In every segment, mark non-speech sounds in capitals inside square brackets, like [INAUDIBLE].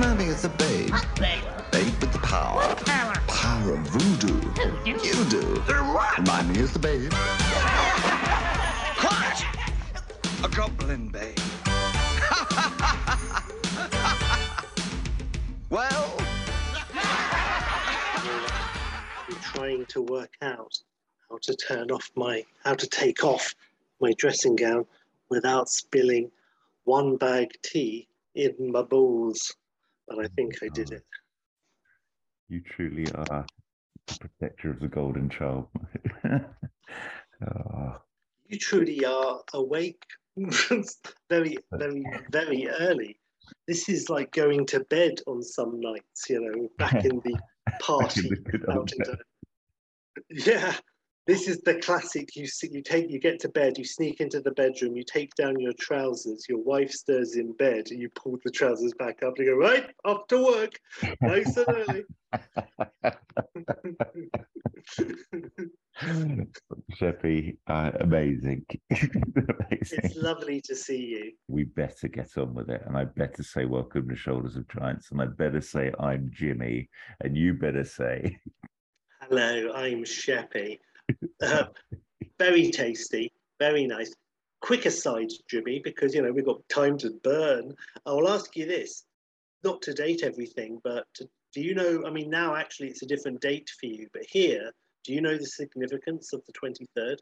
Mommy is a babe. Babe Babe with the power. Power Power of voodoo. You do. Mommy is the babe. [LAUGHS] What? A goblin babe. [LAUGHS] well, I'm trying to work out how to turn off my, how to take off my dressing gown without spilling one bag tea in my bowls. But I think I did uh, it. You truly are the protector of the golden child. oh, [LAUGHS] You truly are awake [LAUGHS] very, very, very early. This is like going to bed on some nights, you know, back in the [LAUGHS] party. the out into- yeah, this is the classic. You see, you take, you get to bed, you sneak into the bedroom, you take down your trousers. Your wife stirs in bed, and you pull the trousers back up and you go right off to work, nice and early. [LAUGHS] [LAUGHS] Sheppy, uh, amazing. [LAUGHS] amazing. it's lovely to see you. We better get on with it. And I better say, Welcome to Shoulders of Giants. And I better say, I'm Jimmy. And you better say, Hello, I'm Sheppy. Uh, very tasty, very nice. Quick aside, Jimmy, because you know we've got time to burn. I will ask you this, not to date everything, but to, do you know? I mean, now actually it's a different date for you, but here, do you know the significance of the twenty third?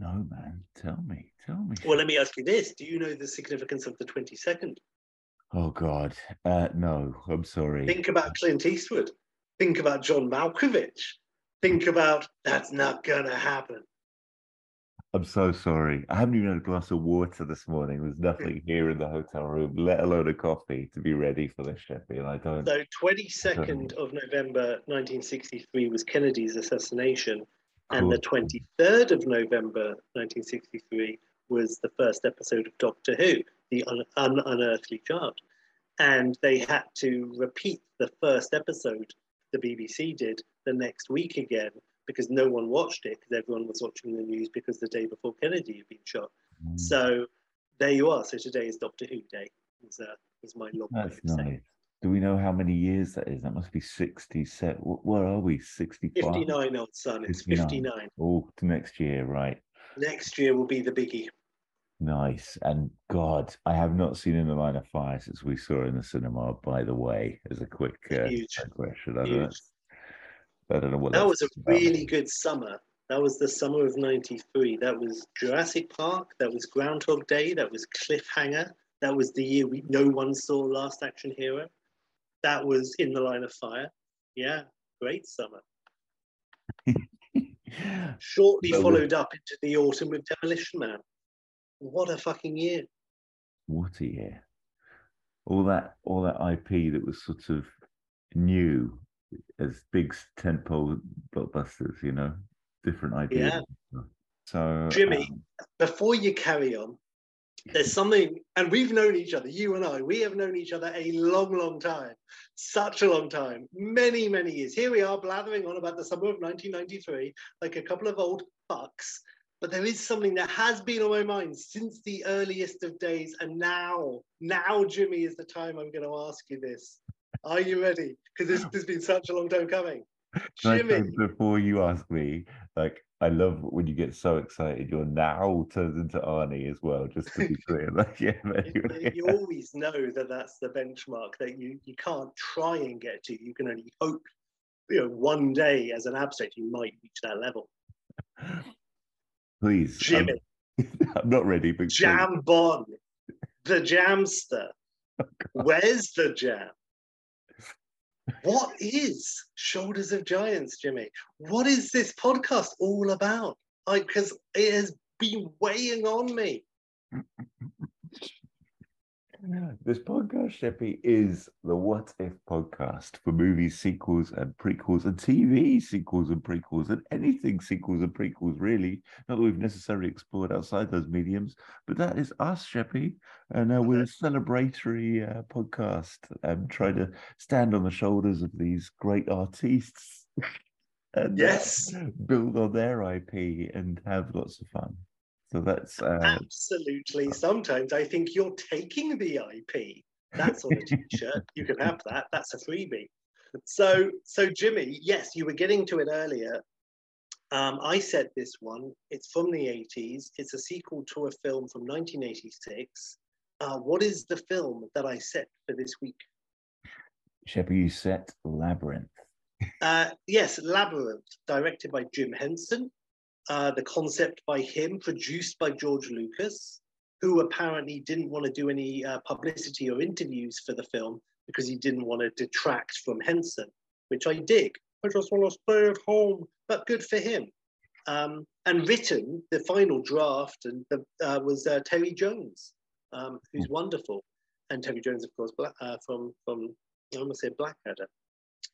No, man, tell me, tell me. Well, let me ask you this: Do you know the significance of the twenty second? Oh, God. Uh, no, I'm sorry. Think about Clint Eastwood. Think about John Malkovich. Think about that's not gonna happen. I'm so sorry. I haven't even had a glass of water this morning. There's nothing [LAUGHS] here in the hotel room, let alone a coffee to be ready for this. And I don't. So, 22nd of November 1963 was Kennedy's assassination, and the 23rd of November 1963 was the first episode of Doctor Who, The Un- Un- Unearthly Child. And they had to repeat the first episode the BBC did the next week again because no one watched it because everyone was watching the news because the day before Kennedy had been shot. Mm, So there you are. So today is Doctor Who Day. Was, uh, my long way That's of saying. nice. Do we know how many years that is? That must be 67. wh- Where are we? 65? 59, old son. It's 59. 59. Oh, to next year, right. Next year will be the biggie. Nice. And God, I have not seen In the Line of Fire since we saw it in the cinema, by the way, as a quick uh, Huge. digression. I don't, know, Huge. I don't know what That was a about. really good summer. That was the summer of 93. That was Jurassic Park. That was Groundhog Day. That was Cliffhanger. That was the year we no one saw Last Action Hero. That was In the Line of Fire. Yeah, great summer. [LAUGHS] Shortly followed up into the autumn with Demolition Man. What a fucking year. what a year. All that all that IP that was sort of new as big tentpole blockbusters, you know, different ideas. Yeah. So Jimmy, um, before you carry on, there's something, and we've known each other, you and I, we have known each other a long, long time, such a long time, many, many years. Here we are blathering on about the summer of 1993, like a couple of old fucks. But there is something that has been on my mind since the earliest of days, and now, now, Jimmy, is the time I'm going to ask you this. Are you ready? Because this has been such a long time coming. Jimmy, before you ask me, like I love when you get so excited, your now turns into Arnie as well, just to be [LAUGHS] clear. Like, yeah, you, anyway. you [LAUGHS] always know that that's the benchmark that you, you can't try and get to. You can only hope, you know, one day as an abstract you might reach that level. please. Um, Jimmy, I'm, [LAUGHS] I'm not ready, but please. jam bon, the jamster. Oh, Where's the jam? What is Shoulders of Giants, Jimmy? What is this podcast all about? Like, because it has been weighing on me. [LAUGHS] This podcast, Sheppy, is the What If podcast for movies, sequels, and prequels, and TV sequels and prequels, and anything sequels and prequels, really. Not that we've necessarily explored outside those mediums, but that is us, Sheppy. And uh, we're a celebratory uh, podcast, um, trying to stand on the shoulders of these great artists [LAUGHS] and uh, Yes. build on their IP and have lots of fun. So that's uh, Absolutely. Sometimes I think you're taking the IP That's on a t-shirt. You can have that. That's a freebie. So, so Jimmy, yes, you were getting to it earlier. Um, I said this one. It's from the 80s. It's a sequel to a film from 1986. Uh, what is the film that I set for this week? Sheppy, you set Labyrinth. Uh, yes, Labyrinth, directed by Jim Henson. Uh, the concept by him, produced by George Lucas, who apparently didn't want to do any uh, publicity or interviews for the film because he didn't want to detract from Henson, which I dig. I just want to stay at home, but good for him. Um, and written, the final draft and the, uh, was uh, Terry Jones, um, who's wonderful. And Terry Jones, of course, black, uh, from, from, I almost said Blackadder,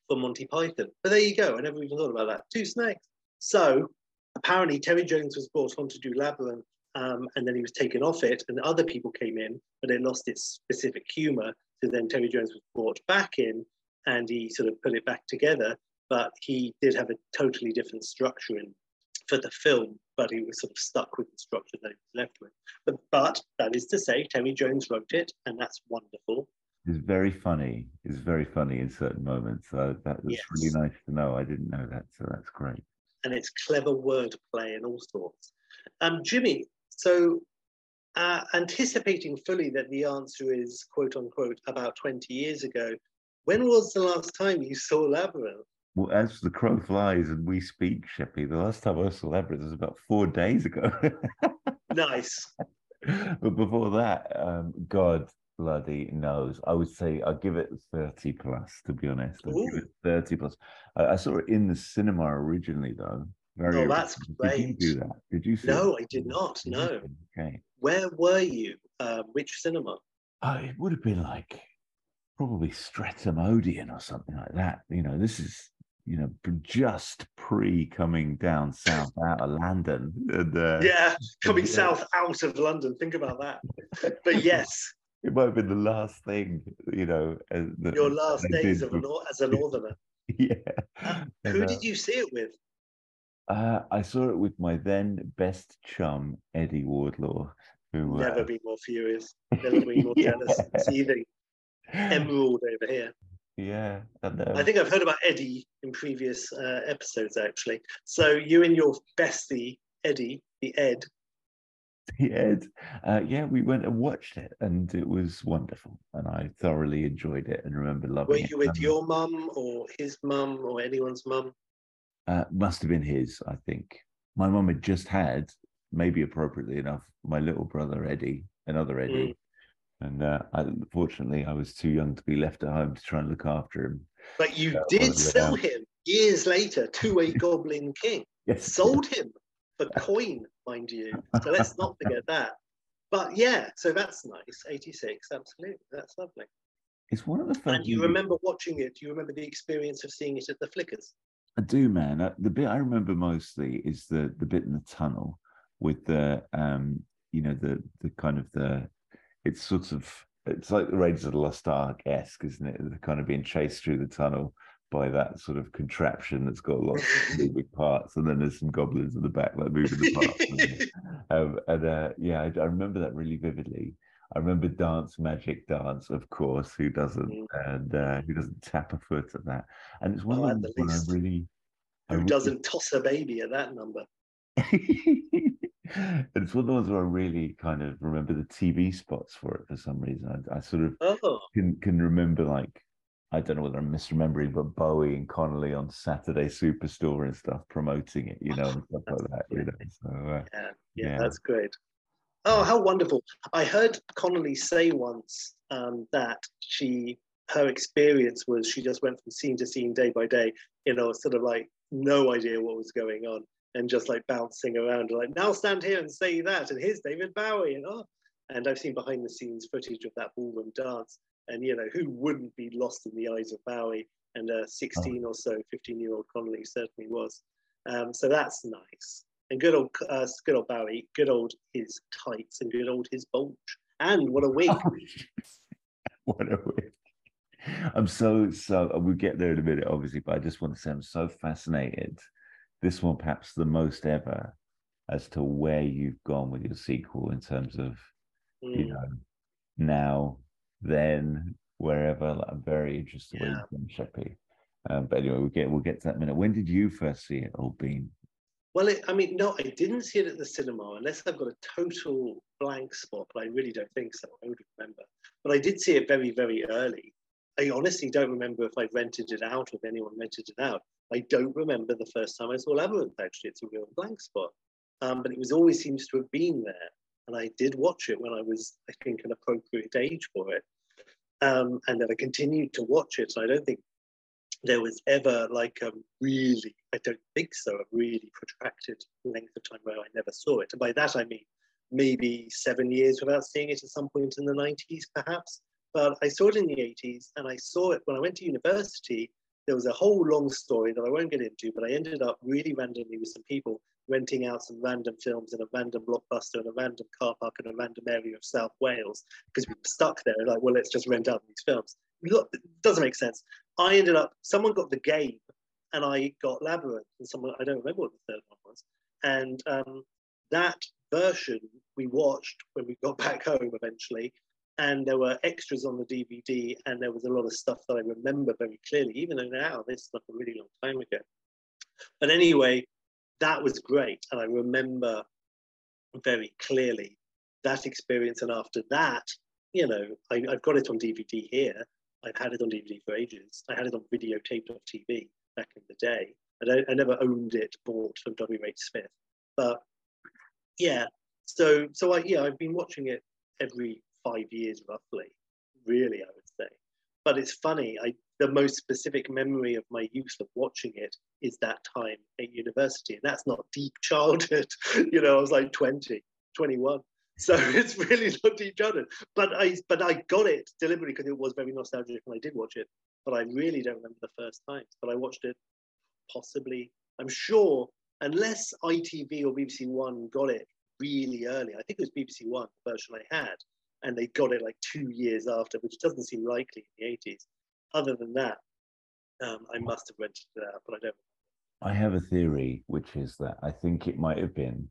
from Monty Python. But there you go. I never even thought about that. Two snakes. So apparently Terry Jones was brought on to do Labyrinth um, and then he was taken off it and other people came in, but it lost its specific humor. So then Terry Jones was brought back in and he sort of put it back together, but he did have a totally different structure in for the film, but he was sort of stuck with the structure that he was left with. But, but that is to say, Terry Jones wrote it, and that's wonderful. It's very funny. It's very funny in certain moments. So that, that's Yes. really nice to know. I didn't know that, so that's great. And it's clever wordplay and all sorts. Um, Jimmy, so uh, anticipating fully that the answer is quote unquote about 20 years ago, when was the last time you saw Labyrinth? Well, as the crow flies and we speak, Sheppy, the last time I saw Labyrinth was about four days ago. [LAUGHS] Nice. but before that, um, God bloody knows. I would say I'd give it 30 plus, to be honest. I'd give it 30 plus. I, I saw it in the cinema originally, though. Very Oh, that's original. Did you great. do that? Did you see No, it? I did not. Did? No. Okay. Where were you? Uh, which cinema? Oh, it would have been like probably Streatham Odeon or something like that. You know, this is you know just pre coming down south out of London. And, uh, Yeah, coming yeah. south out of London. Think about that. But yes, it might have been the last thing. You know, uh, that your last days a, as a [LAUGHS] northerner. Yeah. Uh, And, who uh, did you see it with? Uh, I saw it with my then best chum Eddie Wardlaw, who uh, Never be more furious. Never be [LAUGHS] more jealous. Seething. Emerald over here. yeah, and, um, I think I've heard about Eddie in previous uh, episodes, actually. So you and your bestie, Eddie, the Ed, [LAUGHS] Ed. Uh, yeah, we went and watched it, and it was wonderful, and I thoroughly enjoyed it and remember loving it. were it. you with Um, your mum or his mum or anyone's mum? Uh, must have been his, I think. My mum had just had, maybe appropriately enough, my little brother Eddie, another Eddie, and uh, I, fortunately, I was too young to be left at home to try and look after him. But you did sell yeah. him years later to a Goblin King. [LAUGHS] Yes, Sold him for coin, mind you. So let's not [LAUGHS] forget that. But yeah, so that's nice. 86, absolutely. That's lovely. it's one of the first. And you remember watching it? Do you remember the experience of seeing it at the Flickers? I do, man. Uh, the bit I remember mostly is the the bit in the tunnel with the um, you know, the the kind of the it's sort of it's like the Raiders of the Lost Ark esque, isn't it? They're kind of being chased through the tunnel by that sort of contraption that's got lots of [LAUGHS] moving parts, and then there's some goblins in the back like moving the parts. and, [LAUGHS] um, and uh, yeah, I, I remember that really vividly. I remember Dance Magic Dance, of course. Who doesn't? Mm. And uh, who doesn't tap a foot at that? And it's one Oh, of the when I really, I Who really- doesn't toss a baby at that number? [LAUGHS] it's one of the ones where I really kind of remember the TV spots for it for some reason. I, I sort of Oh, can can remember like I don't know whether I'm misremembering, but Bowie and Connelly on Saturday Superstore and stuff promoting it, you know, and stuff like that. You know, so uh, yeah, yeah, Yeah. that's great. Oh, how wonderful. I heard Connelly say once um, that she, her experience was she just went from scene to scene, day by day, you know, sort of like no idea what was going on and just like bouncing around, like, now stand here and say that. And here's David Bowie. And, oh, and I've seen behind the scenes footage of that ballroom dance. And, you know, who wouldn't be lost in the eyes of Bowie? And uh, 16 or so, 15 year old Connelly certainly was. Um, so that's nice. And good old, uh, good old Bowie, good old his tights, and good old his bulge. And what a wig! [LAUGHS] what a wig. I'm so so uh, we'll get there in a minute, obviously, but I just want to say I'm so fascinated. This one perhaps the most ever as to where you've gone with your sequel in terms of, you Mm. know, now then wherever. Like, I'm very interested Yeah. in Sheppy. Um, but anyway, we'll get we'll get to that minute. When did you first see it, Old Bean? Well, it, I mean, no, I didn't see it at the cinema unless I've got a total blank spot, but I really don't think so. I would remember. But I did see it very, very early. I honestly don't remember if I rented it out or if anyone rented it out. I don't remember the first time I saw Labyrinth, actually. It's a real blank spot. Um, but it was always seems to have been there. And I did watch it when I was, I think, an appropriate age for it. Um, and then I continued to watch it. So I don't think there was ever like a really, I don't think so, a really protracted length of time where I never saw it. And by that I mean maybe seven years without seeing it at some point in the 90s, perhaps. But I saw it in the 80s and I saw it when I went to university. There was a whole long story that I won't get into, but I ended up really randomly with some people renting out some random films in a random blockbuster in a random car park in a random area of South Wales because we were stuck there. Like, well, let's just rent out these films. Look, it doesn't make sense. I ended up, someone got the game and I got Labyrinth, and someone, I don't remember what the third one was. And um, that version we watched when we got [LAUGHS] back home eventually. And there were extras on the DVD, and there was a lot of stuff that I remember very clearly, even though now this is like a really long time ago. But anyway, that was great. And I remember very clearly that experience. And after that, you know, I, I've got it on DVD here. I've had it on DVD for ages. I had it on videotaped off TV back in the day. I, don't, I never owned it, bought from W.H. Smith. But yeah, so so I yeah, I've been watching it every five years roughly, really, I would. But it's funny, I the most specific memory of my youth of watching it is that time at university. And that's not deep childhood. [LAUGHS] you know, I was like 20, 21. So [LAUGHS] it's really not deep childhood. But I but I got it deliberately because it was very nostalgic and I did watch it. But I really don't remember the first times. But I watched it possibly, I'm sure, unless ITV or BBC One got it really early. I think it was BBC One the version I had, and they got it like two years after, which doesn't seem likely in the 80s. Other than that, um, I must have rented it out, but I don't. I have a theory, which is that I think it might have been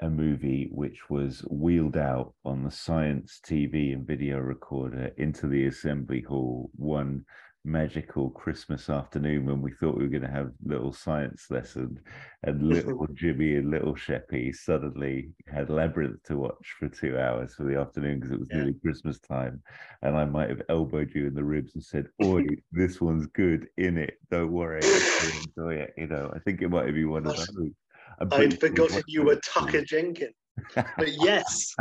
a movie which was wheeled out on the science TV and video recorder into the assembly hall one magical Christmas afternoon when we thought we were going to have little science lesson, and [LAUGHS] little Jimmy and little Sheppy suddenly had Labyrinth to watch for two hours for the afternoon because it was Yeah. nearly Christmas time, and I might have elbowed you in the ribs and said, [LAUGHS] "Oi, this one's good, in it. Don't worry, enjoy it." You know, I think it might have been one of those. I'd forgotten you were. Tucker Jenkins. But [LAUGHS] yes.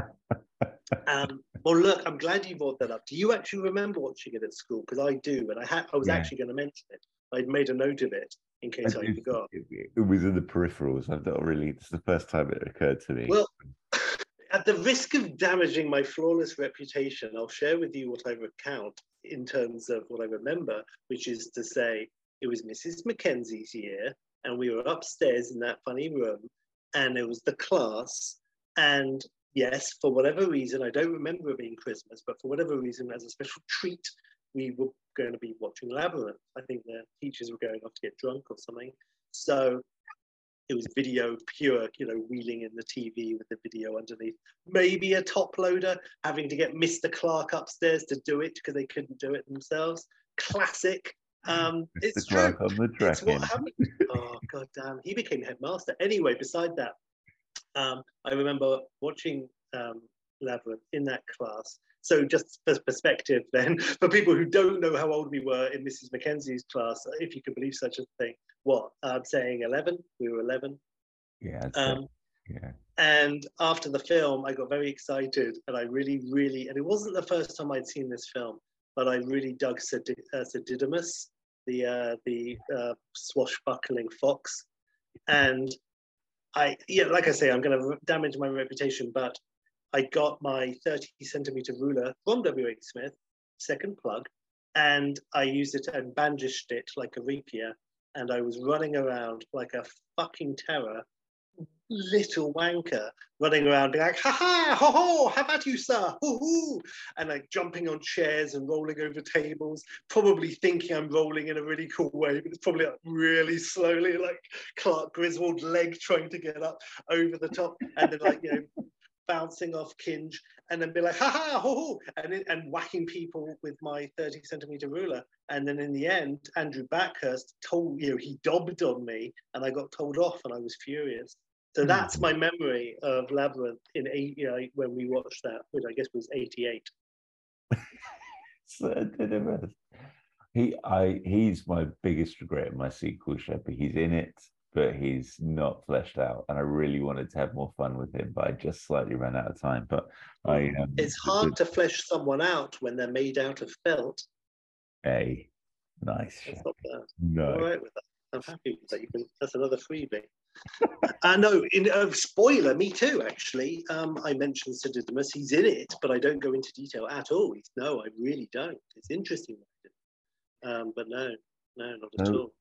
Um, well, look, I'm glad you brought that up. Do you actually remember watching it at school? Because I do, and I had I was Yeah. actually going to mention it. I'd made a note of it in case I I forgot. It, it was in the peripherals. I've not really. It's the first time it occurred to me. Well, [LAUGHS] at the risk of damaging my flawless reputation, I'll share with you what I recount in terms of what I remember, which is to say, it was Mrs. Mackenzie's year, and we were upstairs in that funny room, and it was the class. And yes, for whatever reason, I don't remember it being Christmas, but for whatever reason, as a special treat, we were going to be watching Labyrinth. I think the teachers were going off to get drunk or something. So it was video pure, you know, wheeling in the TV with the video underneath. Maybe a top loader having to get Mr. Clark upstairs to do it because they couldn't do it themselves. Classic. Um, Mr. it's Clark true. on the It's what happened. Oh god damn! He became headmaster. Anyway, beside that, um, I remember watching um, Labyrinth in that class. So just for perspective, then, [LAUGHS] for people who don't know how old we were in Mrs. Mackenzie's class, if you can believe such a thing, what I'm saying, eleven. We were eleven. Yeah, Um, yeah. and after the film, I got very excited, and I really, really, and it wasn't the first time I'd seen this film, but I really dug Sed- uh, Sir Didymus, the uh, the uh, swashbuckling fox, and I, yeah, like I say, I'm going to damage my reputation, but I got my 30 centimeter ruler from W.H. Smith, second plug, and I used it and bandaged it like a rapier, and I was running around like a fucking terror, little wanker, running around being like, ha ha, ho ho, how about you, sir? Hoo hoo, and like jumping on chairs and rolling over tables, probably thinking I'm rolling in a really cool way, but it's probably like really slowly, like Clark Griswold leg trying to get up over the top, and then like you know bouncing off Kinge and then be like, ha ha, ho, ho, and, and whacking people with my 30 centimeter ruler. And then in the end, Andrew Backhurst told, you know, he dobbed on me and I got told off and I was furious. So Hmm. that's my memory of Labyrinth in 88 when we watched that, which I guess was 88. [LAUGHS] So, know. He, I, he's my biggest regret in my sequel, Sheppy. He's in it, but he's not fleshed out, and I really wanted to have more fun with him, but I just slightly ran out of time. But I, um, It's hard to flesh someone out when they're made out of felt. A nice. That's not bad. No, All right with that. I'm happy with that. You can, that's another freebie. I know. In uh, spoiler, me too. Actually, um, I mentioned Sir Didymus. He's in it, but I don't go into detail at all. He's, no, I really don't. It's interesting, um, but no, no, not at No. all.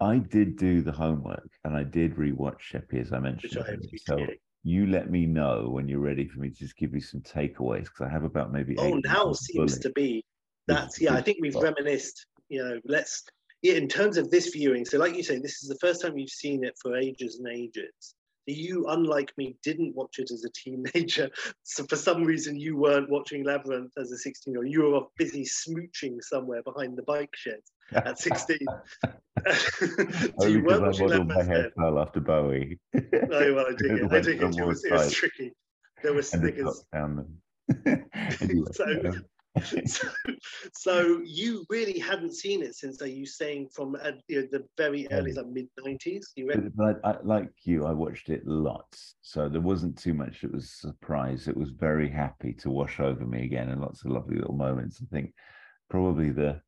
I did do the homework, and I did rewatch Sheppy as I mentioned. I earlier. hope you So you let me know when you're ready for me to just give you some takeaways because I have about maybe. Oh, now seems bullet. to be that's yeah. I think we've reminisced. You know, let's yeah. In terms of this viewing, so like you say, this is the first time you've seen it for ages and ages. You, unlike me, didn't watch it as a teenager. [LAUGHS] So for some reason, you weren't watching Labyrinth as a 16 year old. You were off busy smooching somewhere behind the bike shed at 16. [LAUGHS] [LAUGHS] so Only you weren't watching modelled my Labyrinth then. hairstyle after Bowie. No, well, I dig it. I dig it. It was, it was tricky. There were and the Snickers. down them. Anyway, So- [LAUGHS] so, so you really hadn't seen it since are you saying from uh, you know, the very early like mid 90s you reckon? but I, I, like you, I watched it lots, so there wasn't too much that was a surprise. It was very happy to wash over me again, and lots of lovely little moments. I think probably the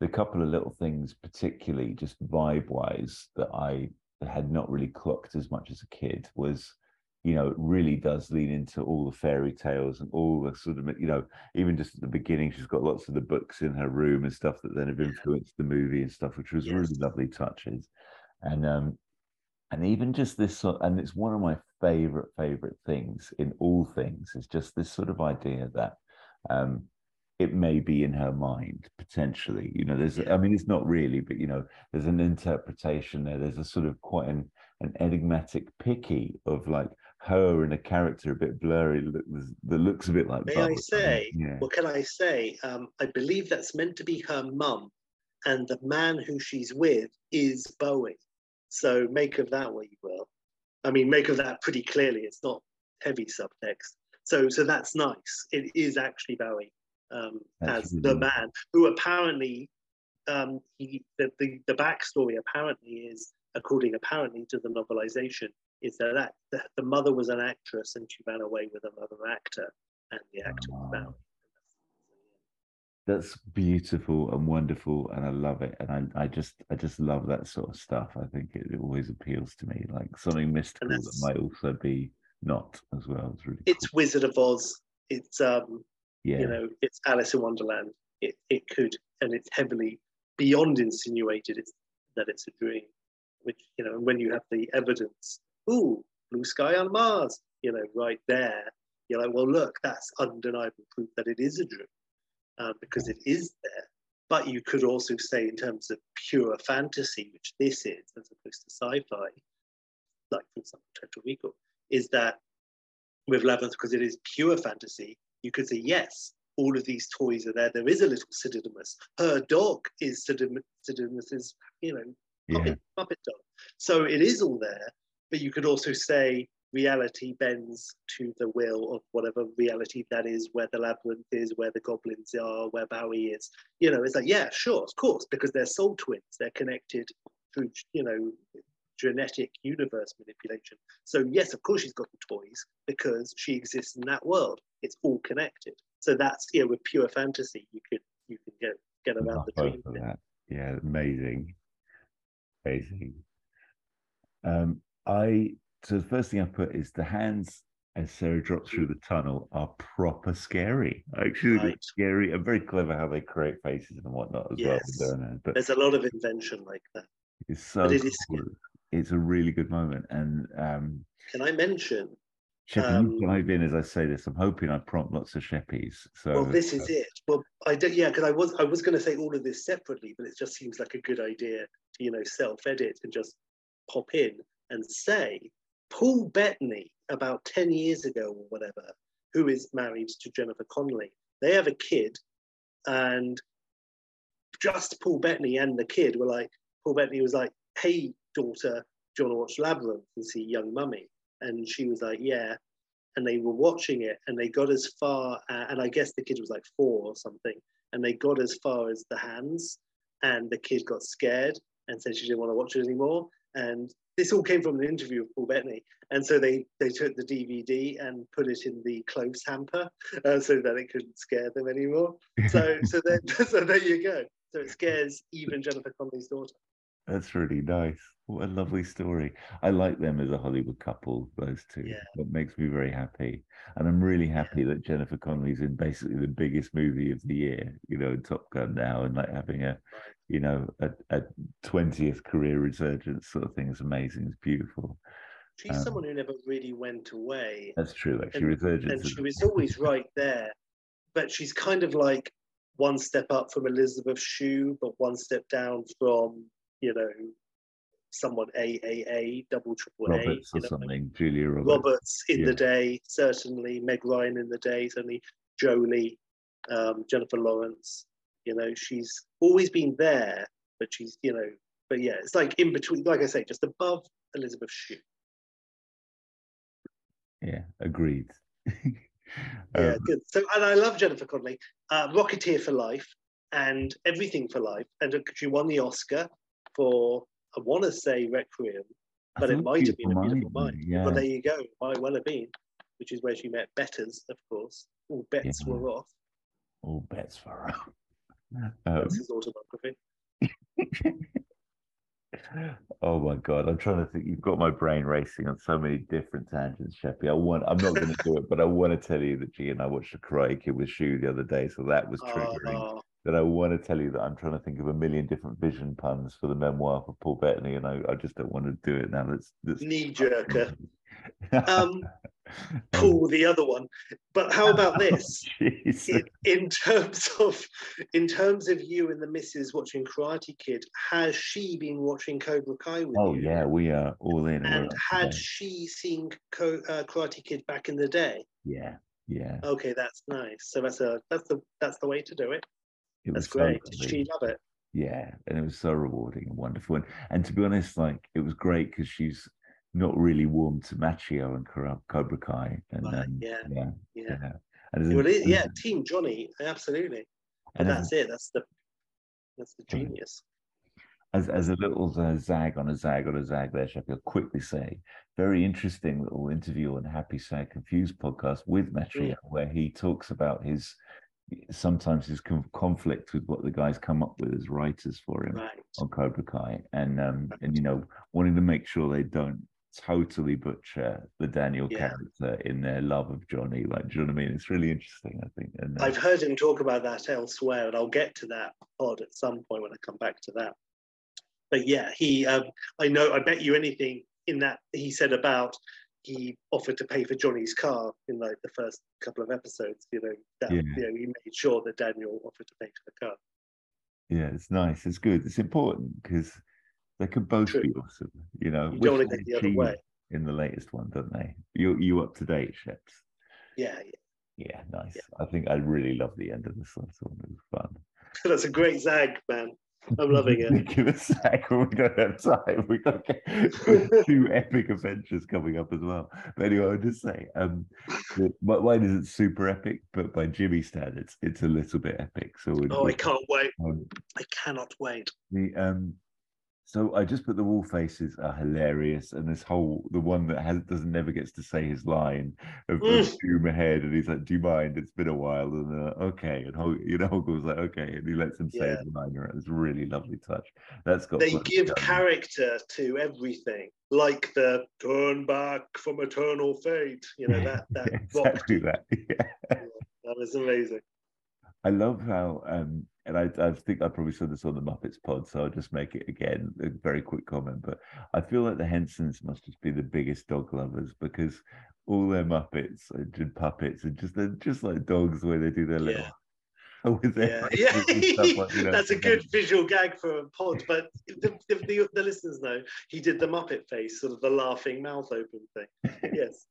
the couple of little things, particularly just vibe wise, that I had not really clocked as much as a kid was. You know, it really does lean into all the fairy tales and all the sort of, you know, even just at the beginning, she's got lots of the books in her room and stuff that then have influenced the movie and stuff, which was Yes. really lovely touches. And um, and even just this sort and it's one of my favorite favorite things in all things is just this sort of idea that um it may be in her mind potentially you know there's i mean it's not really but you know there's an interpretation there there's a sort of quite an an enigmatic picky of like her and a character a bit blurry that looks a bit like May I say, yeah what can I say? Um, I believe that's meant to be her mum, and the man who she's with is Bowie. So make of that what you will. I mean, make of that pretty clearly. It's not heavy subtext. So, so that's nice. It is actually Bowie um, as really the nice. man who apparently um, he the, the the backstory apparently is according apparently to the novelization is that, the, the mother was an actress and she ran away with another actor and the actor was Ah. Bowie. that's beautiful and wonderful and i love it and i, I just i just love that sort of stuff i think it, it always appeals to me like something mystical that might also be not as well it's really It's cool. Wizard of Oz. It's um, yeah you know, it's Alice in Wonderland. It it could, and it's heavily beyond insinuated. It's that it's a dream, which you know, and when you have the evidence, ooh, blue sky on Mars, you know, right there, you're like, well, look, that's undeniable proof that it is a dream, um, because it is there. But you could also say, in terms of pure fantasy, which this is, as opposed to sci-fi, like for example, Total Recall, is that with Labyrinth, because it is pure fantasy, you could say, yes, all of these toys are there. There is a little Sir Didymus. Her dog is Sir Didymus's, you know, yeah puppet, puppet dog. So it is all there. But you could also say reality bends to the will of whatever reality that is, where the labyrinth is, where the goblins are, where Bowie is. You know, it's like, yeah, sure, of course, because they're soul twins. They're connected through, you know, genetic universe manipulation. So yes, of course she's got the toys because she exists in that world. It's all connected. So that's yeah, with pure fantasy, you could you can get get around the dream. Yeah, amazing. Amazing. Um, I so the first thing I put is the hands as Sarah drops through the tunnel are proper scary. Actually, [LAUGHS] Right. scary and very clever how they create faces and whatnot as well. with Yes. their. But There's a lot of invention like that. it's so it is cool. It's a really good moment. And um Can I mention? Sheppy, Um, dive in as I say this. I'm hoping I prompt lots of Sheppies. So Well, this is uh, it. Well, I don't. Yeah, because I was I was going to say all of this separately, but it just seems like a good idea to you know self-edit and just pop in and say Paul Bettany about 10 years ago or whatever, who is married to Jennifer Connelly. They have a kid, and just Paul Bettany and the kid were like, Paul Bettany was like, Hey, daughter, do you want to watch Labyrinth and see Young Mummy? And she was like, Yeah. And they were watching it and they got as far, and I guess the kid was like four or something, and they got as far as the hands, and the kid got scared and said she didn't want to watch it anymore. And this all came from an interview with Paul Bettany. And so they, they took the DVD and put it in the clothes hamper uh, so that it couldn't scare them anymore. So, [LAUGHS] so, then, [LAUGHS] so there you go. So it scares even Jennifer Connelly's daughter. That's really nice. What a lovely story. I like them as a Hollywood couple, those two. Yeah. That makes me very happy. And I'm really happy that Jennifer Connelly's in basically the biggest movie of the year, you know, in Top Gun now, and like having a, you know, a, a 20th career resurgence sort of thing is amazing. It's beautiful. She's Um, someone who never really went away. That's true. Like she And- resurgence. and she was always right there. But she's kind of like one step up from Elisabeth Shue, but one step down from, you know, someone AAA, double triple A. Roberts you or know, something. Julia Roberts. Roberts in Yeah. the day, certainly. Meg Ryan in the day, certainly. Jolie, um, Jennifer Lawrence. You know, she's always been there, but she's, you know, but yeah, it's like in between, like I say, just above Elisabeth Shue. Yeah, agreed. [LAUGHS] Yeah, Um, good. So, and I love Jennifer Connelly, uh, Rocketeer for Life, and Everything for Life, and she won the Oscar for I want to say Requiem, but it might have been a Beautiful Mind. Yeah. But there you go, might well have been, which is where she met Betters, of course. All bets Yeah. were off. All bets were off. Um, That's his autobiography. [LAUGHS] oh my god, I'm trying to think. You've got my brain racing on so many different tangents, Sheppy. I want. I'm not going to do it, but I want to tell you that G and I watched the Karate Kid with Shue the other day, so that was triggering. Oh, That I want to tell you that I'm trying to think of a million different vision puns for the memoir for Paul Bettany, and I, I just don't want to do it now. That's that's knee jerker. [LAUGHS] Um, Paul, the other one. But how [LAUGHS] about this? Jesus. in, in terms of in terms of you and the missus watching Karate Kid, has she been watching Cobra Kai with Oh you? yeah, we are all in. And had she seen Co- uh, Karate Kid back in the day? yeah, yeah. Okay, that's nice. So that's a that's the that's the way to do it. It That's was so great. Did she love it? Yeah, and it was so rewarding and wonderful. And, and to be honest, like it was great because she's not really warm to Macchio and Cobra Kai. And Right, um, yeah, yeah, Yeah. yeah. And Well, it, yeah, Team Johnny, absolutely. And that's it. That's the that's the genius. as, as a little uh, zag on a zag on a zag there, Shep, I'll quickly say, very interesting little interview on Happy Sad Confused podcast with Macchio, where he talks about his sometimes his con- conflict with what the guys come up with as writers for him. Right. on Cobra Kai, and um, and you know, wanting to make sure they don't totally butcher the Daniel Yeah. character in their love of Johnny. Like, do you know what I mean? It's really interesting, I think. And uh, I've heard him talk about that elsewhere, and I'll get to that pod at some point when I come back to that. But yeah, he, um, I know, I bet you anything in that he said about he offered to pay for Johnny's car in like the first couple of episodes. You know, that Yeah. you know, he made sure that Daniel offered to pay for the car. yeah, it's nice. It's good. It's important because they could both True. be awesome. You know, You don't wanna go the other way. in the latest one, don't they? You you up to date, Sheps? Yeah, yeah. Yeah, nice. I think I really love the end of this one. So it was fun. [LAUGHS] That's a great zag, man. [LAUGHS] I'm loving it. [LAUGHS] A sec. We don't have time. We've got two epic adventures coming up as well. But anyway, I'll just say, um, mine isn't super epic, but by Jimmy standards, it's a little bit epic. So Oh, I can't wait. um, I cannot wait. the um, so I just put the wall faces are hilarious, and this whole the one that has doesn't never gets to say his line of, of Mm. Doom ahead, and he's like, "Do you mind? It's been a while." And uh, okay, and Hol- you know, Hoggle's like, "Okay," and he lets him say Yeah. his line. It's a really lovely touch. That's got They give done. character to everything, like the turn back from eternal fate. You know that [LAUGHS] that Yeah, exactly that. [LAUGHS] Yeah. that was amazing. I love how, um, and I, I think I probably said this on the Muppets pod, so I'll just make it again a very quick comment. But I feel like the Hensons must just be the biggest dog lovers because all their Muppets and puppets are just they're just like dogs where they do their little Yeah. [LAUGHS] with Yeah, yeah. [LAUGHS] like, you know, That's a good visual gag for a pod, but the, the, the, the listeners know he did the Muppet face, sort of the laughing mouth open thing. [LAUGHS] Yes.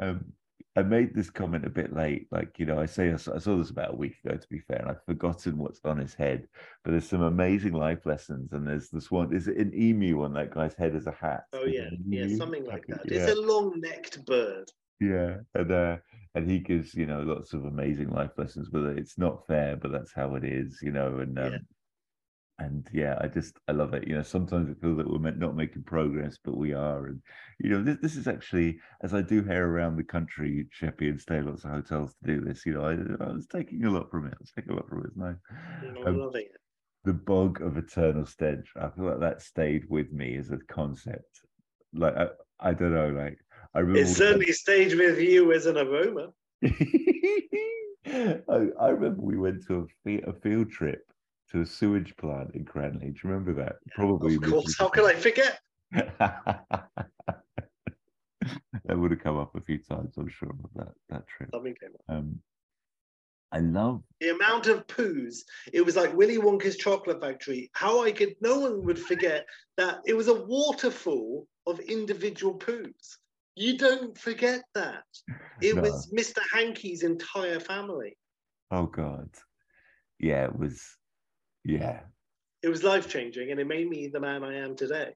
um, I made this comment a bit late. Like, you know, I say I saw, I saw this about a week ago, to be fair, and I've forgotten what's on his head. But there's some amazing life lessons. And there's this one, is it an emu on that guy's head as a hat? Oh Is yeah, yeah, something like that. Yeah, It's a long-necked bird. yeah. And, uh, and he gives, you know, lots of amazing life lessons, but it's not fair, but that's how it is, you know. And, um, Yeah. And yeah, I just I love it. You know, sometimes it feel that we're not making progress, but we are. And you know, this this is actually as I do hair around the country, Sheppy, and stay at lots of hotels to do this. You know, I, I was taking a lot from it. I was taking a lot from it. It's nice. Know, Um, I'm loving it. the bog of eternal stench. I feel like that stayed with me as a concept. Like I, I don't know. Like I remember. It certainly stayed with you as an aroma. [LAUGHS] I, I remember we went to a, a field trip to a sewage plant in Cranley. Do you remember that? Probably. Of course, how can I forget? [LAUGHS] that would have come up a few times, I'm sure, of that that trip. Something came up. Um, I love. The amount of poos. It was like Willy Wonka's chocolate factory. How I could, no one would forget that it was a waterfall of individual poos. You don't forget that. It No. was Mr. Hankey's entire family. Oh God, yeah, it was. Yeah, It was life changing and it made me the man I am today.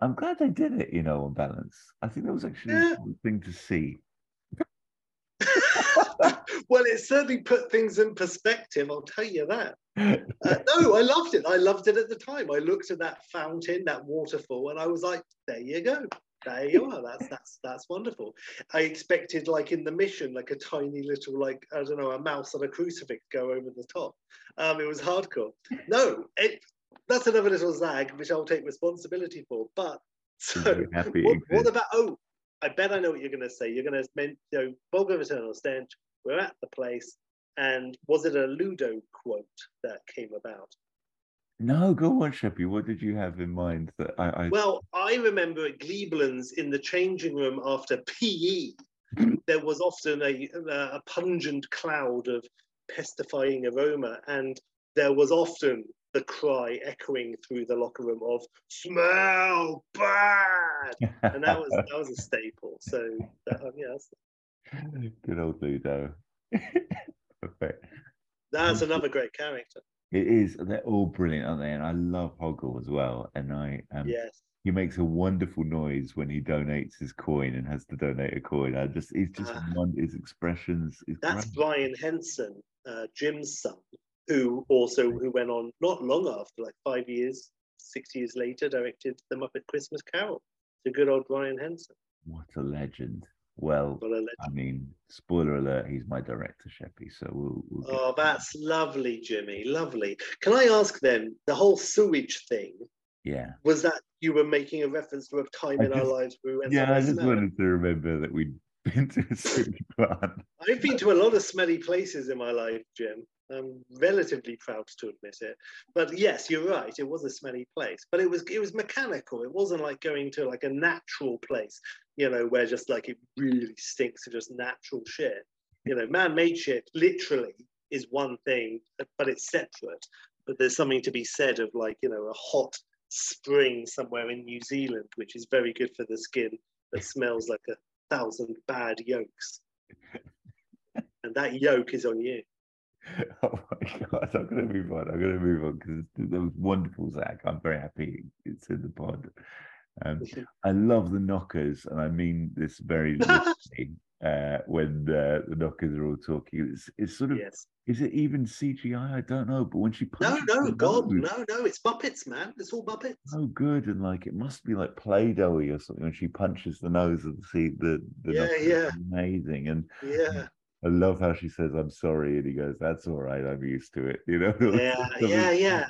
I'm glad they did it. You know, on balance, I think that was actually Yeah. a thing to see. [LAUGHS] well, it certainly put things in perspective, I'll tell you that. Uh, [LAUGHS] no, I loved it. I loved it at the time. I looked at that fountain, that waterfall, and I was like, there you go. There you are. That's that's that's wonderful. I expected like in the mission, like a tiny little like I don't know, a mouse on a crucifix go over the top. Um, it was hardcore. No, it that's another little zag which I'll take responsibility for. But [LAUGHS] so happy what, what about oh, I bet I know what you're gonna say. You're gonna men you know, of Eternal Stench, we're at the place, and was it a Ludo quote that came about? No, go on, Sheppy. What did you have in mind that I? I Well, I remember at Gleeblands in the changing room after [LAUGHS] PE, there was often a, a pungent cloud of pestifying aroma, and there was often the cry echoing through the locker room of "smell bad," and that was that was a staple. So that, um, yeah, that's, Good old Ludo. [LAUGHS] Perfect. that's another great character. It is. They're all brilliant, aren't they? And I love Hoggle as well. And I um, Yes, he makes a wonderful noise when he donates his coin and has to donate a coin. I just he's just Ah. one his expressions is that's great. Brian Henson, uh, Jim's son, who also who went on not long after, like five years, six years later, directed the Muppet Christmas Carol. The good old Brian Henson. What a legend. Well, What a legend. I mean, spoiler alert, he's my director, Sheppy. So we'll, we'll Oh, that's lovely, Jimmy. Lovely. Can I ask then, the whole sewage thing, yeah. was that you were making a reference to a time I in our lives where we went Yeah, I just wanted to remember that we'd [LAUGHS] been to a sewage plant. I've been to a lot of smelly places in my life, Jim. I'm relatively proud to admit it. But yes, you're right. It was a smelly place, but it was it was mechanical. It wasn't like going to like a natural place, you know, where just like it really stinks of just natural shit. You know, man-made shit literally is one thing, but it's separate. But there's something to be said of like you know a hot spring somewhere in New Zealand, which is very good for the skin, that smells like a thousand bad yolks and that yoke is on you. [LAUGHS] Oh my god, I'm gonna move on. I'm gonna move on because that was wonderful, Zach. I'm very happy it's in the pod. Um, I love the knockers, and I mean this very [LAUGHS] literally. Uh, when uh, the knockers are all talking, it's, it's sort of yes. is it even CGI? I don't know, but when she No, no, God, nose, no, no. It's Muppets, man. It's all Muppets. so good, and like it must be like Play-Doh or something when she punches the nose of the. The, the Yeah, yeah. amazing, and Yeah, I love how she says, "I'm sorry," and he goes, "That's all right. I'm used to it." [LAUGHS] You know? Yeah, [LAUGHS] yeah, yeah.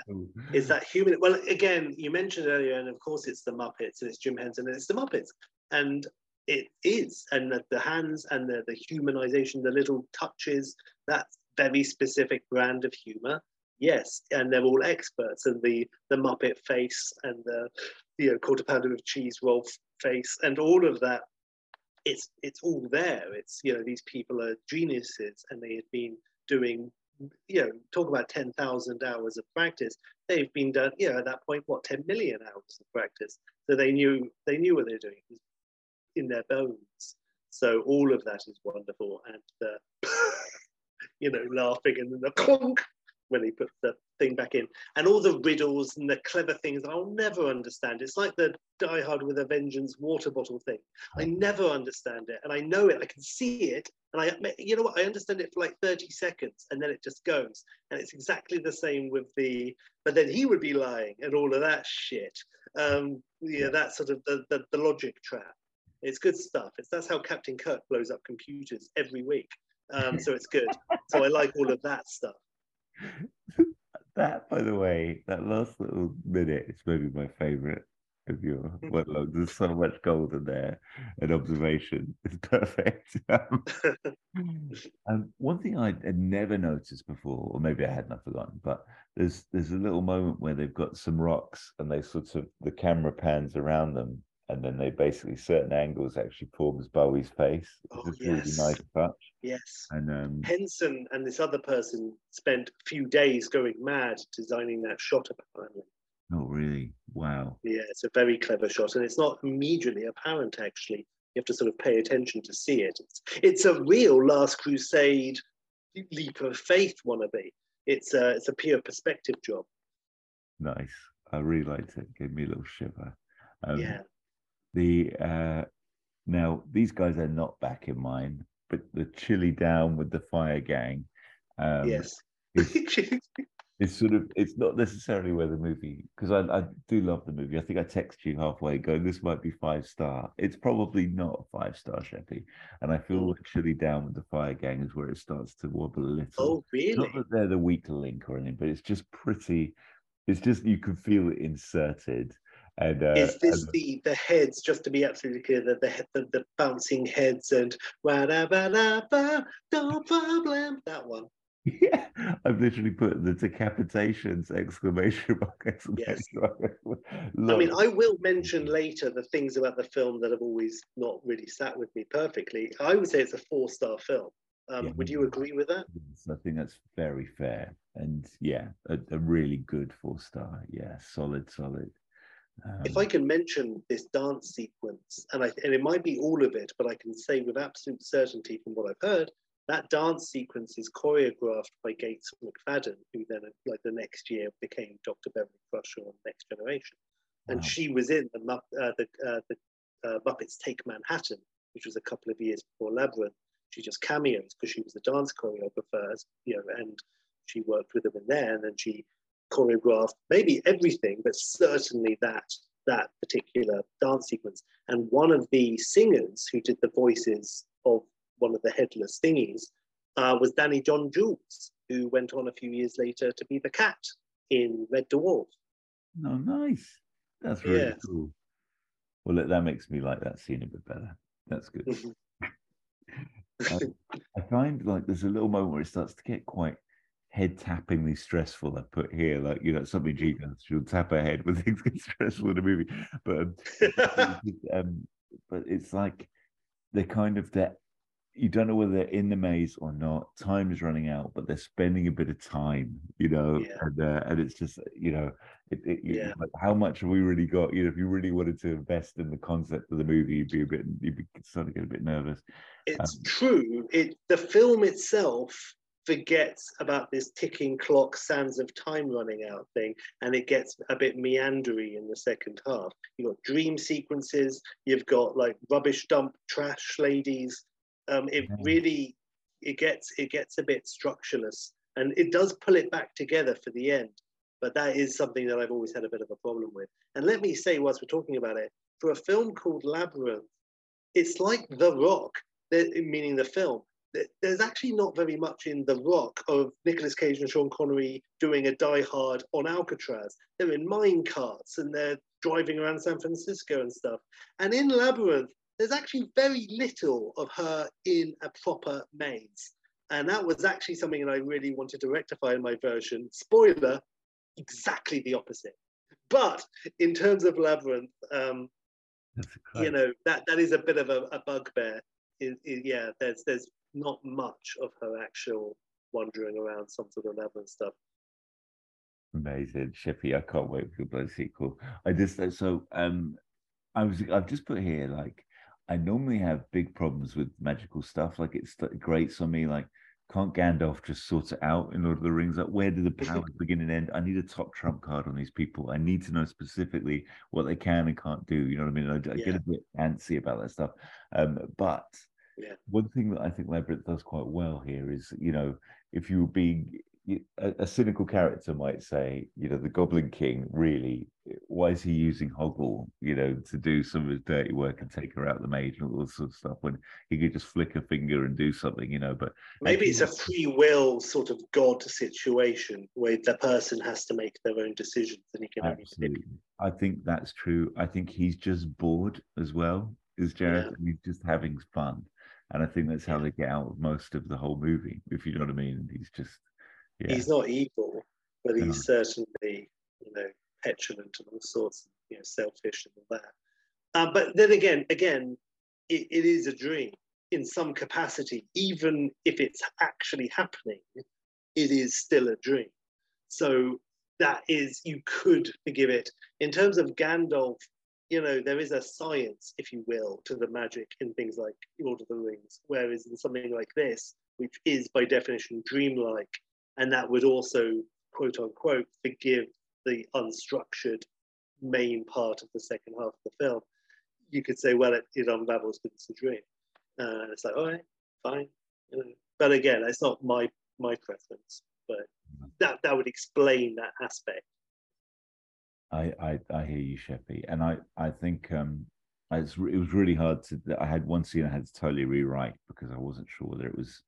It's that human. Well, again, you mentioned earlier, and of course, it's the Muppets, and it's Jim Henson, and it's the Muppets, and it is, and the, the hands and the, the humanization, the little touches, that's very specific brand of humor. Yes, and they're all experts, and the the Muppet face and the you know quarter pounder of cheese roll face and all of that. It's it's all there. It's you know these people are geniuses, and they had been doing you know, talk about 10,000 hours of practice. They've been done, you know, at that point, what, 10 million hours of practice. So they knew they knew what they're doing in their bones. So all of that is wonderful. And the, uh, [LAUGHS] you know, laughing and the clunk when he puts the thing back in, and all the riddles and the clever things I'll never understand. It's like the Die Hard with a Vengeance water bottle thing. I never understand it, and I know it. I can see it, and I, you know what? I understand it for like 30 seconds, and then it just goes. And it's exactly the same with the. But then he would be lying and all of that shit. Um, yeah, that sort of the, the, the logic trap. It's good stuff. It's that's how Captain Kirk blows up computers every week. Um, so it's good. so I like all of that stuff. [LAUGHS] that, by the way, that last little minute is maybe my favorite of your Hmm. monologue. There's so much gold in there and observation. It's [LAUGHS] perfect. Um, [LAUGHS] um, one thing I had never noticed before, or maybe I hadn't I've forgotten, but there's there's a little moment where they've got some rocks and they sort of the camera pans around them and then they basically certain angles actually forms Bowie's face. Oh, It's a really yes. nice touch. Yes. And um, Henson and this other person spent a few days going mad designing that shot apparently. oh really? Wow. Yeah, it's a very clever shot, and it's not immediately apparent actually. You have to sort of pay attention to see it. It's, it's a real Last Crusade leap of faith wannabe. It's a, it's a pure perspective job. Nice. I really liked it. Gave me a little shiver. Um, yeah. The uh, now these guys are not back in mine, but the chilly down with the fire gang. Um, yes. it's [LAUGHS] sort of it's not necessarily where the movie because I, I do love the movie. I think I text you halfway going, this might be five star. It's probably not a five star, Sheppy. And I feel like chili down with the fire gang is where it starts to wobble a little. oh, It's not that they're the weak link or anything, but it's just pretty. It's just you can feel it inserted. And uh, Is this and- the the heads? Just to be absolutely clear, the the the, the bouncing heads and "Wa-da-ba-da-ba, no problem. That one. yeah, I've literally put the decapitations exclamation mark exclamation Yes. I mean. I will mention later the things about the film that have always not really sat with me perfectly. I would say it's a four star film. Um, Yeah. Would you agree with that? I think that's very fair. And yeah, a, a really good four star. Yeah, solid, solid. Um, If I can mention this dance sequence, and I and it might be all of it, but I can say with absolute certainty from what I've heard, that dance sequence is choreographed by Gates McFadden, who then, like the next year, became Dr. Beverly Crusher on Next Generation, and Wow. she was in the uh, the uh, the uh, Muppets Take Manhattan, which was a couple of years before Labyrinth. She just cameos because she was the dance choreographer, you know, and she worked with them in there, and then she choreographed maybe everything, but certainly that that particular dance sequence. And one of the singers who did the voices of one of the headless thingies uh, was Danny John Jules, who went on a few years later to be the cat in Red Dwarf. Oh, nice. That's really Yes. cool. Well, that makes me like that scene a bit better. That's good. [LAUGHS] Mhm. Um, I find like there's a little moment where it starts to get quite head tappingly stressful. I put here, like you know, something G does. She'll tap her head when [LAUGHS] things get stressful in a movie. But um, [LAUGHS] um, but it's like they're kind of that. You don't know whether they're in the maze or not. Time is running out, but they're spending a bit of time, you know, Yeah. and uh, and it's just you know, it, it, Yeah. like how much have we really got? You know, if you really wanted to invest in the concept of the movie, you'd be a bit, you'd be starting to get a bit nervous. it's Um, true. It the film itself forgets about this ticking clock, sands of time running out thing, and it gets a bit meandery in the second half. You've got dream sequences, you've got like rubbish dump trash ladies. Um, it really it gets it gets a bit structureless, and it does pull it back together for the end. But that is something that I've always had a bit of a problem with. And let me say, whilst we're talking about it, for a film called Labyrinth, it's like The Rock meaning the film, there's actually not very much in The Rock of Nicolas Cage and Sean Connery doing a Die Hard on Alcatraz. They're in mine carts and they're driving around San Francisco and stuff. And in Labyrinth, there's actually very little of her in a proper maze. And that was actually something that I really wanted to rectify in my version. Spoiler, exactly the opposite. But in terms of Labyrinth, um, you know that that is a bit of a, a bugbear. Is- is- yeah, there's there's not much of her actual wandering around some sort of level and stuff. Amazing, Shippy. I can't wait for the bloody sequel. I just so um, I was I've just put here like I normally have big problems with magical stuff. Like it's grates on me. Like can't Gandalf just sort it out in Lord of the Rings? Like where do the [LAUGHS] powers begin and end? I need a top trump card on these people. I need to know specifically what they can and can't do. You know what I mean? I, I yeah. get a bit antsy about that stuff. Um, but yeah. one thing that I think Labyrinth does quite well here is, you know, if you were being a, a, cynical character might say, you know, the Goblin King really, why is he using Hoggle, you know, to do some of his dirty work and take her out the mage and all this sort of stuff when he could just flick a finger and do something, you know? But maybe it's a free will sort of God situation where the person has to make their own decisions and he can absolutely. I think that's true. I think he's just bored as well, is Jareth. Yeah. He's just having fun. And I think that's how they get out of most of the whole movie, if you know what I mean. He's just yeah. he's not evil, but he's no. certainly, you know, petulant and all sorts, of, you know, selfish and all that. Uh, but then again, again, it, it is a dream in some capacity, even if it's actually happening, it is still a dream. So that is, you could forgive it. In terms of Gandalf, you know, there is a science, if you will, to the magic in things like Lord of the Rings, whereas in something like this, which is by definition dreamlike, and that would also quote unquote forgive the unstructured main part of the second half of the film you could say well it, it unravels because it's a dream. Uh, and it's like all right fine you know. but again it's not my my preference but that that would explain that aspect i i, I hear you sheppy and i i think um it was really hard to i had one scene i had to totally rewrite because i wasn't sure whether it was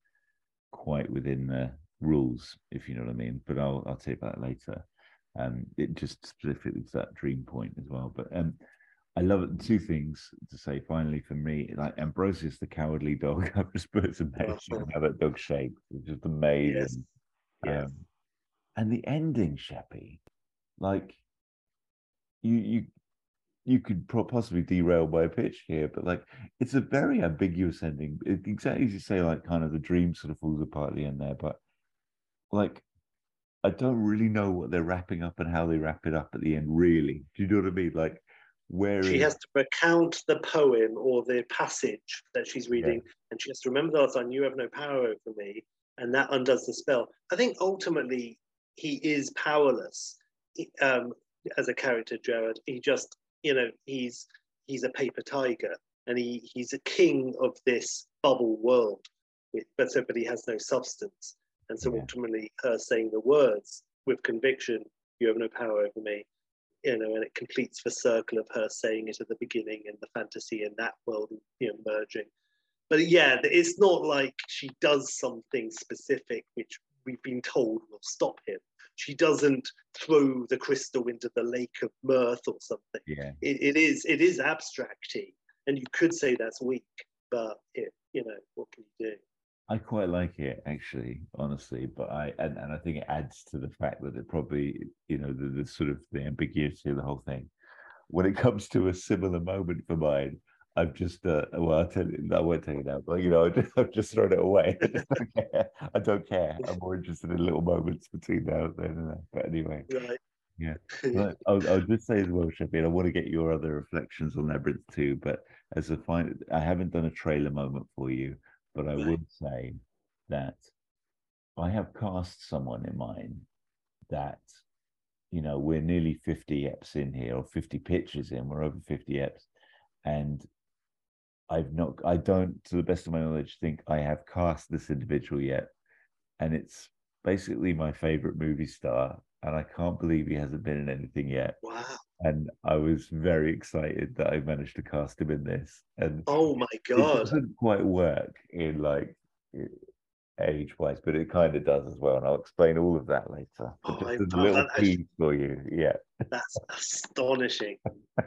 quite within the rules, if you know what I mean. But I'll I'll take about that later. Um, it just specifically to that dream point as well. But um, I love it. Two things to say finally for me, like Ambrosius the cowardly dog. [LAUGHS] I've just put some mention of how that dog shaped, which is amazing. Yes. Yeah. Um, and the ending, Sheppy, like you you you could possibly derail my pitch here, but like it's a very ambiguous ending. It, exactly as you say, like kind of the dream sort of falls apart at the end there, but like I don't really know what they're wrapping up and how they wrap it up at the end. Really, do you know what I mean? Like where she is... has to recount the poem or the passage that she's reading, yeah. and she has to remember the last line, "You have no power over me," and that undoes the spell. I think ultimately he is powerless um, as a character, Jareth. He just, you know, he's he's a paper tiger, and he he's a king of this bubble world, but so but he has no substance. And so yeah. ultimately, her saying the words with conviction, "You have no power over me," you know, and it completes the circle of her saying it at the beginning and the fantasy in that world, you know, merging. But yeah, it's not like she does something specific which we've been told will stop him. She doesn't throw the crystal into the lake of mirth or something. Yeah. It, it is it is abstracty, and you could say that's weak, but it, you know, what can you do? I quite like it actually, honestly, but I and, and I think it adds to the fact that it probably, you know, the, the sort of the ambiguity of the whole thing. When it comes to a similar moment for mine, I've just uh, well, I'll tell you, I won't tell you now, but you know, [LAUGHS] I've just thrown it away. I don't care. I don't care. I'm more interested in little moments between now and then. But anyway, right. yeah. [LAUGHS] I'll, I'll, just say as well, and I want to get your other reflections on Labyrinth too. But as a final, I haven't done a trailer moment for you but I would say that I have cast someone in mind that, you know, we're nearly 50 eps in here or 50 pitches in, we're over 50 eps. And I've not, I don't, to the best of my knowledge, think I have cast this individual yet. And it's basically my favorite movie star. And I can't believe he hasn't been in anything yet. Wow and I was very excited that I managed to cast him in this. And oh my god, it doesn't quite work in like age wise, but it kind of does as well. And I'll explain all of that later. Oh, just a little piece for you, yeah. That's astonishing!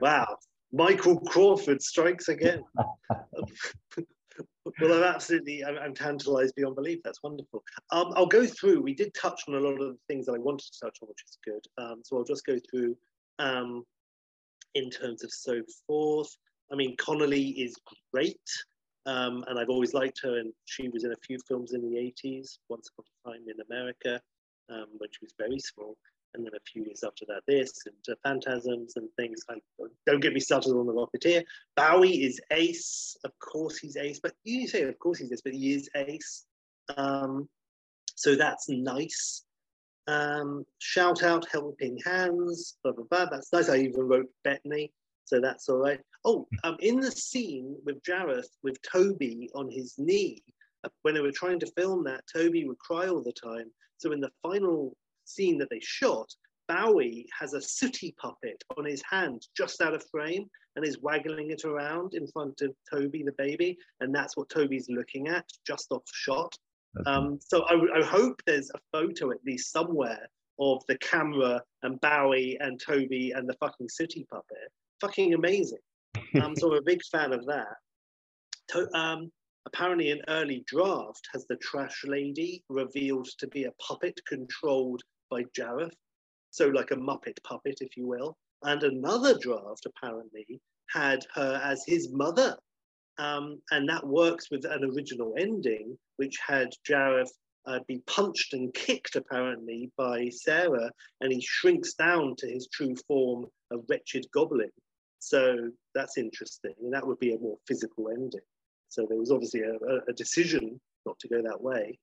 wow, Michael Crawford strikes again. [LAUGHS] well, I'm absolutely, I'm, I'm, tantalized beyond belief. That's wonderful. Um, I'll go through. We did touch on a lot of the things that I wanted to touch on, which is good. Um, so I'll just go through um, in terms of so forth. I mean, Connelly is great. Um, and I've always liked her, and she was in a few films in the 80s, Once Upon a Time in America, um, when she was very small. And then a few years after that, this and Phantasms and things. I, don't get me started on the Rocketeer. Bowie is ace. Of course, he's ace. But you say, of course, he's ace, but he is ace. Um, so that's nice. Um, shout out, helping hands, blah, blah, blah. That's nice. I even wrote Bettany. So that's all right. Oh, um, in the scene with Jareth, with Toby on his knee, uh, when they were trying to film that, Toby would cry all the time. So in the final scene that they shot, Bowie has a sooty puppet on his hand just out of frame and is waggling it around in front of Toby, the baby. And that's what Toby's looking at just off shot. Um, so I, I hope there's a photo at least somewhere of the camera and Bowie and Toby and the fucking sooty puppet. Fucking amazing. Um, so I'm a big fan of that. To, um, apparently, an early draft has the trash lady revealed to be a puppet controlled by Jareth. So, like a Muppet puppet, if you will. And another draft apparently had her as his mother. Um, and that works with an original ending, which had Jareth uh, be punched and kicked apparently by Sarah, and he shrinks down to his true form, a wretched goblin. So that's interesting, and that would be a more physical ending. So there was obviously a, a decision not to go that way.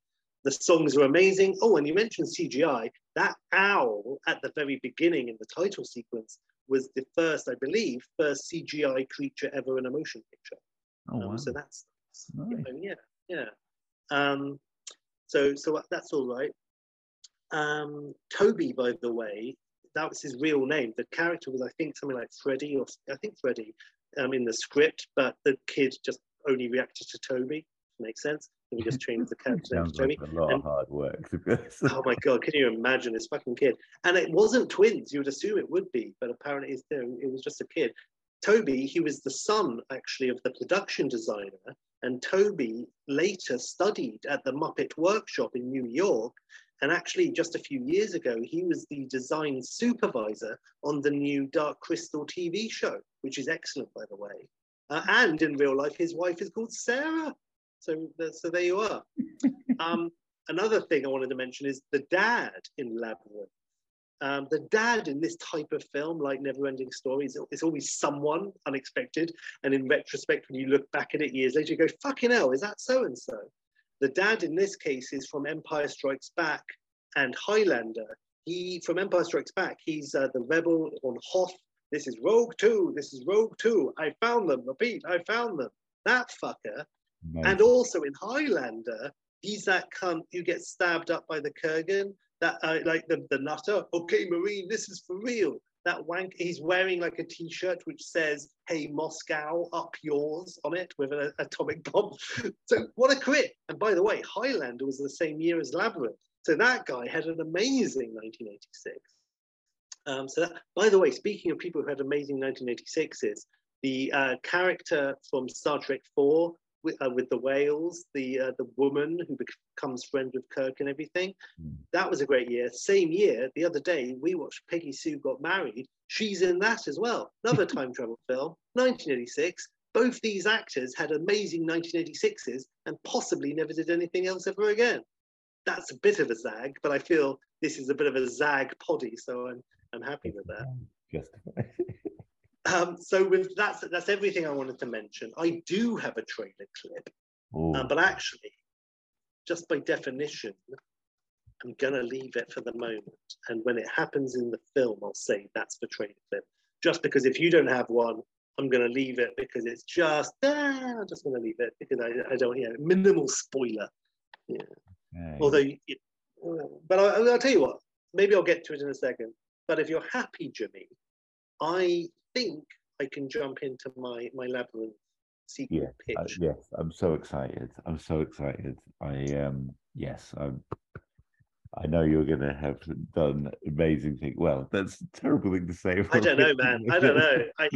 The songs are amazing. Oh, and you mentioned CGI. That owl at the very beginning in the title sequence was the first, I believe, first CGI creature ever in a motion picture. Oh, Um, wow. so that's Nice. yeah, yeah. Um, so so that's all right. Um, Toby, by the way, that was his real name. The character was, I think, something like Freddie, or I think Freddie, um, in the script, but the kid just only reacted to Toby. Makes sense. We just changed the [LAUGHS] to Sounds like a lot And- of hard work. to be honest. Oh my god, can you imagine this fucking kid? And it wasn't twins. You would assume it would be, but apparently it's, it was just a kid. Toby, he was the son actually of the production designer, and Toby later studied at the Muppet Workshop in New York. And actually, just a few years ago, he was the design supervisor on the new Dark Crystal TV show, which is excellent, by the way. Uh, and in real life, his wife is called Sarah. So, so there you are. [LAUGHS] Um, another thing I wanted to mention is the dad in Labyrinth. Um, the dad in this type of film, like Neverending Stories, is always someone unexpected. And in retrospect, when you look back at it years later, you go, fucking hell, is that so and so? The dad in this case is from Empire Strikes Back and Highlander. He, from Empire Strikes Back, he's uh, the rebel on Hoth. This is Rogue 2. This is Rogue 2. I found them. Repeat, I found them. That fucker. Nice. And also in Highlander, he's that cunt who gets stabbed up by the Kurgan, that uh, like the, the nutter. Okay, Marine, this is for real. That wank, he's wearing like a t-shirt which says, hey, Moscow, up yours on it with an atomic bomb. [LAUGHS] so what a crit. And by the way, Highlander was the same year as Labyrinth. So that guy had an amazing 1986. Um, so that, by the way, speaking of people who had amazing 1986s, the uh, character from Star Trek 4 with, uh, with the whales, the uh, the woman who becomes friends with Kirk and everything. Mm. That was a great year. Same year, the other day, we watched Peggy Sue Got Married. She's in that as well. Another [LAUGHS] time travel film, 1986. Both these actors had amazing 1986s and possibly never did anything else ever again. That's a bit of a zag, but I feel this is a bit of a zag poddy, so I'm I'm happy with that. Justified. [LAUGHS] Um, so with that's that's everything I wanted to mention. I do have a trailer clip, uh, but actually, just by definition, I'm gonna leave it for the moment. And when it happens in the film, I'll say that's the trailer clip. Just because if you don't have one, I'm gonna leave it because it's just ah, I'm just gonna leave it because I, I don't yeah minimal spoiler. okay. Although, you, you- but I, I'll tell you what, maybe I'll get to it in a second. But if you're happy, Jimmy, I think I can jump into my my labyrinth sequel Yeah, Uh, pitch. yes, I'm so excited. I'm so excited. I um yes, I'm I know you're gonna have done amazing things. Well, that's a terrible thing to say. I don't know, man. I don't know. [LAUGHS] I,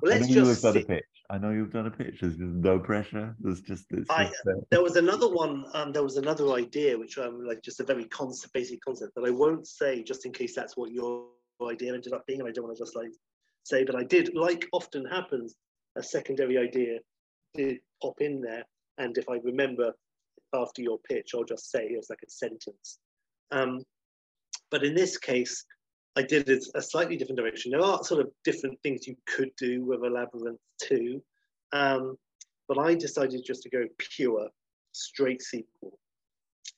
well, I let's know you've done a pitch. I know you've done a pitch. There's just no pressure. There's just it's I- just, uh, There was another one. Um, there was another idea, which um, like just a very concept, basic concept that I won't say, just in case that's what your idea ended up being, and I don't want to just like say. But I did, like often happens, a secondary idea did pop in there, and if I remember after your pitch, I'll just say it was like a sentence. Um, but in this case, I did it a slightly different direction. There are sort of different things you could do with a labyrinth too, um, but I decided just to go pure, straight sequel.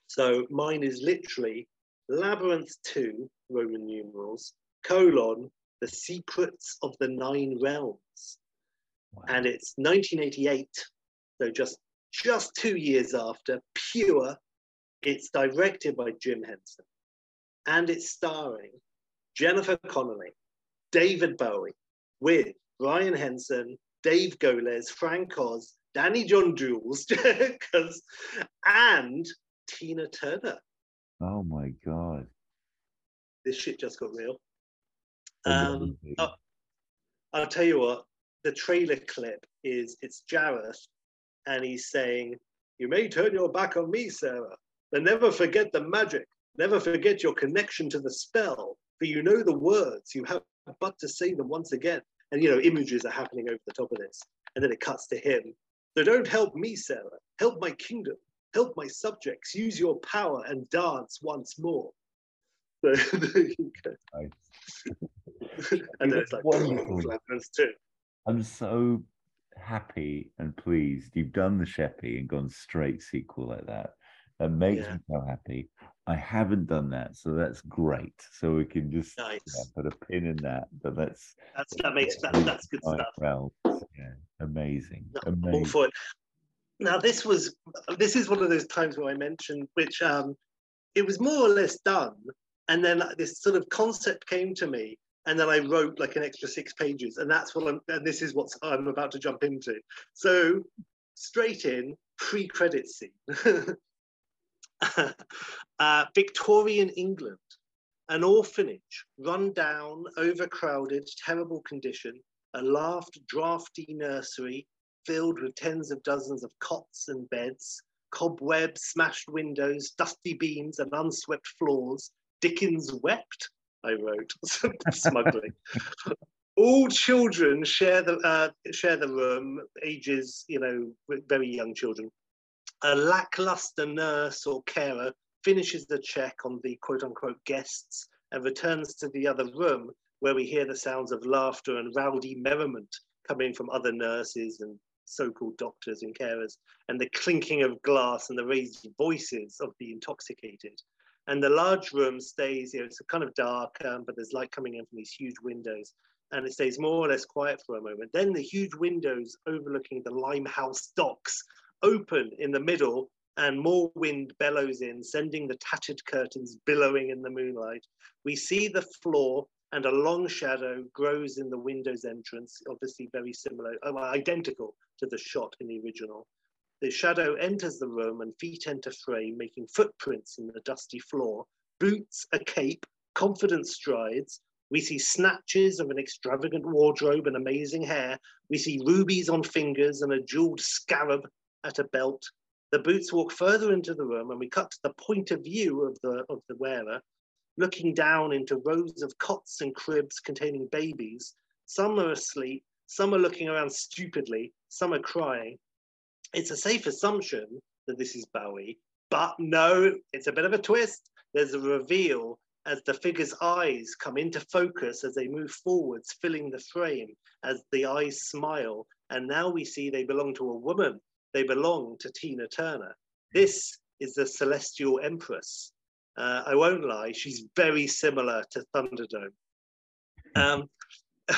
So mine is literally Labyrinth 2, Roman numerals, colon, The Secrets of the Nine Realms. Wow. And it's 1988, so just, just two years after, pure. It's directed by Jim Henson. And it's starring Jennifer Connelly, David Bowie, with Brian Henson, Dave Goelz, Frank Oz, Danny John Jules, [LAUGHS] and Tina Turner. Oh my god. This shit just got real. Um, Amazing. oh, I'll tell you what, the trailer clip is it's Jareth, and he's saying, You may turn your back on me, Sarah, but never forget the magic. Never forget your connection to the spell, for you know the words. You have but to say them once again. And you know, images are happening over the top of this. And then it cuts to him. So don't help me, Sarah. Help my kingdom. Help my subjects. Use your power and dance once more. So [LAUGHS] there you go. Nice. [LAUGHS] and then it's like Wonderful. Labyrinth too. I'm so happy and pleased you've done the Sheppy and gone straight sequel like that. That makes Yeah. me so happy. I haven't done that, so that's great. So we can just Nice. yeah, put a pin in that. But that's That's that makes that, that's good Right, stuff. Well, yeah, amazing, No, I'm all for it. Now this was this is one of those times where I mentioned which um it was more or less done, and then this sort of concept came to me, and then I wrote like an extra six pages, and that's what I'm and this is what I'm about to jump into. So straight in pre-credit scene. [LAUGHS] uh, Victorian England, an orphanage, run down, overcrowded, terrible condition, a laughed, drafty nursery filled with tens of dozens of cots and beds, cobwebs, smashed windows, dusty beams, and unswept floors. Dickens wept, I wrote, [LAUGHS] smugly. All children share the uh, share the room, ages you know very young children. A lackluster nurse or carer finishes the check on the quote unquote guests and returns to the other room where we hear the sounds of laughter and rowdy merriment coming from other nurses and so-called doctors and carers, and the clinking of glass and the raised voices of the intoxicated. And the large room stays, you know, it's kind of dark, um, but there's light coming in from these huge windows. And it stays more or less quiet for a moment. Then the huge windows overlooking the Limehouse docks open in the middle, and more wind bellows in, sending the tattered curtains billowing in the moonlight. We see the floor and a long shadow grows in the window's entrance, obviously very similar, oh, identical to the shot in the original. The shadow enters the room and feet enter frame, making footprints in the dusty floor, boots, a cape, confident strides. We see snatches of an extravagant wardrobe and amazing hair. We see rubies on fingers and a jeweled scarab at a belt. The boots walk further into the room and we cut to the point of view of the, of the wearer, looking down into rows of cots and cribs containing babies. Some are asleep, some are looking around stupidly, some are crying. It's a safe assumption that this is Bowie, but no, it's a bit of a twist. There's a reveal as the figure's eyes come into focus as they move forwards, filling the frame, as the eyes smile. And now we see they belong to a woman. They belong to Tina Turner. This is the Celestial Empress. Uh, I won't lie, she's very similar to Thunderdome. Um,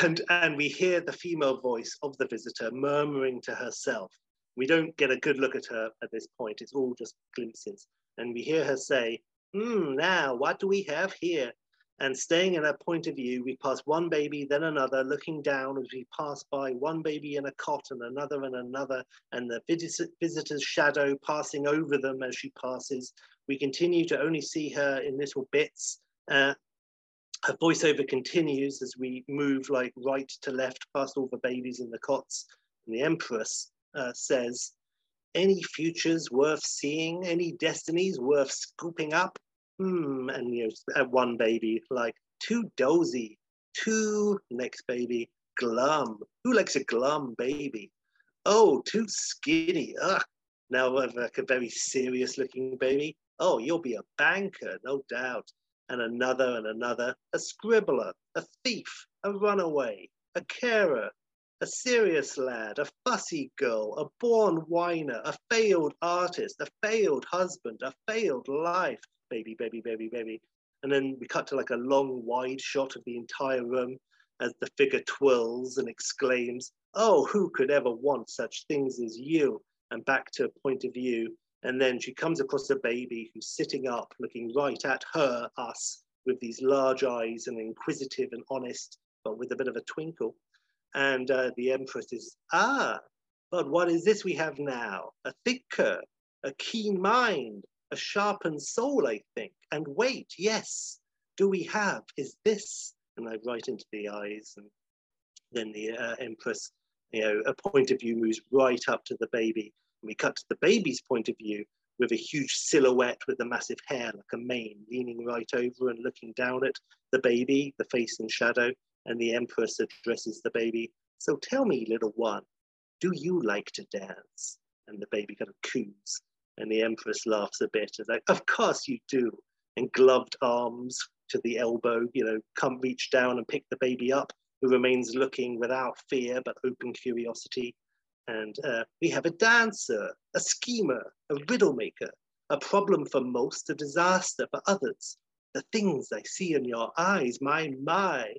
and, and we hear the female voice of the visitor murmuring to herself. We don't get a good look at her at this point, it's all just glimpses. And we hear her say, Hmm, now what do we have here? And staying in her point of view, we pass one baby, then another, looking down as we pass by one baby in a cot and another and another, and the vis- visitor's shadow passing over them as she passes. We continue to only see her in little bits. Uh, her voiceover continues as we move like right to left past all the babies in the cots. And the Empress uh, says, Any futures worth seeing? Any destinies worth scooping up? Hmm, and you know, one baby, like too dozy, too next baby, glum. Who likes a glum baby? Oh, too skinny. Ugh. Now like a very serious looking baby. Oh, you'll be a banker, no doubt. And another and another, a scribbler, a thief, a runaway, a carer, a serious lad, a fussy girl, a born whiner, a failed artist, a failed husband, a failed life. Baby, baby, baby, baby. And then we cut to like a long wide shot of the entire room as the figure twirls and exclaims, Oh, who could ever want such things as you? And back to a point of view. And then she comes across a baby who's sitting up, looking right at her, us, with these large eyes and inquisitive and honest, but with a bit of a twinkle. And uh, the Empress is, Ah, but what is this we have now? A thinker, a keen mind, a sharpened soul, I think. And wait, yes, do we have? Is this? And I write into the eyes, and then the uh, Empress, you know, a point of view moves right up to the baby. And we cut to the baby's point of view with a huge silhouette with the massive hair like a mane, leaning right over and looking down at the baby, the face in shadow. And the Empress addresses the baby. So tell me, little one, do you like to dance? And the baby kind of coos. And the Empress laughs a bit, and like, of course you do. And gloved arms to the elbow, you know, come reach down and pick the baby up, who remains looking without fear but open curiosity. And uh, we have a dancer, a schemer, a riddle maker, a problem for most, a disaster for others. The things I see in your eyes, my, my.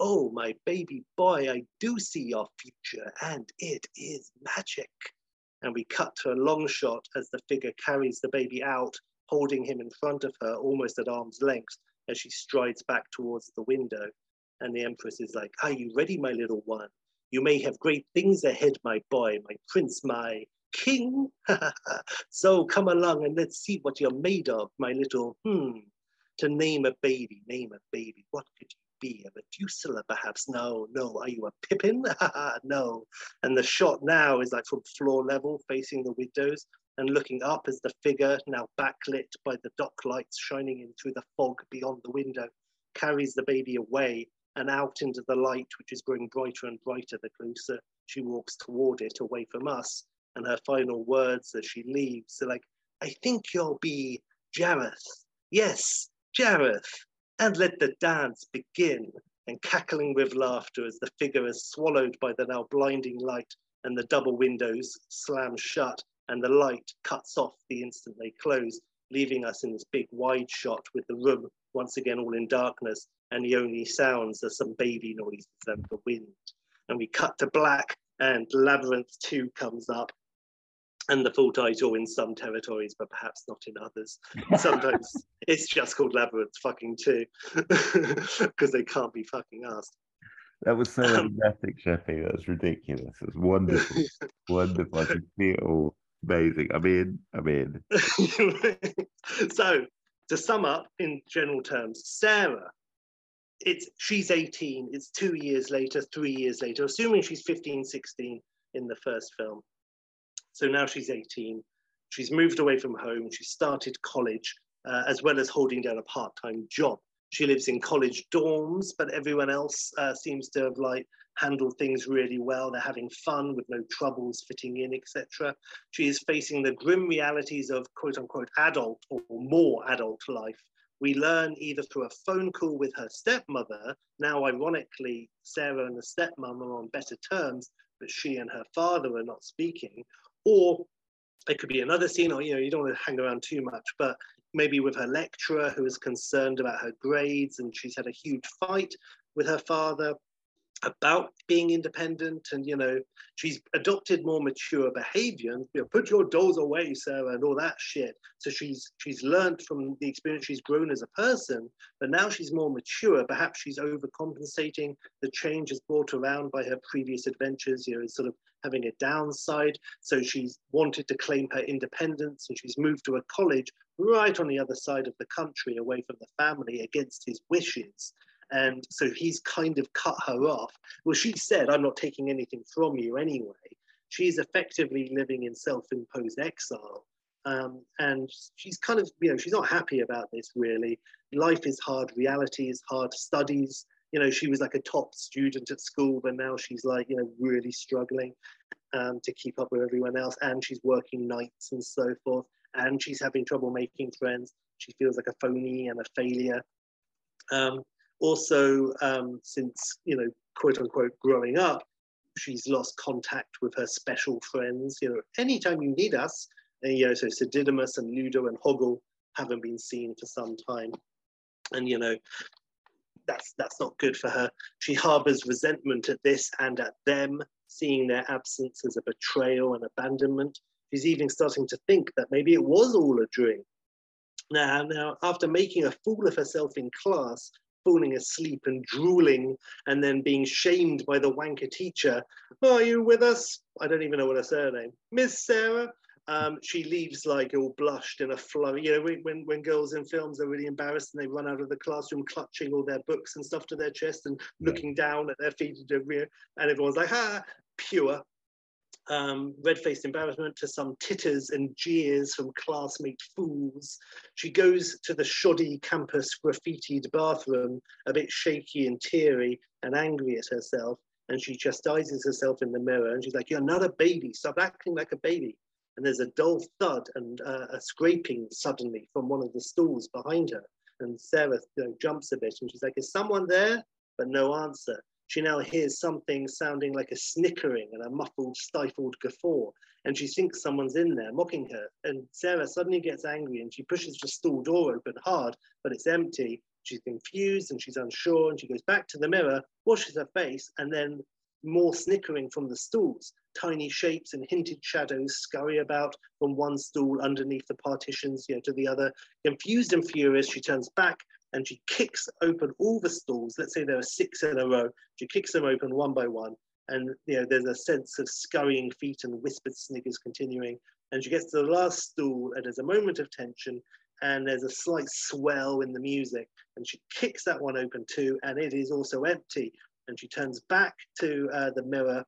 Oh, my baby boy, I do see your future, and it is magic and we cut to a long shot as the figure carries the baby out, holding him in front of her almost at arm's length as she strides back towards the window. And the Empress is like, Are you ready, my little one? You may have great things ahead, my boy, my prince, my king. [LAUGHS] so come along and let's see what you're made of, my little, hmm. To name a baby, name a baby. What could you be? A Methuselah, perhaps? No, no. Are you a Pippin? [LAUGHS] no. And the shot now is like from floor level, facing the windows, and looking up as the figure, now backlit by the dock lights shining in through the fog beyond the window, carries the baby away and out into the light, which is growing brighter and brighter the closer she walks toward it, away from us. And her final words as she leaves are like, I think you'll be Jareth. Yes, Jareth and let the dance begin. And cackling with laughter as the figure is swallowed by the now blinding light and the double windows slam shut and the light cuts off the instant they close, leaving us in this big wide shot with the room once again all in darkness and the only sounds are some baby noises and the wind. And we cut to black and Labyrinth 2 comes up and the full title in some territories, but perhaps not in others. [LAUGHS] Sometimes it's just called Labyrinth fucking two [LAUGHS] because they can't be fucking asked. That was so um, dramatic, Sheffy. That was ridiculous. It was wonderful. [LAUGHS] wonderful. I can see it all. Amazing. I'm in. I'm in. so, to sum up in general terms, Sarah, it's she's 18. It's two years later, three years later, assuming she's 15, 16 in the first film. So now she's 18. She's moved away from home. She started college, uh, as well as holding down a part-time job. She lives in college dorms, but everyone else uh, seems to have like handled things really well. They're having fun with no troubles fitting in, etc. She is facing the grim realities of quote unquote adult or more adult life. We learn either through a phone call with her stepmother. Now, ironically, Sarah and the stepmom are on better terms, but she and her father are not speaking, or it could be another scene, or you know, you don't want to hang around too much, but maybe with her lecturer who is concerned about her grades and she's had a huge fight with her father about being independent and you know she's adopted more mature behavior. And you know put your dolls away sarah and all that shit. So she's she's learned from the experience she's grown as a person but now she's more mature. Perhaps she's overcompensating the changes brought around by her previous adventures you know sort of having a downside. So she's wanted to claim her independence and she's moved to a college right on the other side of the country away from the family against his wishes and so he's kind of cut her off. Well, she said, I'm not taking anything from you anyway. She's effectively living in self imposed exile. Um, and she's kind of, you know, she's not happy about this really. Life is hard, reality is hard, studies you know, she was like a top student at school, but now she's like, you know, really struggling um, to keep up with everyone else. And she's working nights and so forth. And she's having trouble making friends. She feels like a phony and a failure. Um, also, um, since, you know, quote unquote, growing up, she's lost contact with her special friends. You know, anytime you need us, and, you know, so Sir and Ludo and Hoggle haven't been seen for some time. And, you know, that's that's not good for her. She harbors resentment at this and at them, seeing their absence as a betrayal and abandonment. She's even starting to think that maybe it was all a dream. Now, now, after making a fool of herself in class, falling asleep and drooling, and then being shamed by the wanker teacher, are you with us? I don't even know what her surname. Miss Sarah, um, she leaves like all blushed in a flurry. You know, when, when girls in films are really embarrassed and they run out of the classroom clutching all their books and stuff to their chest and looking down at their feet and everyone's like, ah, pure. Um, red-faced embarrassment to some titters and jeers from classmate fools. She goes to the shoddy campus graffitied bathroom, a bit shaky and teary and angry at herself. And she chastises herself in the mirror and she's like, You're not a baby. Stop acting like a baby and there's a dull thud and uh, a scraping suddenly from one of the stools behind her. And Sarah you know, jumps a bit and she's like, Is someone there? But no answer. She now hears something sounding like a snickering and a muffled, stifled guffaw. And she thinks someone's in there mocking her. And Sarah suddenly gets angry and she pushes the stall door open hard, but it's empty. She's confused and she's unsure. And she goes back to the mirror, washes her face, and then more snickering from the stools. Tiny shapes and hinted shadows scurry about from one stool underneath the partitions you know, to the other. Confused and furious, she turns back and she kicks open all the stalls. Let's say there are six in a row. She kicks them open one by one. And you know, there's a sense of scurrying feet and whispered sniggers continuing. And she gets to the last stool, and there's a moment of tension, and there's a slight swell in the music. And she kicks that one open too, and it is also empty and she turns back to uh, the mirror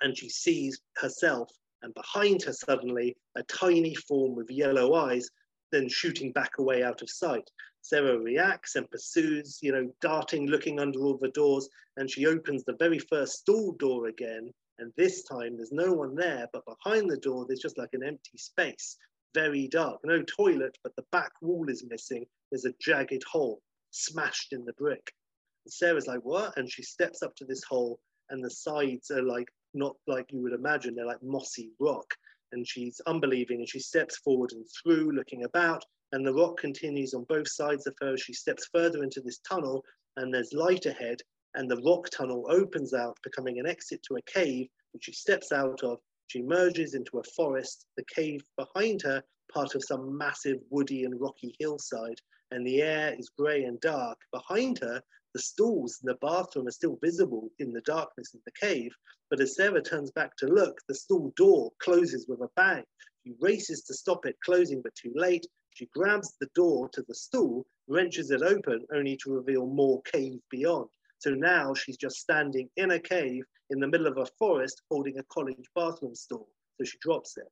and she sees herself and behind her suddenly a tiny form with yellow eyes then shooting back away out of sight sarah reacts and pursues you know darting looking under all the doors and she opens the very first stall door again and this time there's no one there but behind the door there's just like an empty space very dark no toilet but the back wall is missing there's a jagged hole smashed in the brick Sarah's like, what? And she steps up to this hole, and the sides are like not like you would imagine. They're like mossy rock. And she's unbelieving, and she steps forward and through, looking about. And the rock continues on both sides of her. As she steps further into this tunnel, and there's light ahead. And the rock tunnel opens out, becoming an exit to a cave, which she steps out of. She emerges into a forest, the cave behind her, part of some massive woody and rocky hillside, and the air is grey and dark. Behind her, the stalls in the bathroom are still visible in the darkness of the cave, but as Sarah turns back to look, the stall door closes with a bang. She races to stop it closing, but too late. She grabs the door to the stall, wrenches it open, only to reveal more cave beyond. So now she's just standing in a cave in the middle of a forest holding a college bathroom stall. So she drops it.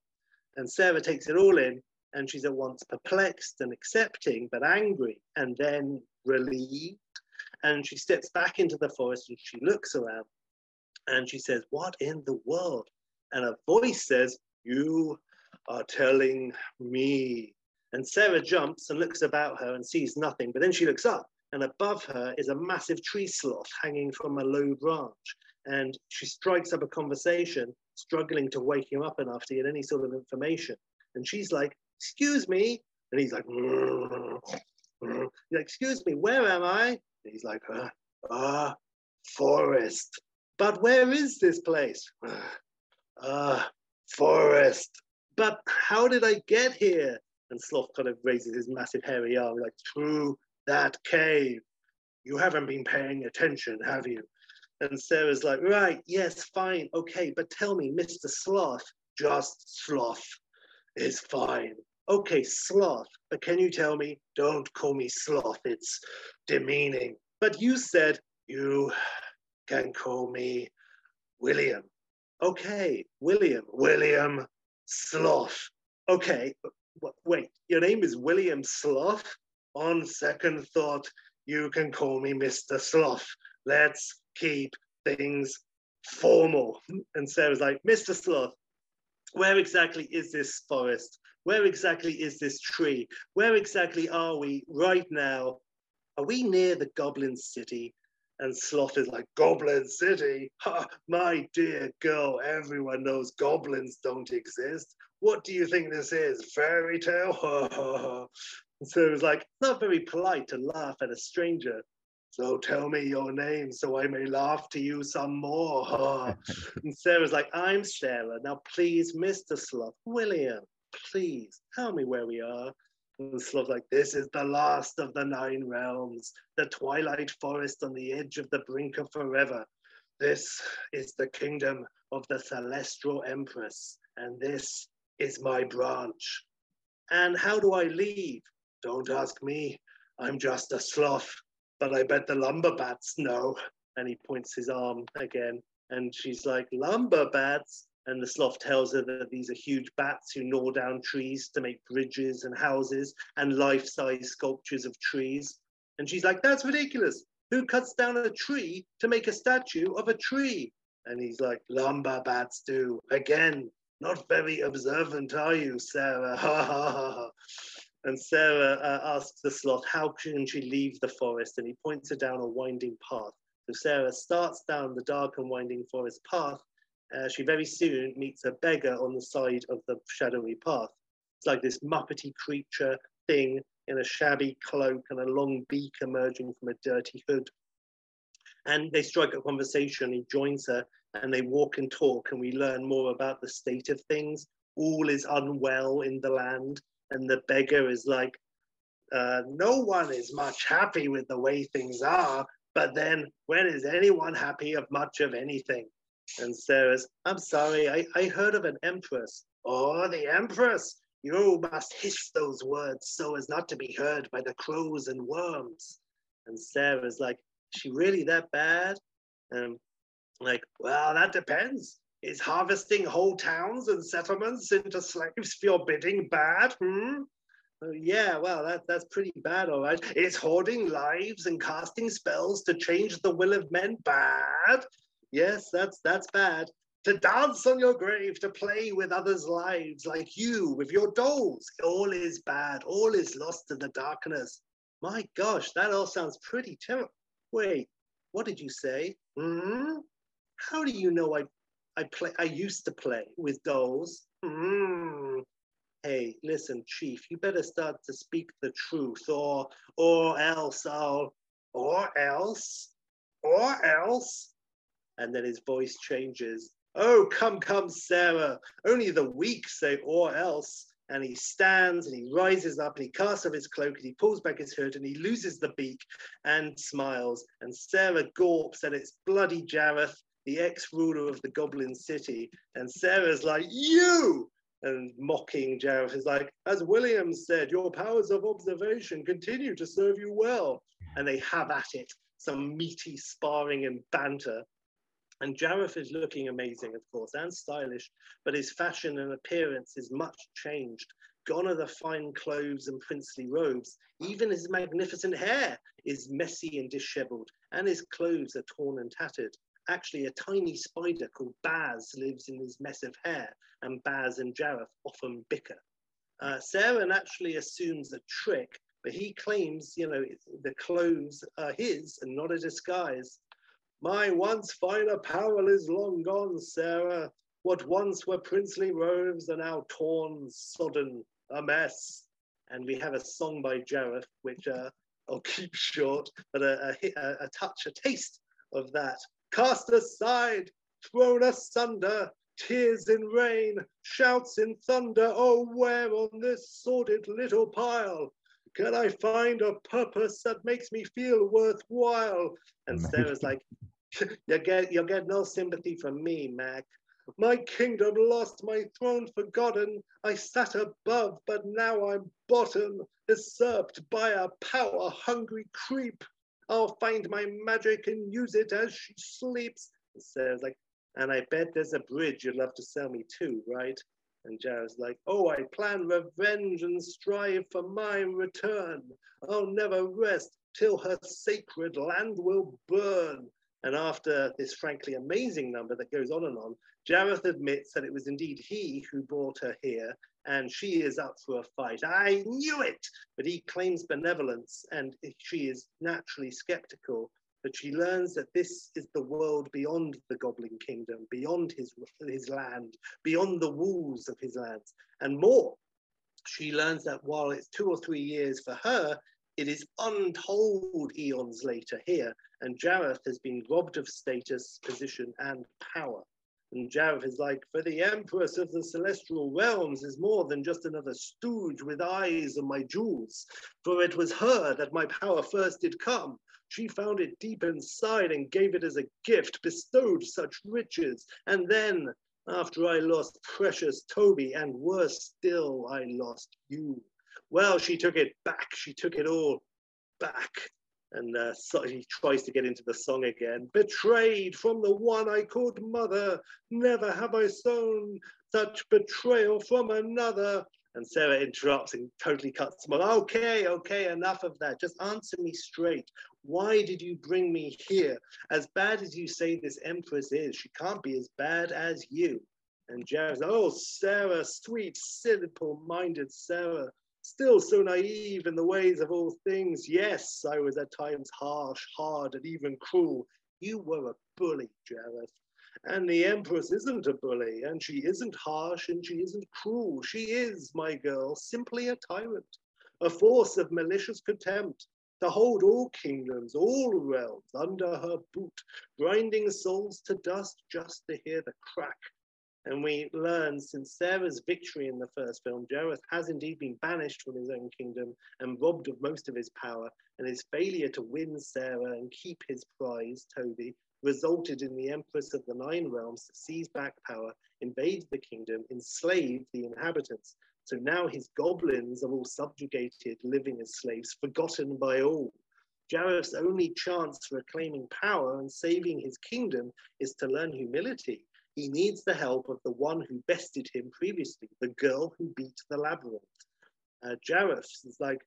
And Sarah takes it all in, and she's at once perplexed and accepting, but angry, and then relieved and she steps back into the forest and she looks around and she says, What in the world? And a voice says, You are telling me. And Sarah jumps and looks about her and sees nothing, but then she looks up and above her is a massive tree sloth hanging from a low branch. And she strikes up a conversation, struggling to wake him up enough to get any sort of information. And she's like, Excuse me. And he's like, Excuse me, where am I? he's like, ah, uh, forest. But where is this place? Ah, forest. But how did I get here? And Sloth kind of raises his massive hairy arm, like, through that cave. You haven't been paying attention, have you? And Sarah's like, right, yes, fine, okay, but tell me, Mr. Sloth, just Sloth is fine. Okay, Sloth, but can you tell me? Don't call me Sloth, it's demeaning. But you said you can call me William. Okay, William, William Sloth. Okay, wait, your name is William Sloth? On second thought, You can call me Mr. Sloth. Let's keep things formal. And Sarah's like, Mr. Sloth, where exactly is this forest? Where exactly is this tree? Where exactly are we right now? Are we near the Goblin City? And Sloth is like, Goblin City? Ha, my dear girl, everyone knows goblins don't exist. What do you think this is? Fairy tale? and [LAUGHS] so it was like, not very polite to laugh at a stranger. So tell me your name so I may laugh to you some more. [LAUGHS] and Sarah's like, I'm Sarah. Now, please, Mr. Sloth, William, please tell me where we are. And Sloth's like, this is the last of the nine realms, the twilight forest on the edge of the brink of forever. This is the kingdom of the celestial empress, and this is my branch. And how do I leave? Don't ask me. I'm just a sloth but I bet the lumber bats know. And he points his arm again. And she's like, lumber bats? And the sloth tells her that these are huge bats who gnaw down trees to make bridges and houses and life size sculptures of trees. And she's like, that's ridiculous. Who cuts down a tree to make a statue of a tree? And he's like, lumber bats do. Again, not very observant, are you, Sarah? [LAUGHS] And Sarah uh, asks the sloth, how can she leave the forest? And he points her down a winding path. So Sarah starts down the dark and winding forest path. Uh, she very soon meets a beggar on the side of the shadowy path. It's like this muppety creature thing in a shabby cloak and a long beak emerging from a dirty hood. And they strike a conversation. He joins her and they walk and talk, and we learn more about the state of things. All is unwell in the land and the beggar is like, uh, no one is much happy with the way things are, but then when is anyone happy of much of anything? And Sarah's, I'm sorry, I, I heard of an empress. Oh, the empress! You must hiss those words so as not to be heard by the crows and worms. And Sarah's like, she really that bad? And like, well, that depends. Is harvesting whole towns and settlements into slaves for your bidding bad? Hmm? Uh, yeah, well, that, that's pretty bad, all right. Is hoarding lives and casting spells to change the will of men bad? Yes, that's that's bad. To dance on your grave, to play with others' lives, like you with your dolls, all is bad. All is lost in the darkness. My gosh, that all sounds pretty terrible. Wait, what did you say? Hmm? How do you know I I play. I used to play with dolls. Mm. Hey, listen, Chief. You better start to speak the truth, or or else I'll, or else, or else. And then his voice changes. Oh, come, come, Sarah. Only the weak say or else. And he stands and he rises up and he casts off his cloak and he pulls back his hood and he loses the beak and smiles. And Sarah gawps at its bloody Jareth the ex-ruler of the Goblin City, and Sarah's like, you! And mocking Jareth is like, as William said, your powers of observation continue to serve you well. And they have at it, some meaty sparring and banter. And Jareth is looking amazing, of course, and stylish, but his fashion and appearance is much changed. Gone are the fine clothes and princely robes. Even his magnificent hair is messy and disheveled, and his clothes are torn and tattered actually a tiny spider called Baz lives in his mess of hair, and Baz and Jareth often bicker. Uh, Sarah actually assumes a trick, but he claims, you know, the clothes are his and not a disguise. My once fine apparel is long gone, Sarah. What once were princely robes are now torn, sodden, a mess. And we have a song by Jareth, which uh, I'll keep short, but a, a, a touch, a taste of that cast aside, thrown asunder, tears in rain, shouts in thunder. Oh, where on this sordid little pile can I find a purpose that makes me feel worthwhile? And Sarah's like, you get you get no sympathy from me, Mac. My kingdom lost, my throne forgotten. I sat above, but now I'm bottom, usurped by a power-hungry creep. I'll find my magic and use it as she sleeps. And Sarah's like, and I bet there's a bridge you'd love to sell me too, right? And Jareth's like, oh, I plan revenge and strive for my return. I'll never rest till her sacred land will burn. And after this frankly amazing number that goes on and on, Jareth admits that it was indeed he who brought her here, and she is up for a fight. I knew it! But he claims benevolence, and she is naturally skeptical. But she learns that this is the world beyond the Goblin Kingdom, beyond his, his land, beyond the walls of his lands, and more. She learns that while it's two or three years for her, it is untold eons later here, and Jareth has been robbed of status, position, and power. And Jareth is like, for the Empress of the Celestial Realms is more than just another stooge with eyes on my jewels. For it was her that my power first did come. She found it deep inside and gave it as a gift, bestowed such riches. And then, after I lost precious Toby, and worse still, I lost you. Well, she took it back. She took it all back. And uh, so he tries to get into the song again. Betrayed from the one I called mother, never have I sown such betrayal from another. And Sarah interrupts and totally cuts him off. Okay, okay, enough of that. Just answer me straight. Why did you bring me here? As bad as you say this empress is, she can't be as bad as you. And Jareth's, oh, Sarah, sweet, simple minded Sarah, still so naive in the ways of all things. Yes, I was at times harsh, hard, and even cruel. You were a bully, Jareth. And the Empress isn't a bully, and she isn't harsh, and she isn't cruel. She is, my girl, simply a tyrant, a force of malicious contempt, to hold all kingdoms, all realms under her boot, grinding souls to dust just to hear the crack and we learn since Sarah's victory in the first film, Jareth has indeed been banished from his own kingdom and robbed of most of his power, and his failure to win Sarah and keep his prize, Toby, resulted in the Empress of the Nine Realms to seize back power, invade the kingdom, enslave the inhabitants. So now his goblins are all subjugated, living as slaves, forgotten by all. Jareth's only chance for reclaiming power and saving his kingdom is to learn humility he needs the help of the one who bested him previously, the girl who beat the labyrinth. Uh, Jareth is like,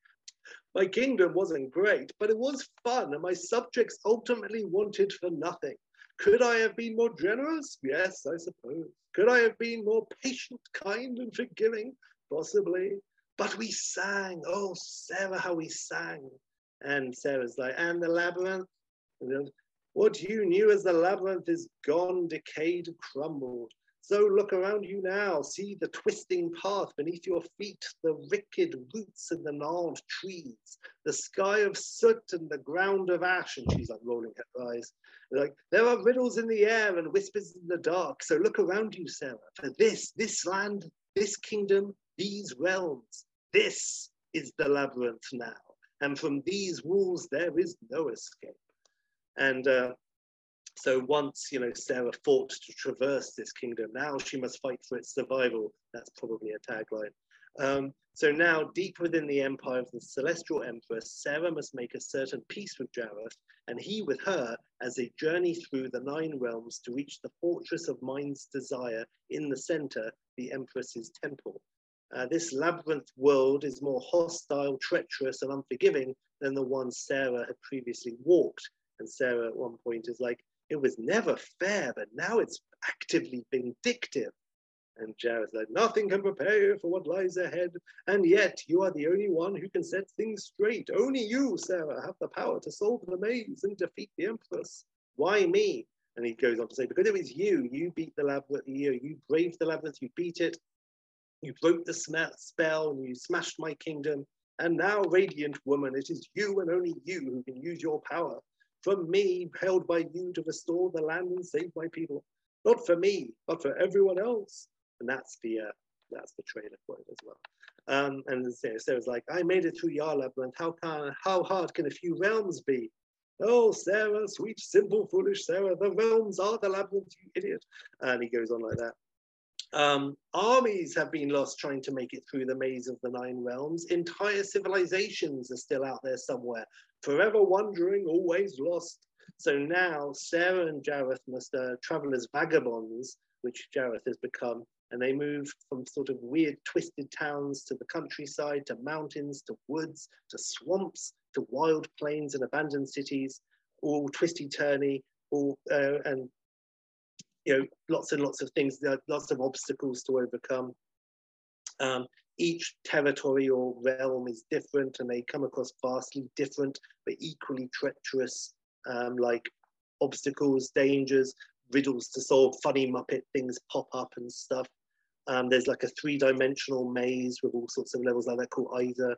my kingdom wasn't great, but it was fun, and my subjects ultimately wanted for nothing. Could I have been more generous? Yes, I suppose. Could I have been more patient, kind, and forgiving? Possibly. But we sang. Oh, Sarah, how we sang. And Sarah's like, and the labyrinth? What you knew as the labyrinth is gone, decayed, crumbled. So look around you now, see the twisting path beneath your feet, the wicked roots and the gnarled trees, the sky of soot and the ground of ash. And she's like rolling her eyes. Like, there are riddles in the air and whispers in the dark. So look around you, Sarah, for this, this land, this kingdom, these realms, this is the labyrinth now. And from these walls, there is no escape. And uh, so once, you know, Sarah fought to traverse this kingdom, now she must fight for its survival. That's probably a tagline. Um, so now, deep within the empire of the celestial empress, Sarah must make a certain peace with Jareth, and he with her, as they journey through the nine realms to reach the fortress of mind's desire in the center, the empress's temple. Uh, this labyrinth world is more hostile, treacherous, and unforgiving than the one Sarah had previously walked. And Sarah at one point is like, it was never fair, but now it's actively vindictive. And Jareth's like, nothing can prepare you for what lies ahead. And yet you are the only one who can set things straight. Only you, Sarah, have the power to solve the maze and defeat the Empress. Why me? And he goes on to say, because it was you, you beat the labyrinth, you, you braved the labyrinth, you beat it, you broke the spell, and you smashed my kingdom. And now, radiant woman, it is you and only you who can use your power from me, held by you to restore the land and save my people. Not for me, but for everyone else. And that's the uh, that's the trailer quote as well. Um, and so, it's like, I made it through your labyrinth. How can how hard can a few realms be? Oh, Sarah, sweet, simple, foolish Sarah, the realms are the labyrinth, you idiot. And he goes on like that. Um, armies have been lost trying to make it through the maze of the nine realms. Entire civilizations are still out there somewhere, forever wandering, always lost. So now Sarah and Jareth must uh, travel as vagabonds, which Jareth has become, and they move from sort of weird, twisted towns to the countryside, to mountains, to woods, to swamps, to wild plains and abandoned cities, all twisty turny, all uh, and you know lots and lots of things, lots of obstacles to overcome. Um, each territory or realm is different, and they come across vastly different but equally treacherous, um, like obstacles, dangers, riddles to solve, funny Muppet things pop up and stuff. Um, there's like a three-dimensional maze with all sorts of levels like that called either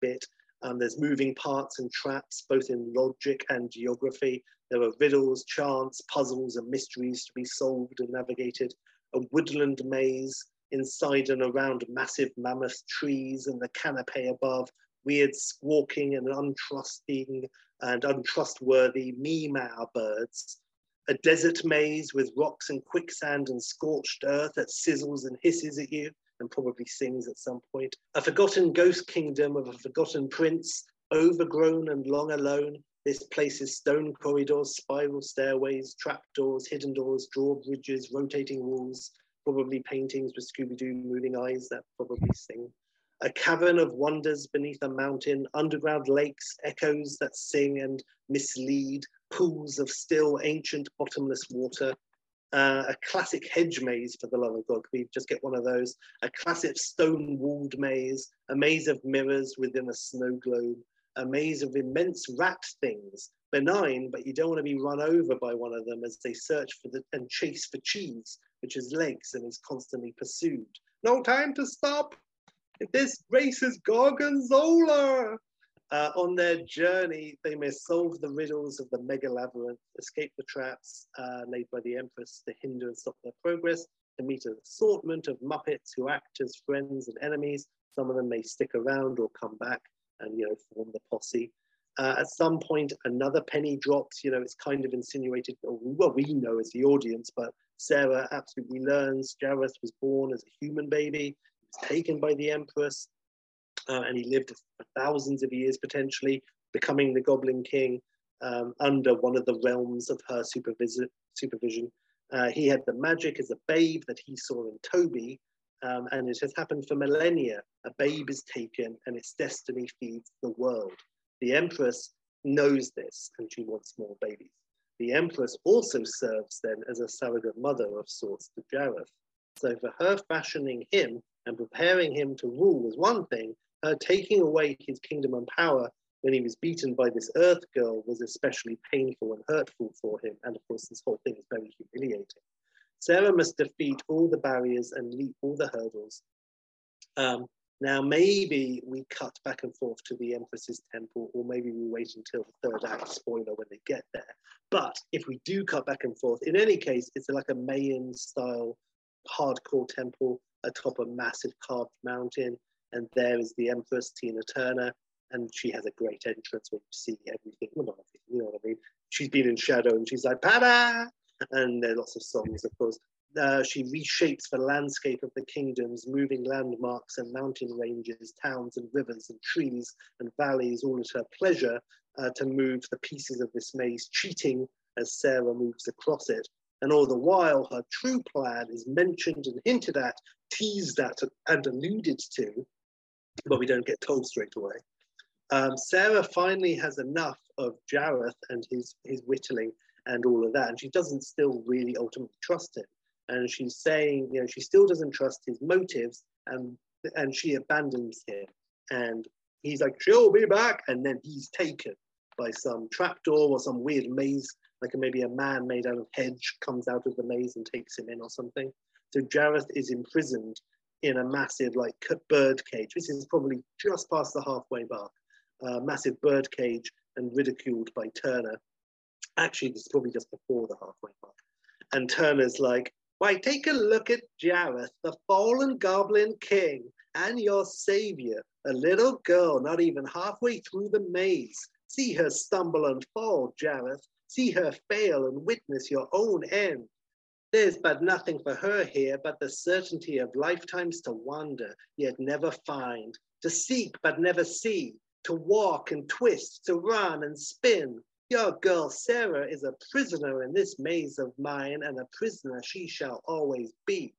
bit. Um, there's moving parts and traps, both in logic and geography. There are riddles, chants, puzzles, and mysteries to be solved and navigated. A woodland maze inside and around massive mammoth trees and the canopy above, weird squawking and untrusting and untrustworthy meow birds a desert maze with rocks and quicksand and scorched earth that sizzles and hisses at you and probably sings at some point. A forgotten ghost kingdom of a forgotten prince, overgrown and long alone. This place is stone corridors, spiral stairways, trapdoors, hidden doors, drawbridges, rotating walls, probably paintings with Scooby-Doo moving eyes that probably sing. A cavern of wonders beneath a mountain, underground lakes, echoes that sing and mislead, pools of still ancient bottomless water, uh, a classic hedge maze for the love of God. We just get one of those? A classic stone walled maze, a maze of mirrors within a snow globe, a maze of immense rat things, benign, but you don't want to be run over by one of them as they search for the and chase for cheese, which is legs and is constantly pursued. No time to stop. This race is Gorgonzola. Uh, on their journey, they may solve the riddles of the mega labyrinth, escape the traps uh, laid by the Empress to hinder and stop their progress, to meet an assortment of Muppets who act as friends and enemies. Some of them may stick around or come back and you know form the posse. Uh, at some point, another penny drops. You know, it's kind of insinuated, well, we know as the audience, but Sarah absolutely learns Jareth was born as a human baby, was taken by the Empress, uh, and he lived for thousands of years potentially, becoming the Goblin King um, under one of the realms of her supervision. Uh, he had the magic as a babe that he saw in Toby, um, and it has happened for millennia. A babe is taken and its destiny feeds the world. The Empress knows this and she wants more babies. The Empress also serves then as a surrogate mother of sorts to Jareth. So for her fashioning him and preparing him to rule was one thing, taking away his kingdom and power when he was beaten by this earth girl was especially painful and hurtful for him. And of course, this whole thing is very humiliating. Sarah must defeat all the barriers and leap all the hurdles. Um, now, maybe we cut back and forth to the Empress's temple, or maybe we wait until the third act, spoiler, when they get there. But if we do cut back and forth, in any case, it's like a Mayan style hardcore temple atop a massive carved mountain and there is the Empress Tina Turner, and she has a great entrance where you see everything. Well, not everything, you know what I mean. She's been in shadow, and she's like "Pada," and there are lots of songs, of course. Uh, she reshapes the landscape of the kingdoms, moving landmarks and mountain ranges, towns and rivers and trees and valleys, all at her pleasure uh, to move the pieces of this maze, cheating as Sarah moves across it. And all the while, her true plan is mentioned and hinted at, teased at, and alluded to but we don't get told straight away. Um, Sarah finally has enough of Jareth and his, his whittling and all of that, and she doesn't still really ultimately trust him. And she's saying, you know, she still doesn't trust his motives, and and she abandons him. And he's like, she'll be back, and then he's taken by some trapdoor or some weird maze, like maybe a man made out of hedge comes out of the maze and takes him in or something. So Jareth is imprisoned in a massive like bird cage. This is probably just past the halfway mark. Uh, massive bird cage and ridiculed by Turner. Actually, this is probably just before the halfway mark. And Turner's like, why, take a look at Jareth, the fallen goblin king, and your savior, a little girl not even halfway through the maze. See her stumble and fall, Jareth. See her fail and witness your own end. There's but nothing for her here but the certainty of lifetimes to wander, yet never find, to seek but never see, to walk and twist, to run and spin. Your girl Sarah is a prisoner in this maze of mine, and a prisoner she shall always be.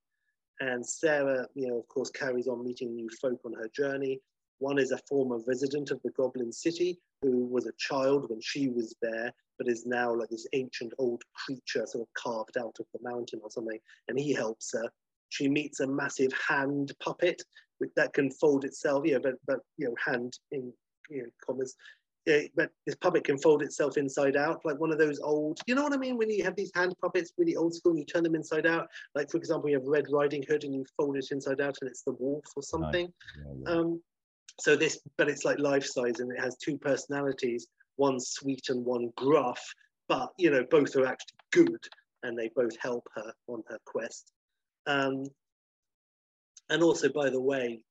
And Sarah, you know, of course, carries on meeting new folk on her journey. One is a former resident of the Goblin City who was a child when she was there, but is now like this ancient old creature sort of carved out of the mountain or something, and he helps her. She meets a massive hand puppet with, that can fold itself, you know, but, but you know, hand in you know, commas, yeah, but this puppet can fold itself inside out, like one of those old, you know what I mean? When you have these hand puppets, really old school, and you turn them inside out. Like, for example, you have Red Riding Hood and you fold it inside out and it's the wolf or something. Nice. Yeah, yeah. Um, so this, but it's like life size and it has two personalities, one sweet and one gruff, but you know, both are actually good and they both help her on her quest. Um, and also, by the way,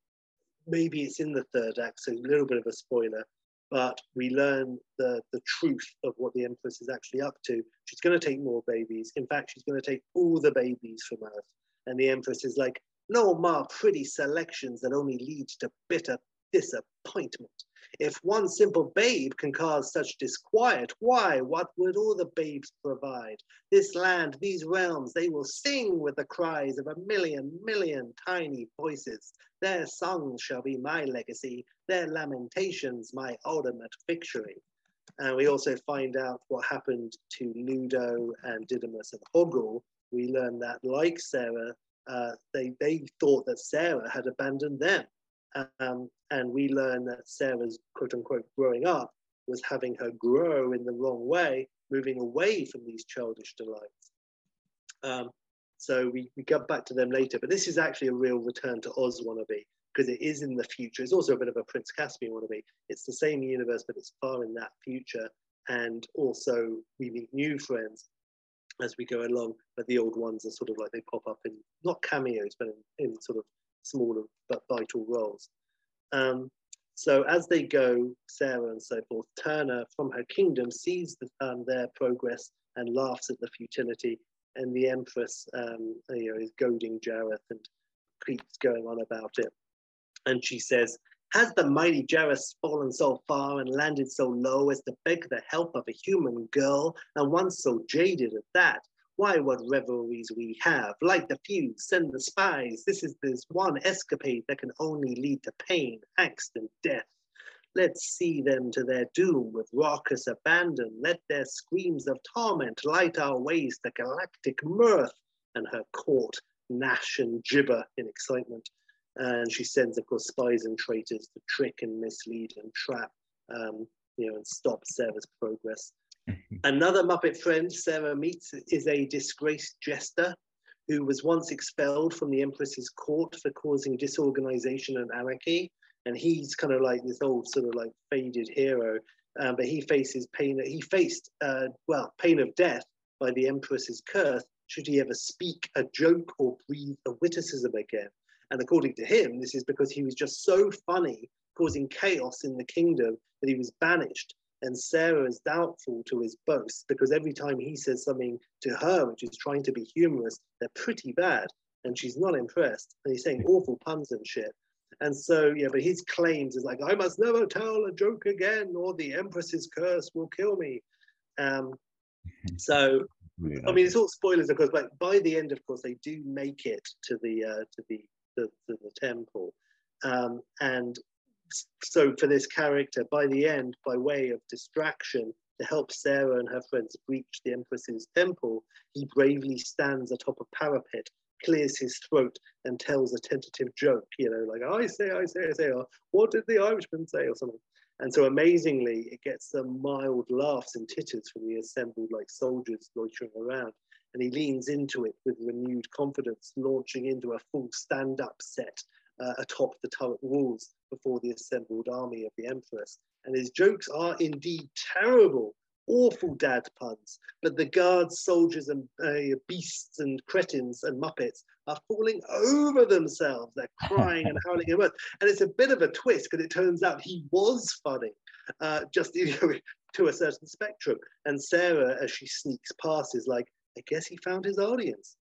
maybe it's in the third act, so a little bit of a spoiler, but we learn the, the truth of what the Empress is actually up to. She's going to take more babies. In fact, she's going to take all the babies from Earth. And the Empress is like, no more pretty selections that only lead to bitter disappointment. If one simple babe can cause such disquiet, why, what would all the babes provide? This land, these realms, they will sing with the cries of a million, million tiny voices. Their songs shall be my legacy, their lamentations my ultimate victory. And we also find out what happened to Ludo and Didymus and Hoggle. We learn that, like Sarah, uh, they, they thought that Sarah had abandoned them. Um, and we learn that Sarah's quote unquote growing up was having her grow in the wrong way, moving away from these childish delights. Um, so we, we get back to them later, but this is actually a real return to Oz wannabe because it is in the future. It's also a bit of a Prince Caspian wannabe. It's the same universe, but it's far in that future. And also we meet new friends as we go along, but the old ones are sort of like they pop up in not cameos, but in, in sort of smaller but vital roles. Um, so as they go, Sarah and so forth, Turner from her kingdom sees the, um, their progress and laughs at the futility. And the Empress, um, you know, is goading Jareth and keeps going on about it. And she says, has the mighty Jareth fallen so far and landed so low as to beg the help of a human girl, and one so jaded at that? Why, what revelries we have, light the fuse, send the spies. This is this one escapade that can only lead to pain, angst, and death. Let's see them to their doom with raucous abandon. Let their screams of torment light our ways to galactic mirth. And her court gnash and gibber in excitement. And she sends, of course, spies and traitors to trick and mislead and trap, um, you know, and stop Sarah's progress. Another Muppet friend Sarah meets is a disgraced jester who was once expelled from the Empress's court for causing disorganization and anarchy. And he's kind of like this old sort of like faded hero, um, but he faces pain. He faced uh, well pain of death by the Empress's curse should he ever speak a joke or breathe a witticism again. And according to him, this is because he was just so funny, causing chaos in the kingdom that he was banished and Sarah is doubtful to his boast because every time he says something to her, which is trying to be humorous, they're pretty bad. And she's not impressed. And he's saying awful puns and shit. And so, yeah, but his claims is like, I must never tell a joke again, or the Empress's curse will kill me. Um, [LAUGHS] so, Really I mean, it's all spoilers, of course, but by the end, of course, they do make it to the uh, to the, the to the temple, um, and so for this character, by the end, by way of distraction, to help Sarah and her friends breach the Empress's temple, he bravely stands atop a parapet, clears his throat, and tells a tentative joke, you know, like, I say, I say, I say, or what did the Irishman say, or something. And so amazingly, it gets some mild laughs and titters from the assembled like soldiers loitering around. And he leans into it with renewed confidence, launching into a full stand-up set uh, atop the turret walls before the assembled army of the Empress. And his jokes are indeed terrible, awful dad puns. But the guards, soldiers, and uh, beasts, and cretins, and muppets are falling over themselves. They're [LAUGHS] crying and howling at mirth. And it's a bit of a twist because it turns out he was funny, uh, just [LAUGHS] you know, to a certain spectrum. And Sarah, as she sneaks past, is like, I guess he found his audience.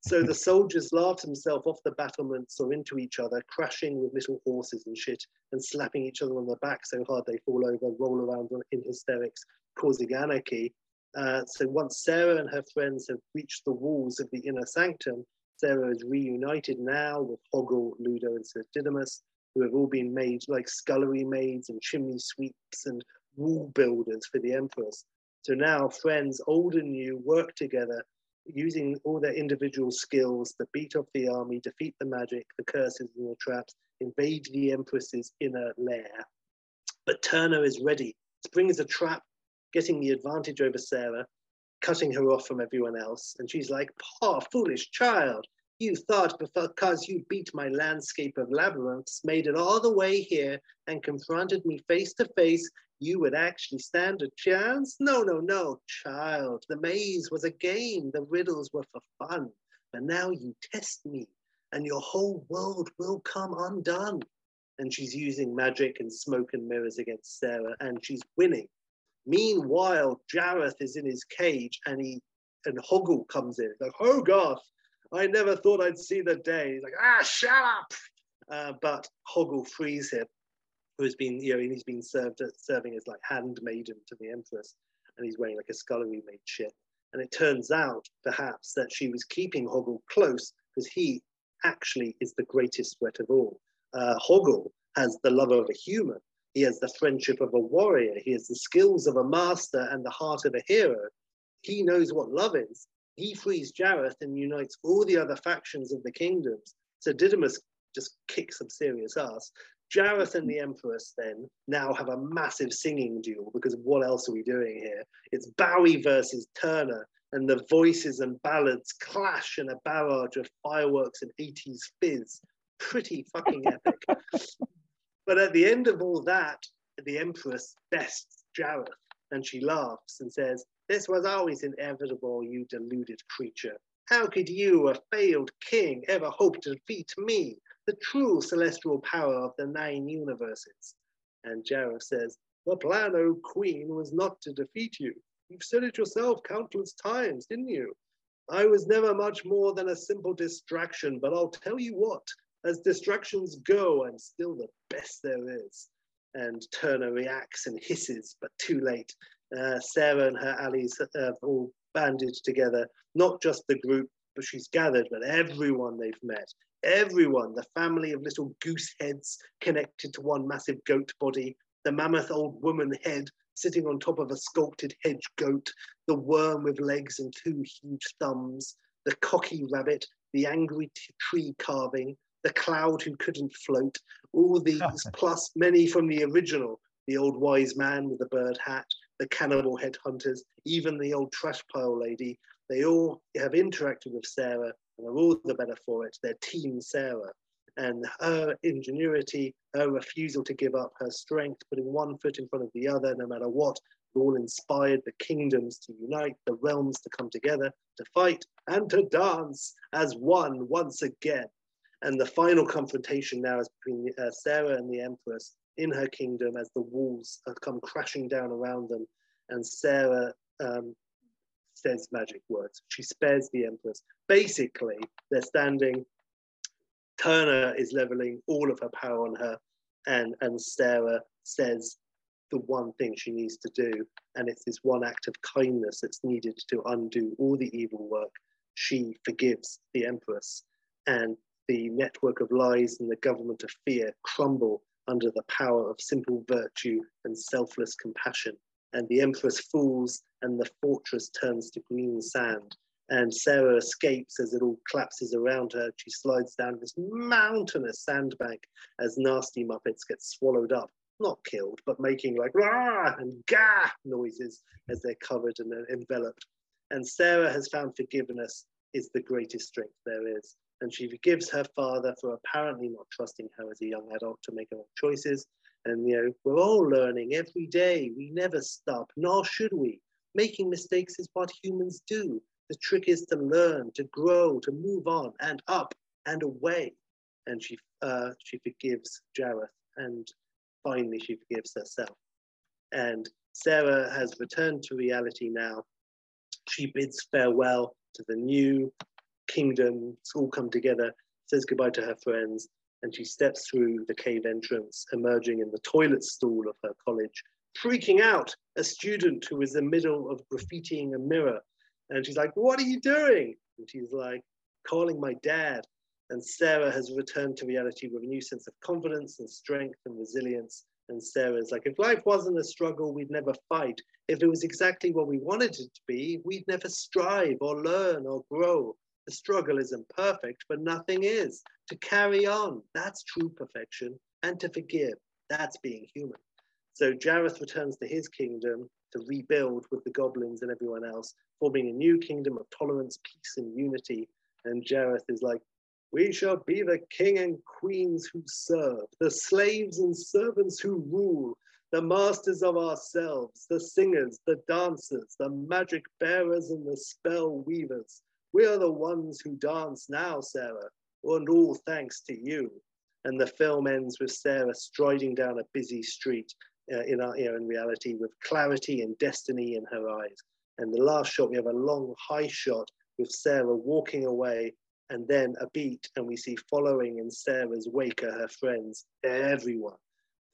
So the soldiers laugh themselves off the battlements or into each other, crashing with little horses and shit, and slapping each other on the back so hard they fall over, roll around in hysterics, causing anarchy. Uh, so once Sarah and her friends have reached the walls of the inner sanctum, Sarah is reunited now with Hoggle, Ludo, and Sir Didymus. who have all been made like scullery maids and chimney sweeps and wall builders for the Empress. So now friends, old and new, work together using all their individual skills to beat off the army, defeat the magic, the curses and the traps, invade the Empress's inner lair. But Turner is ready. Spring is a trap, getting the advantage over Sarah, cutting her off from everyone else. And she's like, Poor foolish child, you thought because you beat my landscape of labyrinths, made it all the way here, and confronted me face to face, you would actually stand a chance? No, no, no, child. The maze was a game, the riddles were for fun. But now you test me, and your whole world will come undone. And she's using magic and smoke and mirrors against Sarah, and she's winning. Meanwhile, Jareth is in his cage, and he and Hoggle comes in. like, Hogarth, I never thought I'd see the day. He's like, ah, shut up. Uh, but Hoggle frees him who's been, you know, he's been served serving as like handmaiden to the empress, and he's wearing like a scullery maid shit. And it turns out, perhaps, that she was keeping Hoggle close because he actually is the greatest threat of all. Uh, Hoggle has the love of a human. He has the friendship of a warrior. He has the skills of a master and the heart of a hero. He knows what love is. He frees Jareth and unites all the other factions of the kingdoms. So Didymus just kicks some serious ass. Jareth and the Empress then now have a massive singing duel because what else are we doing here? It's Bowie versus Turner, and the voices and ballads clash in a barrage of fireworks and 80s fizz. Pretty fucking [LAUGHS] epic. but at the end of all that, the Empress bests Jareth and she laughs and says, This was always inevitable, you deluded creature. How could you, a failed king, ever hope to defeat me? the true celestial power of the nine universes. And Jareth says, The plan, O Queen, was not to defeat you. You've said it yourself countless times, didn't you? I was never much more than a simple distraction, but I'll tell you what, as distractions go, I'm still the best there is. And Turner reacts and hisses, but too late. Uh, Sarah and her allies have all banded together, not just the group, but she's gathered, but everyone they've met. Everyone, the family of little goose heads connected to one massive goat body, the mammoth old woman head sitting on top of a sculpted hedge goat, the worm with legs and two huge thumbs, the cocky rabbit, the angry tree carving, the cloud who couldn't float, all [LAUGHS] these plus many from the original, the old wise man with the bird hat, the cannibal headhunters, even the old trash pile lady, they all have interacted with Sarah and are all the better for it. They're Team Sarah. And her ingenuity, her refusal to give up, her strength, putting one foot in front of the other, no matter what, all inspired the kingdoms to unite, the realms to come together, to fight and to dance as one once again. And the final confrontation now is between uh, Sarah and the Empress in her kingdom as the walls have come crashing down around them. And Sarah um, says magic words. She spares the Empress. Basically, they're standing. Turner is leveling all of her power on her, and, and Sarah says the one thing she needs to do. And it's this one act of kindness that's needed to undo all the evil work. She forgives the Empress, and the network of lies and the government of fear crumble under the power of simple virtue and selfless compassion and the Empress falls and the fortress turns to green sand. And Sarah escapes as it all collapses around her. She slides down this mountainous sandbank as nasty Muppets get swallowed up, not killed, but making like rah and gah noises as they're covered and enveloped. And Sarah has found forgiveness is the greatest strength there is. And she forgives her father for apparently not trusting her as a young adult to make her own choices. And you know, we're all learning every day. We never stop, nor should we. Making mistakes is what humans do. The trick is to learn, to grow, to move on and up and away. And she uh, she forgives Jareth, and finally she forgives herself. And Sarah has returned to reality now. She bids farewell to the new kingdom. It's all come together, says goodbye to her friends, and she steps through the cave entrance, emerging in the toilet stall of her college, freaking out a student who is in the middle of graffitiing a mirror. And she's like, What are you doing? And she's like, Calling my dad. And Sarah has returned to reality with a new sense of confidence and strength and resilience. And Sarah's like, if life wasn't a struggle, we'd never fight. If it was exactly what we wanted it to be, we'd never strive or learn or grow. The struggle isn't perfect, but nothing is. To carry on, that's true perfection. And to forgive, that's being human. So Jareth returns to his kingdom to rebuild with the goblins and everyone else, forming a new kingdom of tolerance, peace, and unity. And Jareth is like, we shall be the king and queens who serve, the slaves and servants who rule, the masters of ourselves, the singers, the dancers, the magic bearers, and the spell weavers. We are the ones who dance now, Sarah, and all thanks to you. And the film ends with Sarah striding down a busy street uh, in our know, in reality with clarity and destiny in her eyes. And the last shot, we have a long high shot with Sarah walking away and then a beat, and we see following in Sarah's wake are her friends, everyone,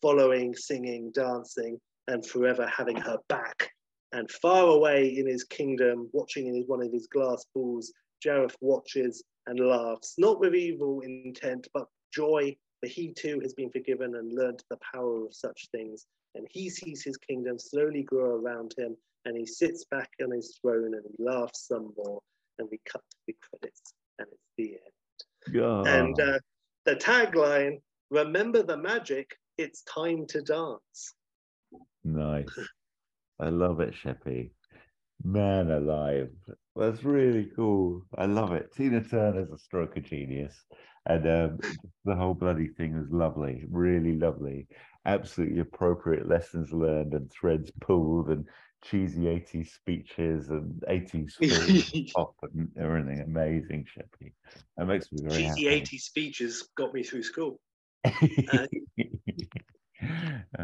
following, singing, dancing, and forever having her back. And far away in his kingdom, watching in his, one of his glass balls, Jareth watches and laughs, not with evil intent, but joy, for he too has been forgiven and learned the power of such things. And he sees his kingdom slowly grow around him, and he sits back on his throne and he laughs some more, and we cut to the credits and it's the end. Yeah. And uh, the tagline remember the magic, it's time to dance. Nice. I love it, Sheppy. Man alive. That's really cool. I love it. Tina Turner's a stroke of genius. And um, the whole bloody thing was lovely, really lovely. Absolutely appropriate lessons learned and threads pulled and cheesy 80s speeches and 80s [LAUGHS] films, pop and everything. Amazing, Sheppy. That makes me very Cheesy happy. 80s speeches got me through school. [LAUGHS] Uh,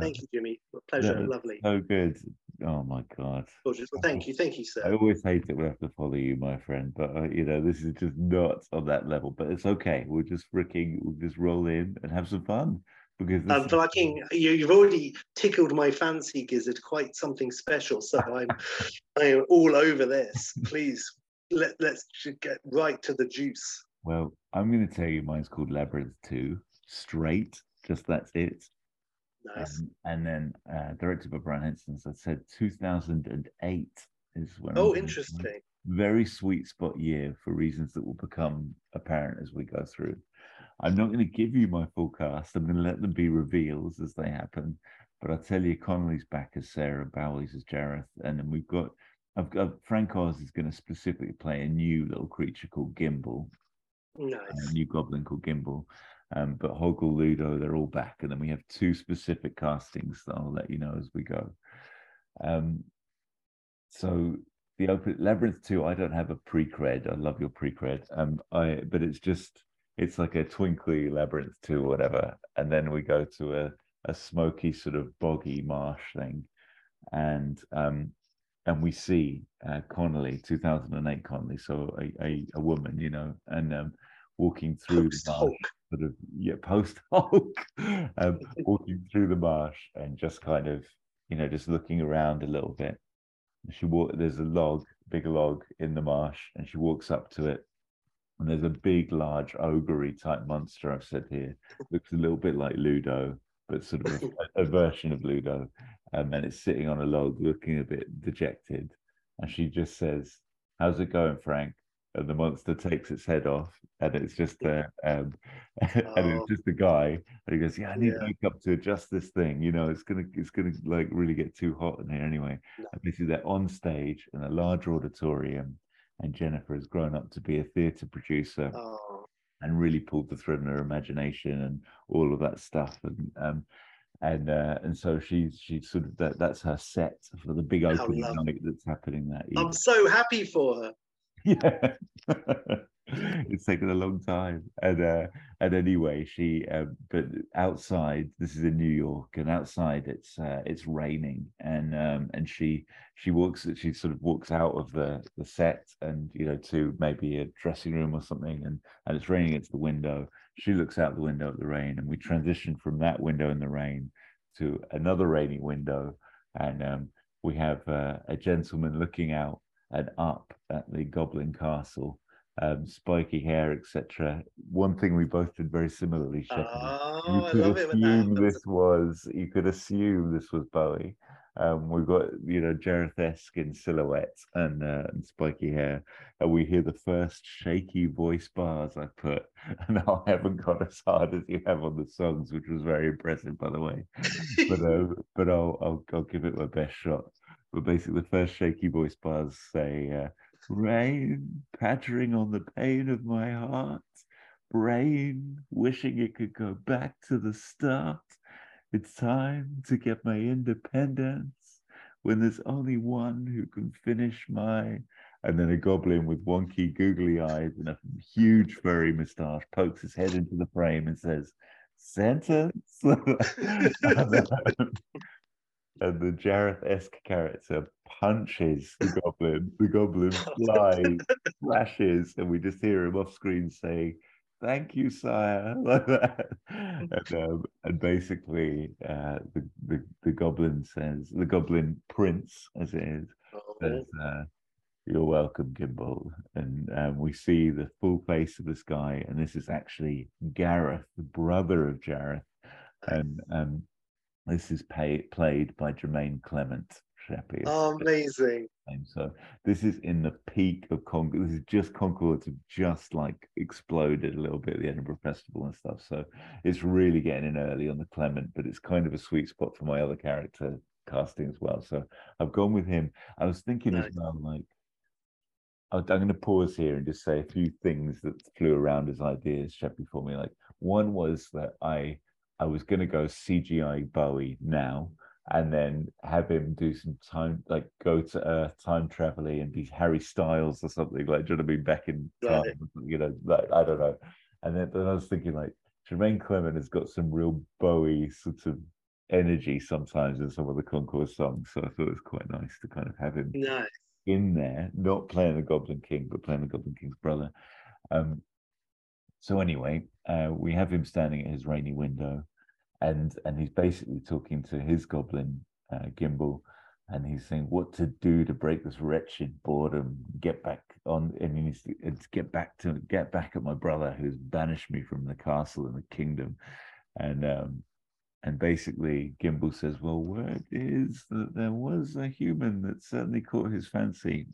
Thank you, Jimmy. Pleasure. Lovely. so good. Oh my God. Gorgeous. Well, thank you. Thank you, sir. I always hate when I have to follow you, my friend, but uh, you know, this is just not on that level. But it's okay. We'll just freaking, we'll just roll in and have some fun because I'm is- fucking, you, you've already tickled my fancy, Gizzard, quite something special. So I'm, [LAUGHS] I am all over this. Please, let, let's get right to the juice. well, I'm going to tell you mine's called Labyrinth 2, straight, just that's it. Nice. Um, and then uh, directed by Brian Henson, as I said, 2008 is when. Oh, interesting. Very sweet spot year for reasons that will become apparent as we go through. I'm not going to give you my full cast. I'm going to let them be reveals as they happen. But I'll tell you, Connelly's back as Sarah, Bowie's as Jareth, and then we've got. I've got Frank Oz is going to specifically play a new little creature called Gimbal, Nice. a new goblin called Gimbal. Um, but Hoggle, Ludo, they're all back, and then we have two specific castings that I'll let you know as we go. Um, so the open labyrinth two, I don't have a pre-cred. I love your pre-cred. Um, I but it's just it's like a twinkly labyrinth two, or whatever, and then we go to a a smoky sort of boggy marsh thing, and um, and we see uh, Connelly, 2008 Connelly, so a, a, a woman, you know, and um, walking through the Post marsh. Sort of yeah, post Hulk, [LAUGHS] um, [LAUGHS] walking through the marsh and just kind of, you know, just looking around a little bit. She walk. There's a log, big log in the marsh, and she walks up to it, and there's a big, large ogre type monster. I've said here looks a little bit like Ludo, but sort of a, [LAUGHS] a version of Ludo, um, and it's sitting on a log, looking a bit dejected. And she just says, "How's it going, Frank?" And the monster takes its head off, and it's just a, um, [LAUGHS] and Oh. it's just a guy, and he goes, "Yeah, I need Yeah. makeup to adjust this thing. You know, it's gonna, it's gonna like really get too hot in here anyway." No. And is they're on stage in a large auditorium, and Jennifer has grown up to be a theatre producer Oh, and really pulled the thread in her imagination and all of that stuff and um and uh, and so she's she's sort of that that's her set for the big opening night that's happening that I'm so happy for her. [LAUGHS] yeah. It's taken a long time. And uh and anyway she uh, but outside this is in new york and outside it's uh it's raining. And um and she she walks she sort of walks out of the the set and you know to maybe a dressing room or something and and it's raining into the window. She looks out the window at the rain and we transition from that window in the rain to another rainy window. And um we have uh, a gentleman looking out and up at the Goblin Castle, um, spiky hair, etc. One thing we both did very similarly. Oh, you I could love it when that assume this was you could assume this was Bowie. Um, we've got you know Jareth-esque in silhouette and, uh, and spiky hair, and we hear the first shaky voice bars I put, [LAUGHS] and I haven't got as hard as you have on the songs, which was very impressive, by the way. But uh, [LAUGHS] but I'll, I'll I'll give it my best shot. But basically, the first shaky voice bars say, uh, "Rain pattering on the pane of my heart, brain wishing it could go back to the start." It's time to get my independence when there's only one who can finish my. And then a goblin with wonky, googly eyes and a huge furry moustache pokes his head into the frame and says, Sentence. [LAUGHS] [LAUGHS] and the Jareth-esque character punches the [LAUGHS] goblin. The goblin [LAUGHS] flies, [LAUGHS] flashes, and we just hear him off screen saying, thank you, sire, like that. And, um, and basically, uh, the, the the goblin says, the goblin prince, as it is, says, Oh, uh, "You're welcome, Gimbal." And um, we see the full face of this guy, and this is actually Gareth, the brother of Jareth, and um, this is pay, played by Jermaine Clement. Sheppy. Oh, amazing. So this is in the peak of Concord. This is just Concord have just like exploded a little bit at the Edinburgh Festival and stuff. So it's really getting in early on the Clement, but it's kind of a sweet spot for my other character casting as well. So I've gone with him. I was thinking as well, like I'm going to pause here and just say a few things that flew around as ideas, Sheppy, for me. Like one was that I I was going to go CGI Bowie now and then have him do some time, like go to Earth, time traveling, and be Harry Styles or something like. Do you know what I mean? Back in time, you know, like I don't know. And then, then I was thinking like Jermaine Clement has got some real Bowie sort of energy sometimes in some of the Conchords songs, so I thought it was quite nice to kind of have him Nice. in there, not playing the Goblin King, but playing the Goblin King's brother. Um, so anyway, uh, we have him standing at his rainy window, and and he's basically talking to his goblin uh, Gimbal, and he's saying what to do to break this wretched boredom, get back on, and he needs to, get back to get back at my brother who's banished me from the castle and the kingdom, and um, and basically Gimbal says, well, word is that there was a human that certainly caught his fancy.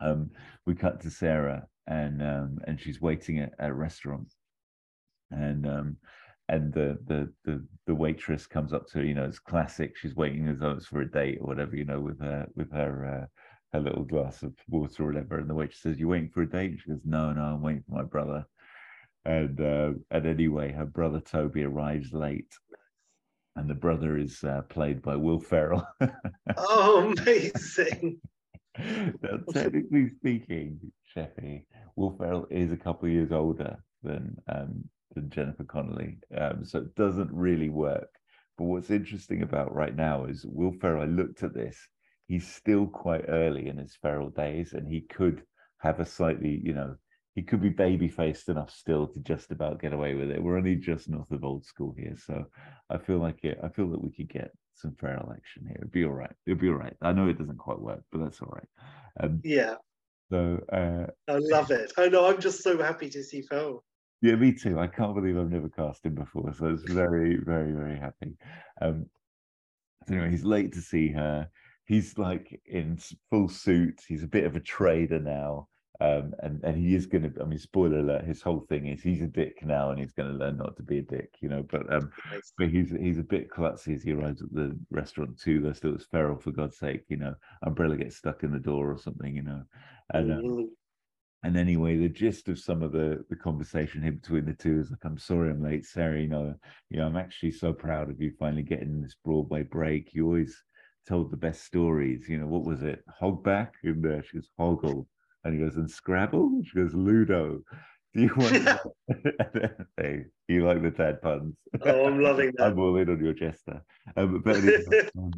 Um, we cut to Sarah, and um, and she's waiting at, at a restaurant, and um, and the, the the the waitress comes up to her. You know, it's classic. She's waiting as though it's for a date or whatever. You know, with her with her uh, her little glass of water or whatever. And the waitress says, "You're waiting for a date?" She goes, "No, no, I'm waiting for my brother." And uh, and anyway, her brother Toby arrives late, and the brother is uh, played by Will Ferrell. [LAUGHS] Oh, amazing. Now, technically speaking, Sheffy, Will Ferrell is a couple of years older than um, than Jennifer Connelly, um, so it doesn't really work. But what's interesting about right now is Will Ferrell. I looked at this; he's still quite early in his Ferrell days, and he could have a slightly, you know, he could be baby faced enough still to just about get away with it. We're only just north of old school here, so I feel like it. I feel that we could get some feral election here. It'd be all right. It'd be all right. I know it doesn't quite work, but that's all right. Um, Yeah, so uh, I love it. I know. I'm just so happy to see Phil. yeah, me too. I can't believe I've never cast him before, so it's very, very, very happy. Um, so anyway, he's late to see her. He's like in full suit. He's a bit of a trader now. Um, and, and he is going to, I mean, spoiler alert, his whole thing is he's a dick now and he's going to learn not to be a dick, you know. But um, Nice. but he's he's a bit klutzy as he arrives at the restaurant too. There's still it's Ferrell for God's sake, you know. Umbrella gets stuck in the door or something, you know. And um, and anyway, the gist of some of the the conversation here between the two is like, "I'm sorry, I'm late, Sarah. You know, you know, I'm actually so proud of you finally getting this Broadway break. You always told the best stories. You know, what was it? Hogback?" And uh, she goes, "Hoggle," and he goes, "And Scrabble?" She goes, "Ludo." Do you want? [LAUGHS] [LAUGHS] hey, you like the dad puns? Oh, I'm loving [LAUGHS] that. I'm all in on your jester. Um, but anyway, um,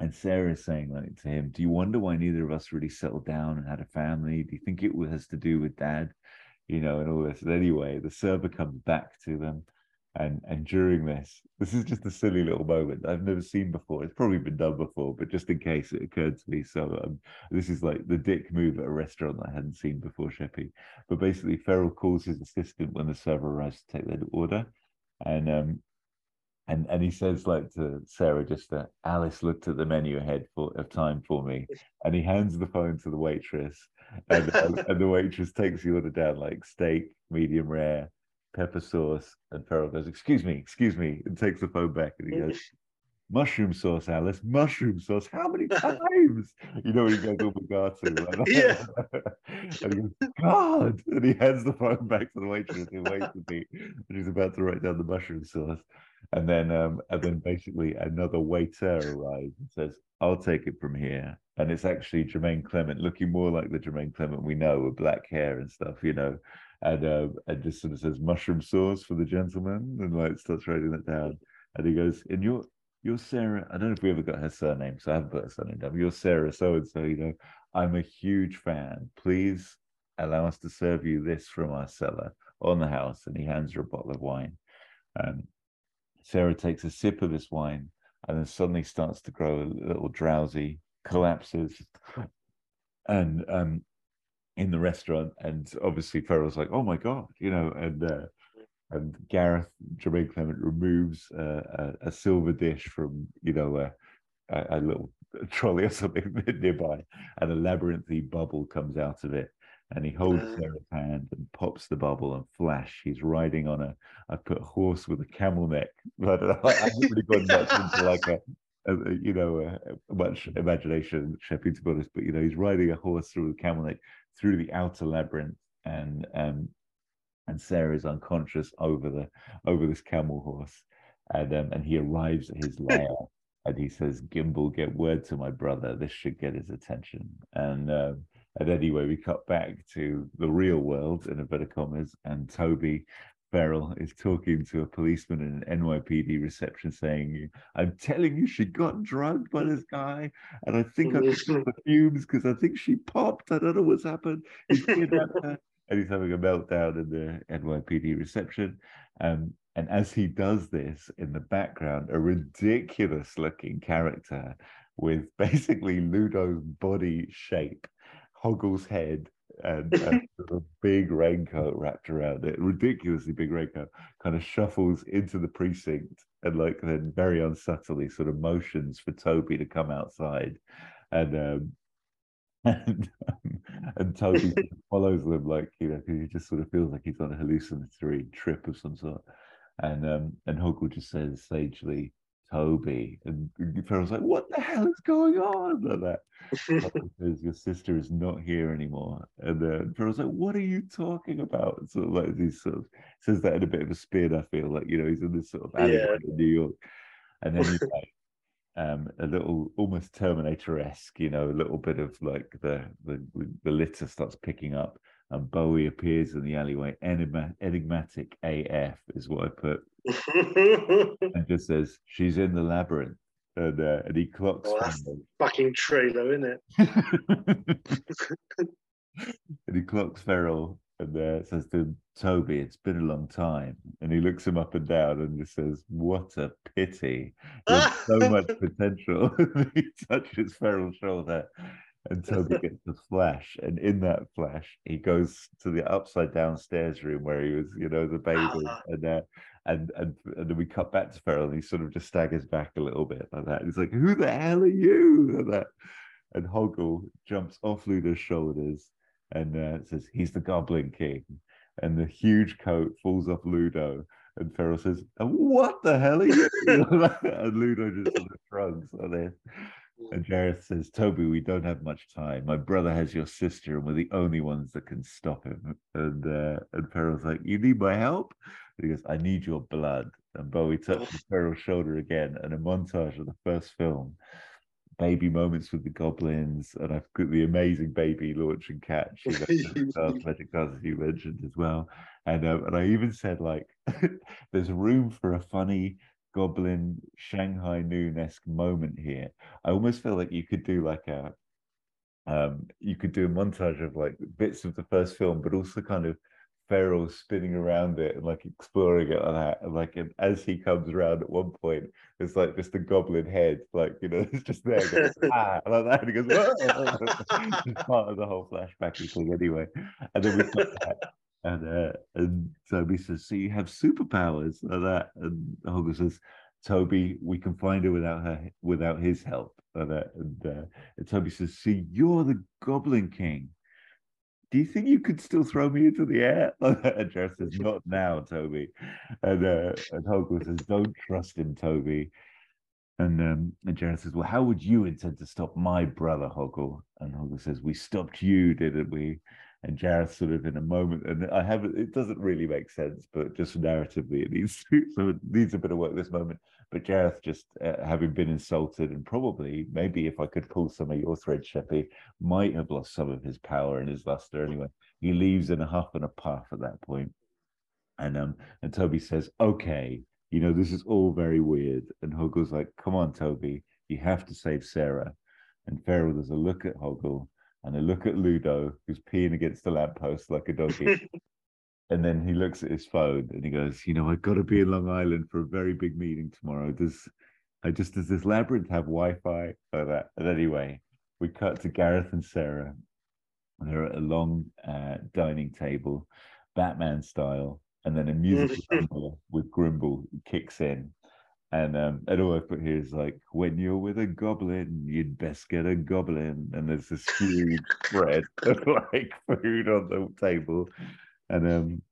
and Sarah's saying like to him, "Do you wonder why neither of us really settled down and had a family? Do you think it has to do with dad?" You know, and all this. And anyway, the server comes back to them, And and during this, this is just a silly little moment I've never seen before. It's probably been done before, but just in case it occurred to me. So um, this is like the dick move at a restaurant I hadn't seen before, Sheppy. But basically, Ferrell calls his assistant when the server arrives to take their order, and um, and and he says like to Sarah just that Alice looked at the menu ahead for of time for me, and he hands the phone to the waitress, and, and the waitress takes the order down like steak, medium rare, pepper sauce, and Ferrell goes, "Excuse me, excuse me," and takes the phone back, and he goes. [LAUGHS] Mushroom sauce, Alice. Mushroom sauce. How many [LAUGHS] times? You know when he goes all Bugatti, like [LAUGHS] Yeah. and he goes, God, and he hands the phone back to the waitress who waits for me, and he's about to write down the mushroom sauce, and then um, and then basically another waiter arrives and says, "I'll take it from here." And it's actually Jermaine Clement, looking more like the Jermaine Clement we know, with black hair and stuff, you know, and um, and just sort of says mushroom sauce for the gentleman, and like starts writing it down, and he goes, "And you're you're Sarah." I don't know if we ever got her surname, so I haven't put her surname down. You're Sarah so and so, you know. I'm a huge fan. Please allow us to serve you this from our cellar on the house, and he hands her a bottle of wine. Um, Sarah takes a sip of this wine and then suddenly starts to grow a little drowsy, collapses, and um, in the restaurant, and obviously Ferrell's like, "Oh my god," you know, and uh, and Gareth Jermaine Clement removes uh, a, a silver dish from you know a, a, a little [LAUGHS] trolley or something [LAUGHS] nearby, and a labyrinthy bubble comes out of it, and he holds Uh. Sarah's hand and pops the bubble, and flash, he's riding on a I put horse with a camel neck. [LAUGHS] But I haven't really gone much into like a, a, a, you know a, a much imagination, Sheppy, to be honest. But you know, he's riding a horse through the camel neck through the outer labyrinth, and um, and Sarah is unconscious over the over this camel horse, and um, and he arrives at his [LAUGHS] lair. And he says, "Gimbal, get word to my brother. This should get his attention." And um, and anyway, we cut back to the real world in inverted commas, and Toby Ferrell is talking to a policeman in an NYPD reception saying, I'm telling you, she got drugged by this guy, and I think I picked up the fumes because I think she popped. I don't know what's happened. He's. [LAUGHS] And he's having a meltdown in the NYPD reception. Um, and as he does this, in the background, a ridiculous looking character with basically Ludo's body shape, Hoggle's head, and, [LAUGHS] and of big raincoat wrapped around it, ridiculously big raincoat, kind of shuffles into the precinct and like then very unsubtly sort of motions for Toby to come outside. And um [LAUGHS] and, um, and Toby follows them like, you know, 'cause he just sort of feels like he's on a hallucinatory trip of some sort. And um and Hoggle just says sagely, Toby. And Ferrell's like, what the hell is going on? Like [LAUGHS] that. Says, Your sister is not here anymore. And then Ferrell's like, What are you talking about? And sort of like he sort of says that in a bit of a spin, I feel like, you know, he's in this sort of alleyway Yeah. in New York. And then he's [LAUGHS] like, um, a little almost Terminator-esque, you know, a little bit of like the the, the litter starts picking up, and Bowie appears in the alleyway. Enigmatic AF is what I put, [LAUGHS] and just says she's in the labyrinth, and uh, and he clocks. Oh, that's- Ferrell. Fucking trailer, isn't it? [LAUGHS] and he clocks Ferrell and uh, says to him, Toby, it's been a long time. And he looks him up and down and just says, What a pity. There's so [LAUGHS] much potential. he touches Ferrell's shoulder and Toby gets a flash. And in that flash, he goes to the upside down stairs room where he was, you know, the baby. Ah. And, uh, and, and and then we cut back to Ferrell and he sort of just staggers back a little bit like that. He's like, Who the hell are you? Like that. And Hoggle jumps off Ludo's shoulders and uh, says, He's the Goblin King. And the huge coat falls off Ludo. And Ferrell says, What the hell are you? [LAUGHS] [LAUGHS] and Ludo just sort of shrugs on it. And Jareth says, Toby, we don't have much time. My brother has your sister, and we're the only ones that can stop him. And uh, and Ferrell's like, You need my help? And he goes, I need your blood. And Bowie touches Ferrell's shoulder again, and a montage of the first film baby moments with the goblins, and I've got the amazing baby launch and catch. [LAUGHS] You know, Stars, Magic Stars, as you mentioned as well. And um, and I even said like, [LAUGHS] there's room for a funny goblin Shanghai Noon esque moment here. I almost feel like you could do like a, um, you could do a montage of like bits of the first film, but also kind of Ferrell spinning around it and like exploring it like that. And like and as he comes around at one point, it's like just a goblin head, like you know, [LAUGHS] it's just there going, [LAUGHS] ah, like that. And he goes, Whoa! [LAUGHS] part of the whole flashbacky thing anyway. And then we cut that. And uh, and Toby says, "So you have superpowers like that?" And Hoggle says, "Toby, we can find her without her without his help." Like that. And, uh, and Toby says, "See, you're the Goblin King." do you think you could still throw me into the air? [LAUGHS] and Jareth says, not now, Toby. And, uh, and says, don't trust him, Toby. And, um, and Jareth says, well, how would you intend to stop my brother, Hoggle? And Hoggle says, we stopped you, didn't we? And Jareth sort of in a moment, and I haven't, it doesn't really make sense, but just narratively, it needs to, [LAUGHS] so it needs a bit of work this moment. But Jareth, just uh, having been insulted, and probably maybe if I could pull some of your thread, Sheppy, might have lost some of his power and his luster anyway. He leaves in a huff and a puff at that point. And um and Toby says, Okay, you know, this is all very weird. And Hoggle's like, Come on, Toby, you have to save Sarah. And Ferrell does a look at Hoggle and a look at Ludo, who's peeing against the lamppost like a doggy. [LAUGHS] And then he looks at his phone and he goes, you know, I've got to be in Long Island for a very big meeting tomorrow. Does I just does this labyrinth have Wi-Fi like that? And anyway, we cut to Gareth and Sarah. They're at a long uh, dining table, Batman style, and then a musical [LAUGHS] with Grimble kicks in. And um, and all I put here is like, when you're with a goblin, you'd best get a goblin. And there's this huge spread [LAUGHS] of like food on the table and um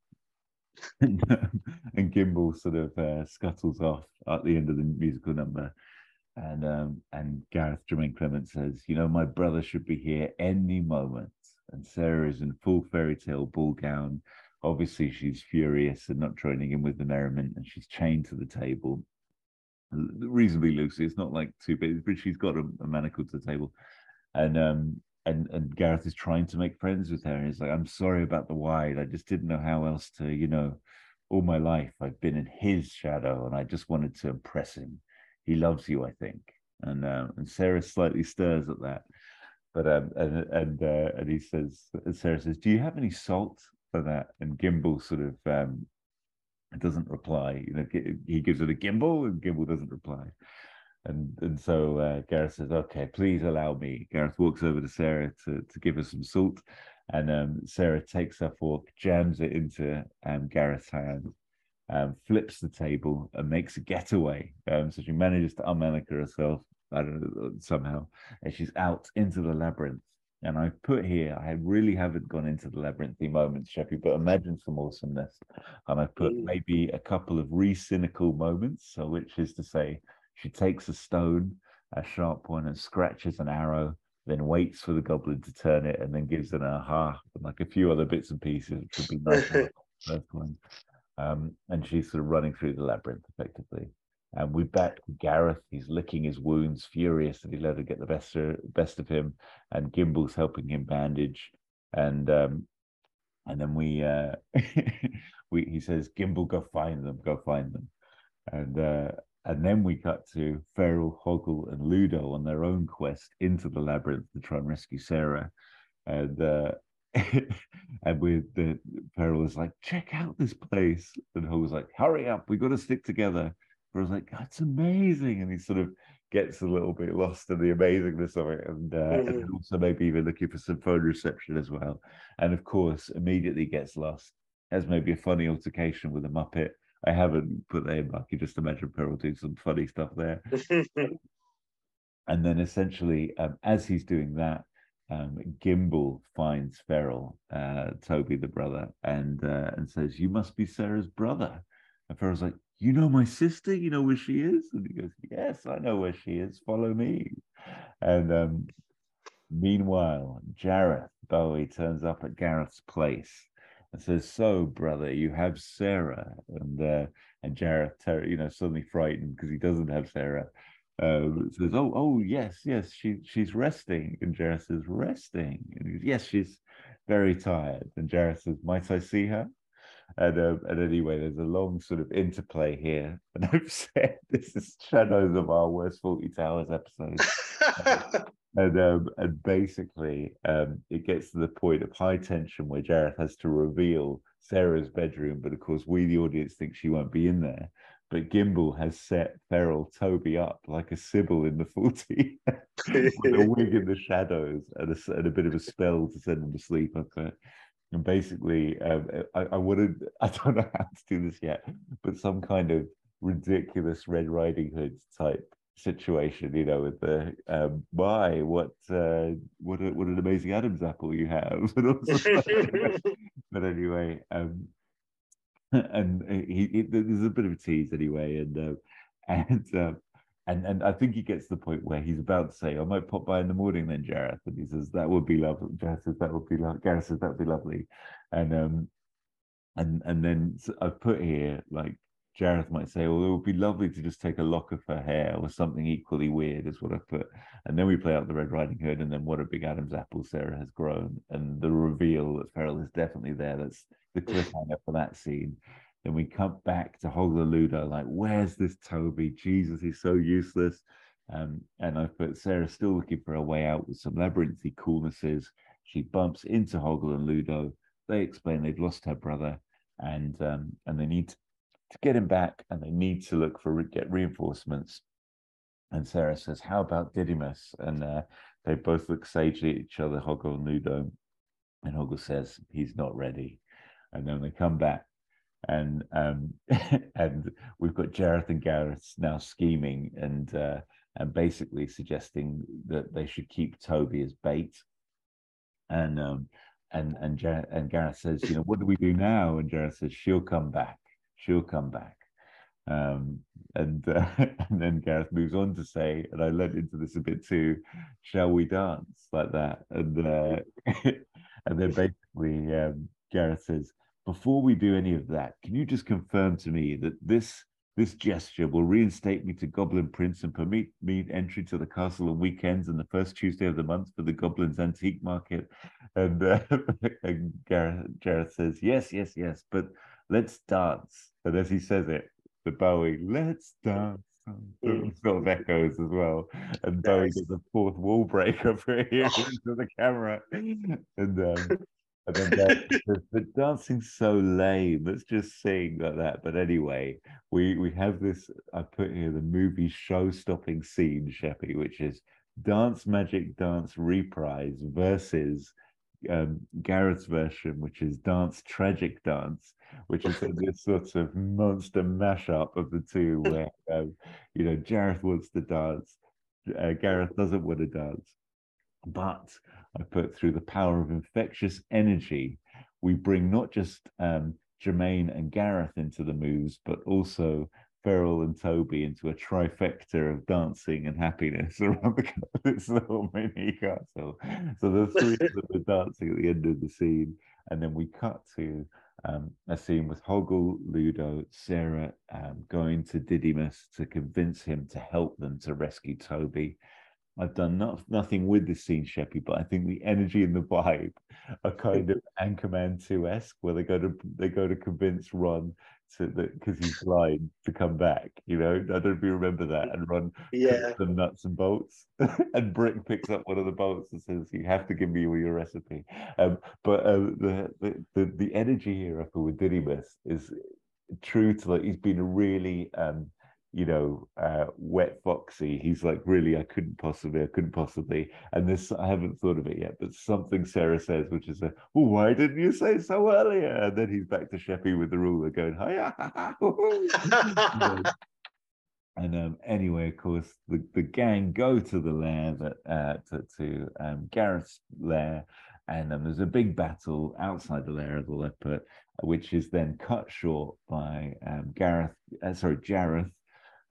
[LAUGHS] and, um, and Gimbal sort of uh, scuttles off at the end of the musical number. And um, and Gareth Jermaine Clement says, you know, my brother should be here any moment. And Sarah is in full fairy tale ball gown. Obviously, she's furious and not joining in with the merriment, and she's chained to the table. Reasonably loosely, it's not like too big, but she's got a, a manacle to the table. And um, and and Gareth is trying to make friends with her. He's like, I'm sorry about the wide. I just didn't know how else to, you know, all my life I've been in his shadow, and I just wanted to impress him. He loves you, I think. And uh, and Sarah slightly stirs at that, but um and and uh, and he says, and Sarah says, "Do you have any salt for that?" And Gimbal sort of um doesn't reply. You know, he gives it a gimbal, and Gimbal doesn't reply. And and so uh, Gareth says, "Okay, please allow me." Gareth walks over to Sarah to to give her some salt, and um, Sarah takes her fork, jams it into um, Gareth's hand, um, flips the table, and makes a getaway. Um, so she manages to unmanacle herself. I don't know somehow, and she's out into the labyrinth. And I put here, I really haven't gone into the labyrinthy moments, Sheppy, but imagine some awesomeness. And I put mm. maybe a couple of re-cynical moments, so which is to say, she takes a stone, a sharp one, and scratches an arrow, then waits for the goblin to turn it, and then gives it a ha, and like a few other bits and pieces, which would be nice. [LAUGHS] first one. Um, and she's sort of running through the labyrinth effectively. And we to Gareth. He's licking his wounds, furious that he let her get the best of, best of him. And Gimbal's helping him bandage. And um, and then we uh, [LAUGHS] we he says, Gimbal, go find them, go find them. And uh, and then we cut to Ferrell, Hoggle, and Ludo on their own quest into the labyrinth to try and rescue Sarah. And uh, [LAUGHS] and with the Ferrell is like, check out this place. And Hoggle's like, hurry up, we got to stick together. Ferrell's like, that's amazing. And he sort of gets a little bit lost in the amazingness of it. And, uh, mm-hmm. and also maybe even looking for some phone reception as well. And of course, immediately gets lost. Has maybe a funny altercation with a Muppet I haven't put that in, but I can just imagine Ferrell doing some funny stuff there. [LAUGHS] and then essentially, um, as he's doing that, um, Gimbal finds Ferrell, uh, Toby the brother, and uh, and says, "You must be Sarah's brother." And Ferrell's like, "You know my sister? You know where she is?" And he goes, "Yes, I know where she is. Follow me." And um, meanwhile, Jareth Bowie turns up at Gareth's place and says, "So, brother, you have Sarah," and uh, and Jareth, you know, suddenly frightened because he doesn't have Sarah. Um, says, "Oh, oh, yes, yes, she she's resting," and Jareth says, "Resting," and he goes, "Yes, she's very tired." And Jareth says, "Might I see her?" And um, and anyway, there's a long sort of interplay here, [LAUGHS] and I've said this is Shadows of Our Worst Fawlty Towers episode. [LAUGHS] and um, and basically um, it gets to the point of high tension where Jareth has to reveal Sarah's bedroom, but of course we, the audience, think she won't be in there. But Gimbal has set Ferrell Toby up like a Sybil in the 40 [LAUGHS] with a wig in the shadows and a, and a bit of a spell to send him to sleep. I bet. And basically, um, I, I wouldn't, [LAUGHS] I don't know how to do this yet, but some kind of ridiculous Red Riding Hood type situation, you know, with the um, my what uh, what a, what an amazing Adam's apple you have, [LAUGHS] [LAUGHS] but anyway, um, and he, he, there's a bit of a tease anyway, and uh, and um, and and I think he gets to the point where he's about to say, "I might pop by in the morning, then, Jareth," and he says, "That would be lovely." Jareth says, "That would be lovely." Gareth says, "That would be lovely," and um, and and then I've put here like Jareth might say, "Well, it would be lovely to just take a lock of her hair or something equally weird," is what I put. And then we play out the Red Riding Hood, and then what a big Adam's apple Sarah has grown, and the reveal that Ferrell is definitely there. That's the cliffhanger for that scene. Then we come back to Hoggle and Ludo, like, where's this Toby? Jesus, he's so useless. Um, and I put Sarah still looking for a way out with some labyrinthy coolnesses. She bumps into Hoggle and Ludo. They explain they've lost her brother, and um, and they need to to get him back and they need to look for get reinforcements. And Sarah says, How about Didymus? And uh, they both look sagely at each other, Hoggle and Ludo. And Hoggle says, He's not ready. And then they come back and um, [LAUGHS] and we've got Jareth and Gareth now scheming and uh, and basically suggesting that they should keep Toby as bait. And um, and and and Gareth says, you know, what do we do now? And Jareth says, she'll come back she'll come back. Um, and uh, [LAUGHS] and then Gareth moves on to say, and I led into this a bit too, shall we dance like that? And uh, [LAUGHS] and then basically um, Gareth says, before we do any of that, can you just confirm to me that this this gesture will reinstate me to Goblin Prince and permit me entry to the castle on weekends and the first Tuesday of the month for the Goblin's Antique Market. And, uh, [LAUGHS] and Gareth, Gareth says, yes, yes, yes, but let's dance. And as he says it, the Bowie, let's dance. [LAUGHS] Sort of echoes as well, and Bowie does a fourth wall breaker for [LAUGHS] here into the camera, and um, and then the, the dancing's so lame. Let's just sing like that. But anyway, we we have this. I put here the movie show-stopping scene, Sheppy, which is Dance Magic Dance reprise versus um, Gareth's version, which is Dance Tragic Dance, which is [LAUGHS] this sort of monster mashup of the two, where um, you know Jareth wants to dance, uh, Gareth doesn't want to dance, but I put through the power of infectious energy, we bring not just um, Jermaine and Gareth into the moves, but also Ferrell and Toby into a trifecta of dancing and happiness [LAUGHS] around the, this little mini castle. So the three of them are dancing at the end of the scene, and then we cut to um, a scene with Hoggle, Ludo, Sarah um, going to Didymus to convince him to help them to rescue Toby. I've done not, nothing with this scene, Sheppy, but I think the energy and the vibe are kind of Anchorman 2 esque, where they go to they go to convince Ron to because he's blind to come back. You know, I don't know if you remember that. And Ron yeah some nuts and bolts, [LAUGHS] and Brick picks up one of the bolts and says, "You have to give me all your recipe." Um, but uh, the, the the the energy here, I feel with Didymus is true to like he's been a really um you know, uh, wet foxy. He's like, really, I couldn't possibly, I couldn't possibly. And this, I haven't thought of it yet, but something Sarah says, which is, a, well, why didn't you say so earlier? And then he's back to Sheppy with the ruler going, hiya. [LAUGHS] [LAUGHS] and um, anyway, of course, the, the gang go to the lair that uh, to, to um, Gareth's lair, and um, there's a big battle outside the lair of the leopard, which is then cut short by um, Gareth, uh, sorry, Jareth,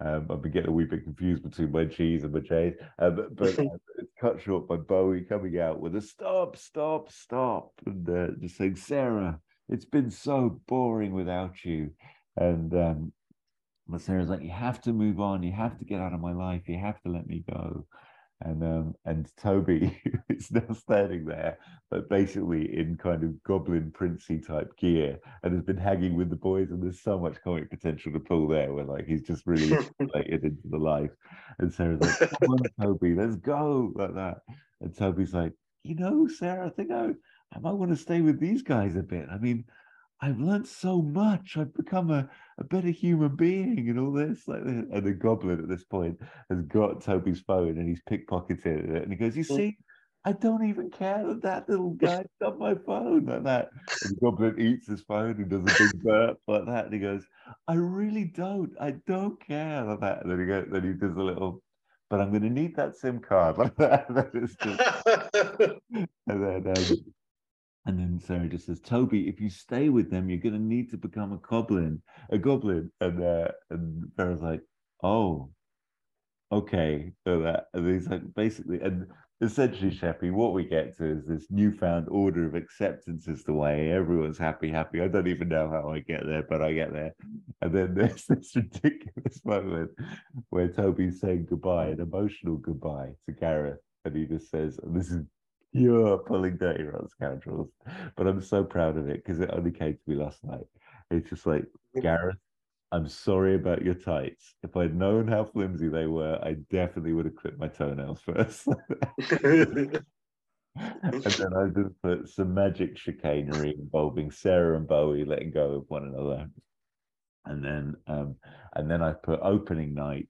um, I've been getting a wee bit confused between my cheese and my J's, um, but, but [LAUGHS] uh, it's cut short by Bowie coming out with a stop, stop, stop, and uh, just saying, Sarah, it's been so boring without you. And um, but Sarah's like, you have to move on, you have to get out of my life, you have to let me go and um, and Toby [LAUGHS] is now standing there, but basically in kind of goblin princey type gear, and has been hanging with the boys. And there's so much comic potential to pull there, where like he's just really [LAUGHS] related into the life. And Sarah's like, "Come on, [LAUGHS] Toby, let's go!" like that. And Toby's like, "You know, Sarah, I think I I might want to stay with these guys a bit. I mean." I've learned so much. I've become a, a better human being and all this. Like, and the goblin at this point has got Toby's phone and he's pickpocketed it. And he goes, "You Mm. see, I don't even care that that little [LAUGHS] guy's got my phone like that." And the goblin eats his phone and does a big burp like that. And he goes, "I really don't. I don't care like that." And then he goes, then he does a little. But I'm going to need that SIM card [LAUGHS] like that. [LAUGHS] And just- and then um, and then Sarah just says, Toby, if you stay with them, you're gonna need to become a goblin, a goblin. And uh, and Farrah's like, oh, okay. So that and he's like basically and essentially, Sheppy, what we get to is this newfound order of acceptance is the way. Everyone's happy, happy. I don't even know how I get there, but I get there. And then [LAUGHS] there's this ridiculous moment where Toby's saying goodbye, an emotional goodbye to Gareth. And he just says, this is pure pulling dirty rotten scoundrels. But I'm so proud of it because it only came to me last night. It's just like, Gareth, I'm sorry about your tights. If I'd known how flimsy they were, I definitely would have clipped my toenails first. [LAUGHS] and then I just put some magic chicanery involving Sarah and Bowie letting go of one another. And then um, and then I put opening night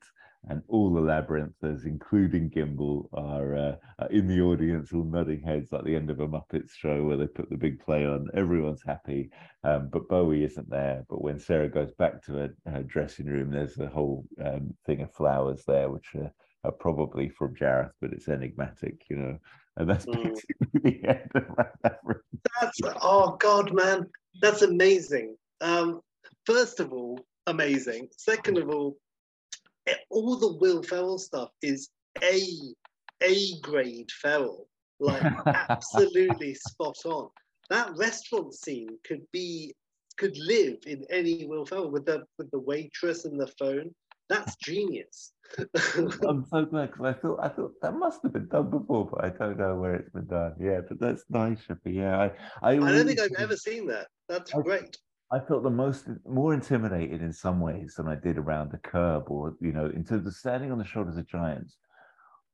and all the labyrinthers, including Gimbal, are, uh, are in the audience, all nodding heads like the end of a Muppets show where they put the big play on. Everyone's happy, um, but Bowie isn't there. But when Sarah goes back to her, her dressing room, there's a whole um, thing of flowers there, which are, are probably from Jareth, but it's enigmatic, you know. And that's Mm. [LAUGHS] the end of my labyrinth. That's oh god, man, that's amazing. Um, first of all, amazing. Second of all, all the Will Ferrell stuff is a a grade Ferrell, like [LAUGHS] absolutely spot on. That restaurant scene could be could live in any Will Ferrell with the with the waitress and the phone. That's genius. [LAUGHS] I'm so glad because I thought I thought that must have been done before, but I don't know where it's been done. Yeah, but that's nice, Shippy. Yeah, I I, I don't really think I've ever seen that. That's I- great. I felt the most more intimidated in some ways than I did around the curb, or you know, in terms of standing on the shoulders of giants.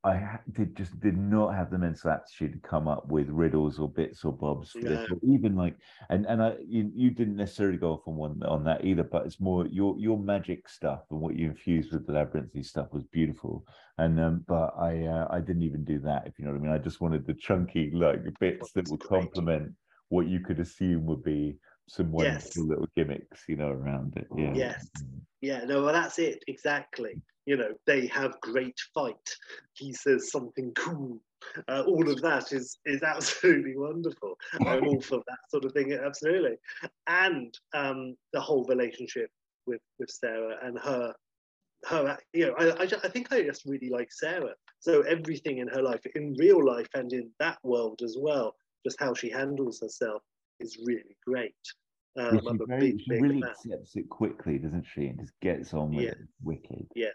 I did just did not have the mental aptitude to come up with riddles or bits or bobs for this, or even like, and and I you, you didn't necessarily go off on one on that either, but it's more your your magic stuff and what you infused with the labyrinthy stuff was beautiful, and um, but I uh, I didn't even do that if you know what I mean. I just wanted the chunky like bits that would great. complement what you could assume would be some Yes. wonderful little gimmicks, you know, around it. Yeah. Yes. Yeah, no, well, that's it exactly. You know, they have great fight. He says something cool. Uh, all of that is is [LAUGHS] absolutely wonderful. I'm [LAUGHS] all for that sort of thing, absolutely. And um, the whole relationship with with Sarah and her her. You know, I, I I think I just really like Sarah. So everything in her life, in real life and in that world as well, just how she handles herself is really great. Um, Yeah, she, I'm a very, big, really fan. accepts it quickly, doesn't she? And just gets on with Yeah. it. Wicked. Yes.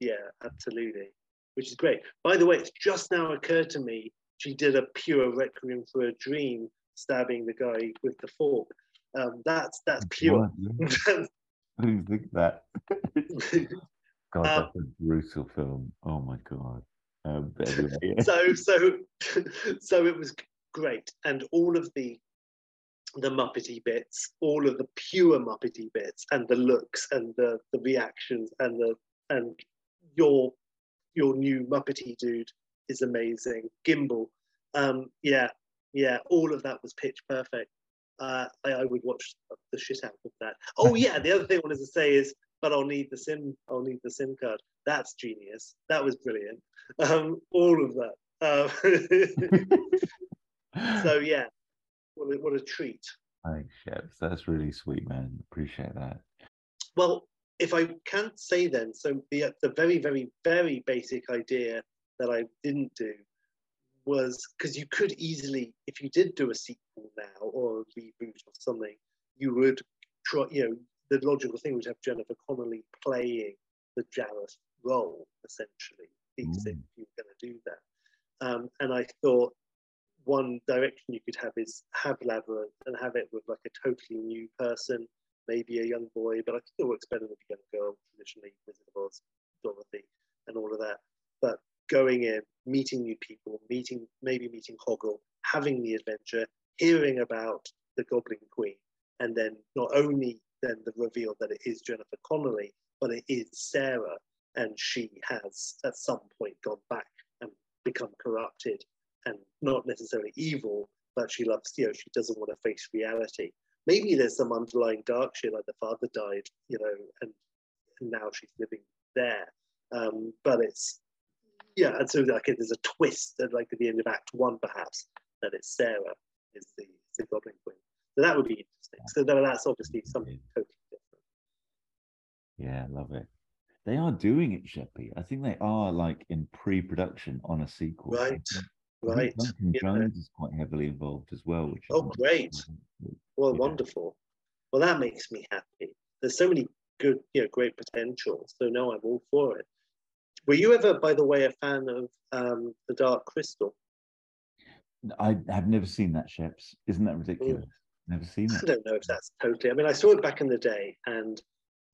Yeah, absolutely. Which is great. By the way, it's just now occurred to me she did a pure requiem for a dream, stabbing the guy with the fork. Um, that's that's pure. I didn't think that. [LAUGHS] God, Um, that's a brutal film. Oh my god. Um, anyway, yeah. [LAUGHS] so so [LAUGHS] so it was great, and all of the the Muppety bits, all of the pure Muppety bits, and the looks and the the reactions and the and your your new Muppety dude is amazing. Gimbal, um, yeah, yeah, all of that was pitch perfect. Uh, I, I would watch the shit out of that. Oh yeah, the other thing I wanted to say is, but I'll need the sim. I'll need the sim card. That's genius. That was brilliant. Um, all of that. Um, [LAUGHS] [LAUGHS] so yeah, what a, what a treat. Thanks, Sheps. That's really sweet, man. Appreciate that. Well, if I can't say then, so the the very very very basic idea that I didn't do was because you could easily, if you did do a sequel now or a reboot or something, you would try. You know, the logical thing would have Jennifer Connelly playing the Jareth role essentially. If Mm. you were going to do that, um, and I thought one direction you could have is have Labyrinth and have it with like a totally new person maybe a young boy, but I think it works better with a young girl, traditionally Wizard of Oz, Dorothy, and all of that. But going in, meeting new people, meeting maybe meeting Hoggle, having the adventure, hearing about the Goblin Queen, and then not only then the reveal that it is Jennifer Connelly, but it is Sarah, and she has at some point gone back and become corrupted and not necessarily evil, but she loves, you know, she doesn't want to face reality. Maybe there's some underlying dark shit, like the father died, you know, and, and now she's living there. Um, but it's yeah, and so like there's a twist at like at the end of Act One, perhaps that it's Sarah is the, the Goblin Queen. So that would be interesting. So then that's obviously something totally different. Yeah, love it. They are doing it, Sheppy. I think they are like in pre-production on a sequel. Right, I think- I right. Jones is quite heavily involved as well. Which Oh, great. Well, Yeah. wonderful. Well, that makes me happy. There's so many good, you know, great potential. So no, I'm all for it. Were you ever, by the way, a fan of um, the Dark Crystal? I have never seen that, Sheps. Isn't that ridiculous? Never seen it. I don't know if that's totally. I mean, I saw it back in the day, and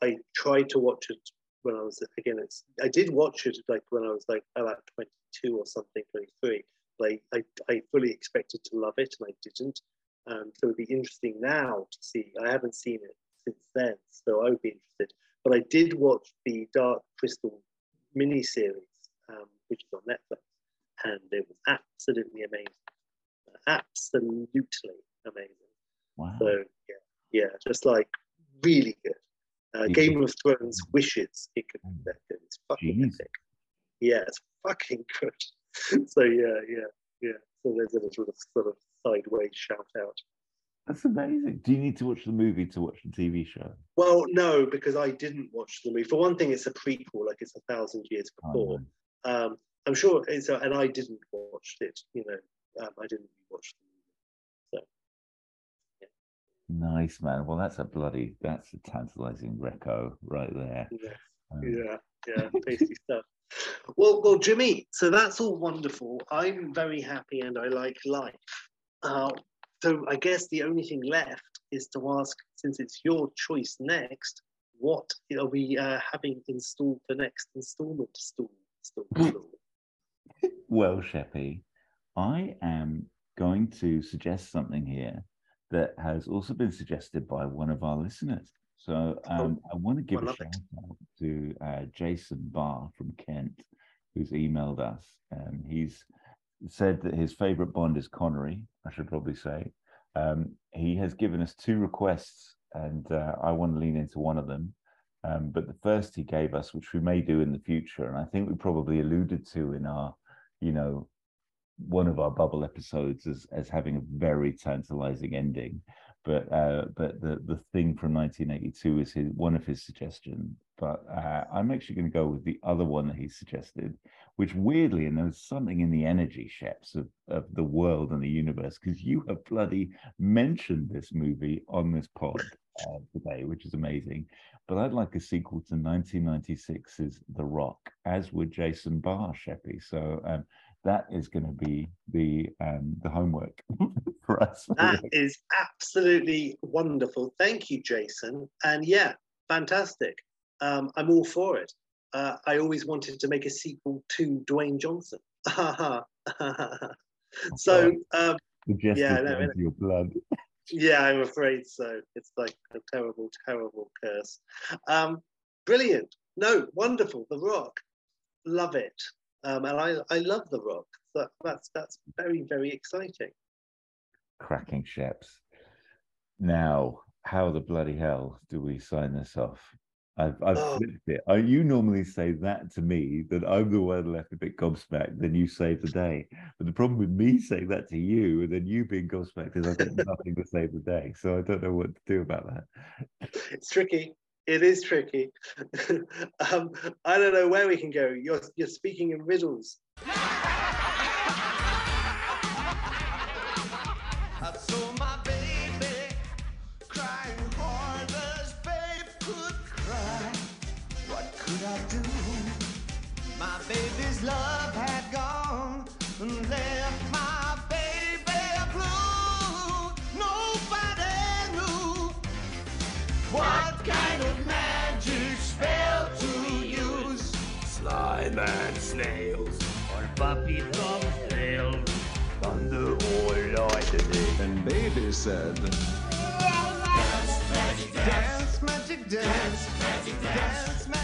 I tried to watch it when I was again. It's I did watch it like when I was like about 22 or something, 23. Like I, I fully expected to love it, and I didn't. Um, so it'd be interesting now to see. I haven't seen it since then, so I would be interested. But I did watch the Dark Crystal miniseries, um, which is on Netflix, and it was absolutely amazing. Absolutely amazing. Wow. So yeah, yeah, just like really good. Uh, Game of Thrones wishes it could be that good. It's fucking Jeez. epic. Yeah, it's fucking good. [LAUGHS] so yeah, yeah, yeah. So there's a little sort of sideways shout out. That's amazing. Do you need to watch the movie to watch the TV show? Well, no, because I didn't watch the movie. For one thing, it's a prequel, like it's a thousand years Oh, before. no. Um, I'm sure it's, a, and I didn't watch it. You know, um, I didn't watch the movie. so Nice man. Well, that's a bloody that's a tantalizing reco right there. Yeah. Um, Yeah, yeah, tasty stuff. Well, well, Jimmy. So that's all wonderful. I'm very happy, and I like life. Uh, so I guess the only thing left is to ask, since it's your choice next, what are we uh, having installed the next installment? Stall, stall, stall. Well, Sheppy, I am going to suggest something here that has also been suggested by one of our listeners. So um, I want to give a shout it. out to uh, Jason Barr from Kent, who's emailed us. Um, he's said that his favorite Bond is Connery, I should probably say. Um, he has given us two requests, and uh, I want to lean into one of them. Um, but the first he gave us, which we may do in the future, and I think we probably alluded to in our, you know, one of our bubble episodes as as having a very tantalizing ending. But uh, but the the thing from 1982 is his one of his suggestions. But uh, I'm actually going to go with the other one that he suggested, which weirdly, and there's something in the energy sheps of, of the world and the universe, because you have bloody mentioned this movie on this pod uh, today, which is amazing. But I'd like a sequel to 1996's The Rock, as would Jason Barr, Sheppy. So um, that is going to be the um, the homework [LAUGHS] for us. That is absolutely wonderful. Thank you, Jason. And yeah, fantastic. Um, I'm all for it. Uh, I always wanted to make a sequel to Dwayne Johnson. [LAUGHS] so um, Suggested yeah, no, down no. to your blood. [LAUGHS] yeah, I'm afraid so. It's like a terrible, terrible curse. Um, brilliant. No, wonderful. The Rock, love it. Um, and I, I love The Rock. So that's that's very, very exciting. Cracking ships. Now, how the bloody hell do we sign this off? I've, I've Oh. flipped it. Uh, you normally say that to me, that I'm the one left a bit gobsmacked, then you save the day. But the problem with me saying that to you and then you being gobsmacked is I've got nothing to save the day. So I don't know what to do about that. It's tricky. It is tricky. [LAUGHS] um, I don't know where we can go. You're you're speaking in riddles. And baby said, Dance, magic, dance. Dance, magic, dance. Dance, magic, dance. dance magic,